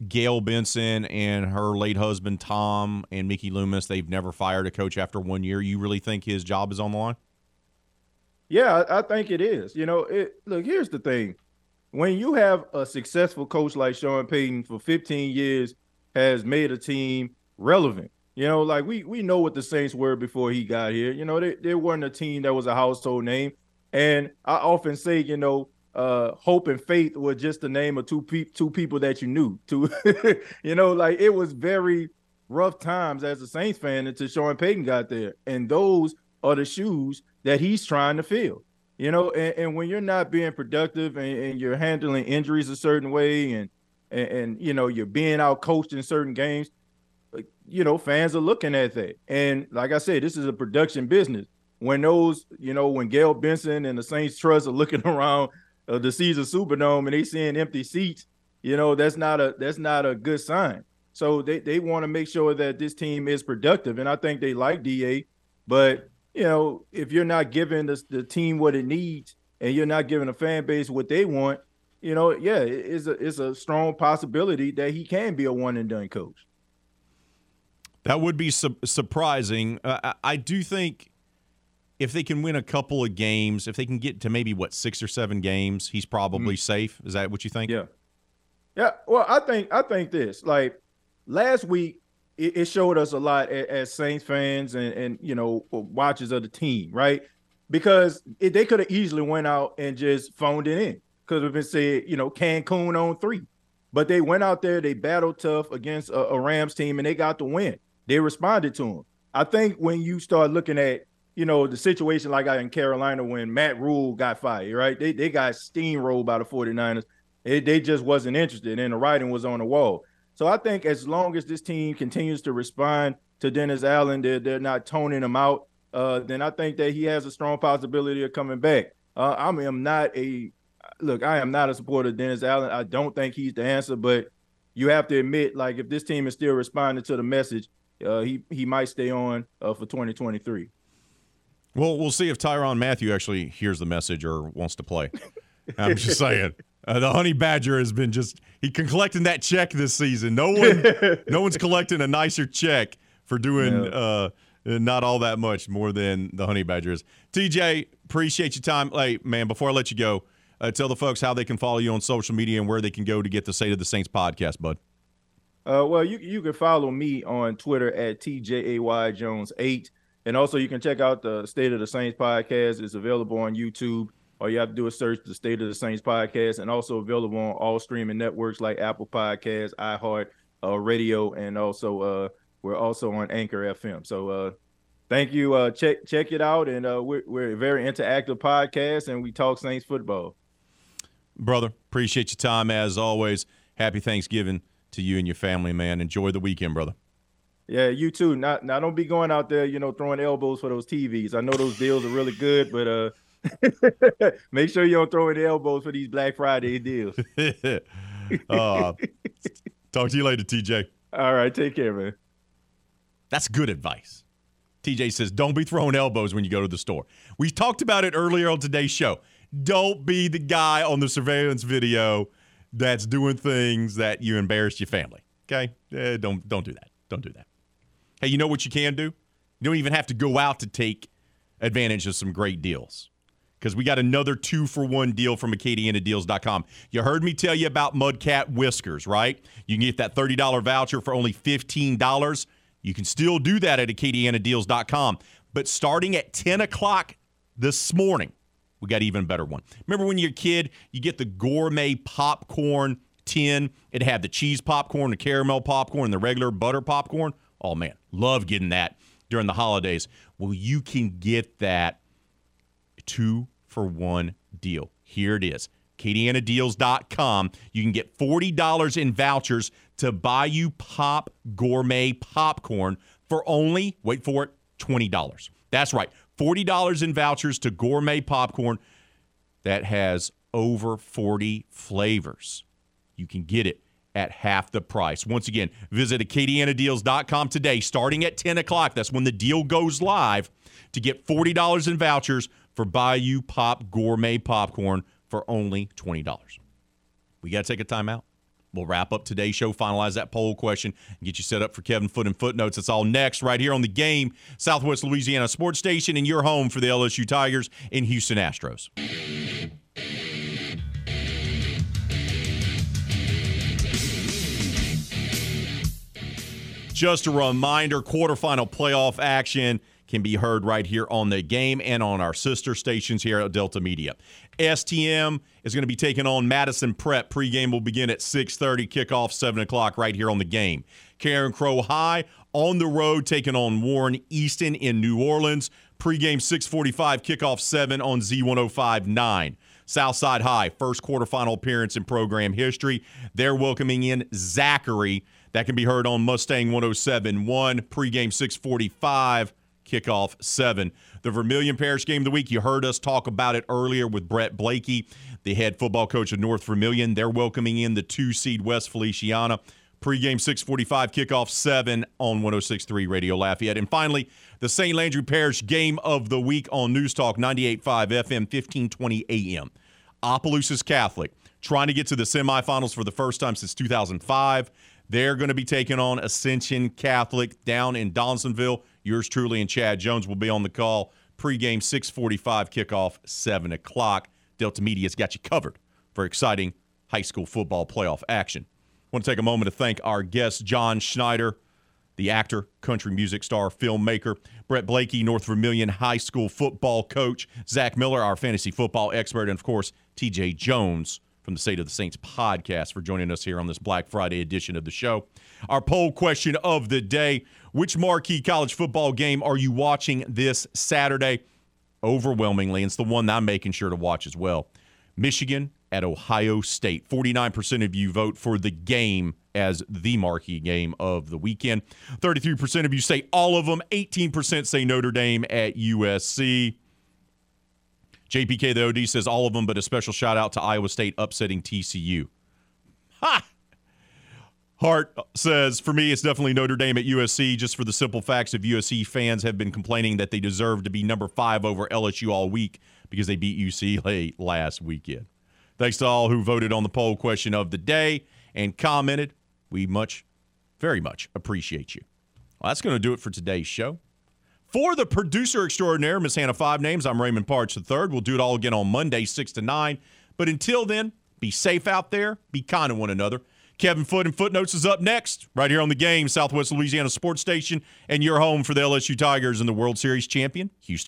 Gayle Benson and her late husband Tom and Mickey Loomis, they've never fired a coach after one year. You really think his job is on the line? Yeah, I, I think it is. You know, it, look, here's the thing. When you have a successful coach like Sean Payton for 15 years has made a team relevant. You know, like we we know what the Saints were before he got here. You know, they, they weren't a team that was a household name. And I often say, you know, uh, hope and faith were just the name of two pe- two people that you knew. Two, you know, like it was very rough times as a Saints fan until Sean Payton got there, and those are the shoes that he's trying to fill. You know, and, and when you're not being productive and, and, you're handling injuries a certain way, and, and and you know you're being out coached in certain games, you know fans are looking at that. And like I said, this is a production business. When those, you know, when Gayle Benson and the Saints Trust are looking around uh, the Caesar Superdome and they seeing empty seats, you know, that's not a that's not a good sign. So they, they want to make sure that this team is productive. And I think they like DA, but you know, if you're not giving the, the team what it needs and you're not giving the fan base what they want, you know, yeah, it's a it's a strong possibility that he can be a one and done coach. That would be su- surprising. Uh, I, I do think if they can win a couple of games, if they can get to maybe what six or seven games, he's probably mm. safe. Is that what you think? Yeah, yeah. Well, I think I think this. Like last week, it, it showed us a lot as, as Saints fans and and you know watchers of the team, right? Because it, they could have easily went out and just phoned it in. Could have been said, you know, Cancun on three, but they went out there, they battled tough against a, a Rams team, and they got the win. They responded to them. I think when you start looking at you know, the situation like I in Carolina when Matt Rhule got fired, right? They they got steamrolled by the 49ers. It, they just wasn't interested, and the writing was on the wall. So I think as long as this team continues to respond to Dennis Allen, they're, they're not toning him out, uh, then I think that he has a strong possibility of coming back. Uh, I am not a look, I am not a supporter of Dennis Allen. I don't think he's the answer, but you have to admit, like, if this team is still responding to the message, uh, he he might stay on uh, for 2023. Well, we'll see if Tyrann Mathieu actually hears the message or wants to play. I'm just saying. Uh, the honey badger has been just he can collecting that check this season. No one, no one's collecting a nicer check for doing uh, not all that much more than the honey badgers. TJ, appreciate your time. Hey, man, before I let you go, uh, tell the folks how they can follow you on social media and where they can go to get the State of the Saints podcast, bud. Uh, well, you you can follow me on Twitter at tjay jones eight. And also, you can check out the State of the Saints podcast. It's available on YouTube. All you have to do is search the State of the Saints podcast, and also available on all streaming networks like Apple Podcasts, iHeart uh, Radio, and also uh, we're also on Anchor FM. So uh, thank you. Uh, check check it out, and uh, we're we're a very interactive podcast, and we talk Saints football. Brother, appreciate your time as always. Happy Thanksgiving to you and your family, man. Enjoy the weekend, brother. Yeah, you too. Not now don't be going out there, you know, throwing elbows for those TVs. I know those deals are really good, but uh make sure you don't throw any elbows for these Black Friday deals. uh, talk to you later, TJ. All right, take care, man. That's good advice. TJ says, don't be throwing elbows when you go to the store. We talked about it earlier on today's show. Don't be the guy on the surveillance video that's doing things that you embarrass your family. Okay? Eh, don't don't do that. Don't do that. Hey, you know what you can do? You don't even have to go out to take advantage of some great deals because we got another two for one deal from AcadianaDeals.com. You heard me tell you about Mudcat Whiskers, right? You can get that $30 voucher for only $15. You can still do that at AcadianaDeals.com. But starting at 10 o'clock this morning, we got even better one. Remember when you're a kid, you get the gourmet popcorn tin? It had the cheese popcorn, the caramel popcorn, the regular butter popcorn. Oh man, love getting that during the holidays. Well, you can get that two for one deal. Here it is. CadianaDeals.com. You can get $40 in vouchers to Bayou Pop Gourmet Popcorn for only, wait for it, $20. That's right, $40 in vouchers to Gourmet Popcorn that has over 40 flavors. You can get it at half the price. Once again, visit AcadianaDeals.com today, starting at 10 o'clock. That's when the deal goes live to get $40 in vouchers for Bayou Pop Gourmet Popcorn for only $20. We got to take a time out. We'll wrap up today's show, finalize that poll question, and get you set up for Kevin Foote and Footnotes. It's all next right here on the game, Southwest Louisiana Sports Station, and your home for the LSU Tigers in Houston Astros. Just a reminder quarterfinal playoff action can be heard right here on the game and on our sister stations here at Delta Media. STM is going to be taking on Madison Prep. Pregame will begin at 6:30, kickoff 7 o'clock right here on the game. Carencro High on the road taking on Warren Easton in New Orleans. Pregame 6:45, kickoff 7 on Z1059. Southside High, first quarterfinal appearance in program history. They're welcoming in Zachary. That can be heard on Mustang 1071, pregame 645 kickoff seven. The Vermilion Parish game of the week, you heard us talk about it earlier with Brett Blakey, the head football coach of North Vermilion. They're welcoming in the two seed West Feliciana. Pregame 645, kickoff 7 on 1063 Radio Lafayette. And finally, the St. Landry Parish game of the week on News Talk 98.5 FM, 1520 AM. Opelousas Catholic trying to get to the semifinals for the first time since 2005. They're going to be taking on Ascension Catholic down in Donaldsonville. Yours truly and Chad Jones will be on the call. Pregame 645, kickoff 7 o'clock. Delta Media's got you covered for exciting high school football playoff action. I want to take a moment to thank our guest, John Schneider, the actor, country music star, filmmaker, Brett Blakey, North Vermilion High School football coach, Zach Miller, our fantasy football expert, and of course, TJ Jones from the State of the Saints podcast for joining us here on this Black Friday edition of the show. Our poll question of the day Which marquee college football game are you watching this Saturday? Overwhelmingly, it's the one I'm making sure to watch as well. Michigan at Ohio State. 49% of you vote for the game as the marquee game of the weekend. 33% of you say all of them. 18% say Notre Dame at USC. JPK the OD says all of them, but a special shout out to Iowa State upsetting TCU. Ha! Hart says, for me, it's definitely Notre Dame at USC, just for the simple facts of USC fans have been complaining that they deserve to be number five over LSU all week because they beat UCLA last weekend. Thanks to all who voted on the poll question of the day and commented. We much, very much appreciate you. Well, that's going to do it for today's show. For the producer extraordinaire, Miss Hannah Five Names, I'm Raymond Partsch III. We'll do it all again on Monday, 6 to 9. But until then, be safe out there, be kind to one another. Kevin Foote and Footnotes is up next, right here on the game, Southwest Louisiana Sports Station, and your home for the LSU Tigers and the World Series champion, Houston.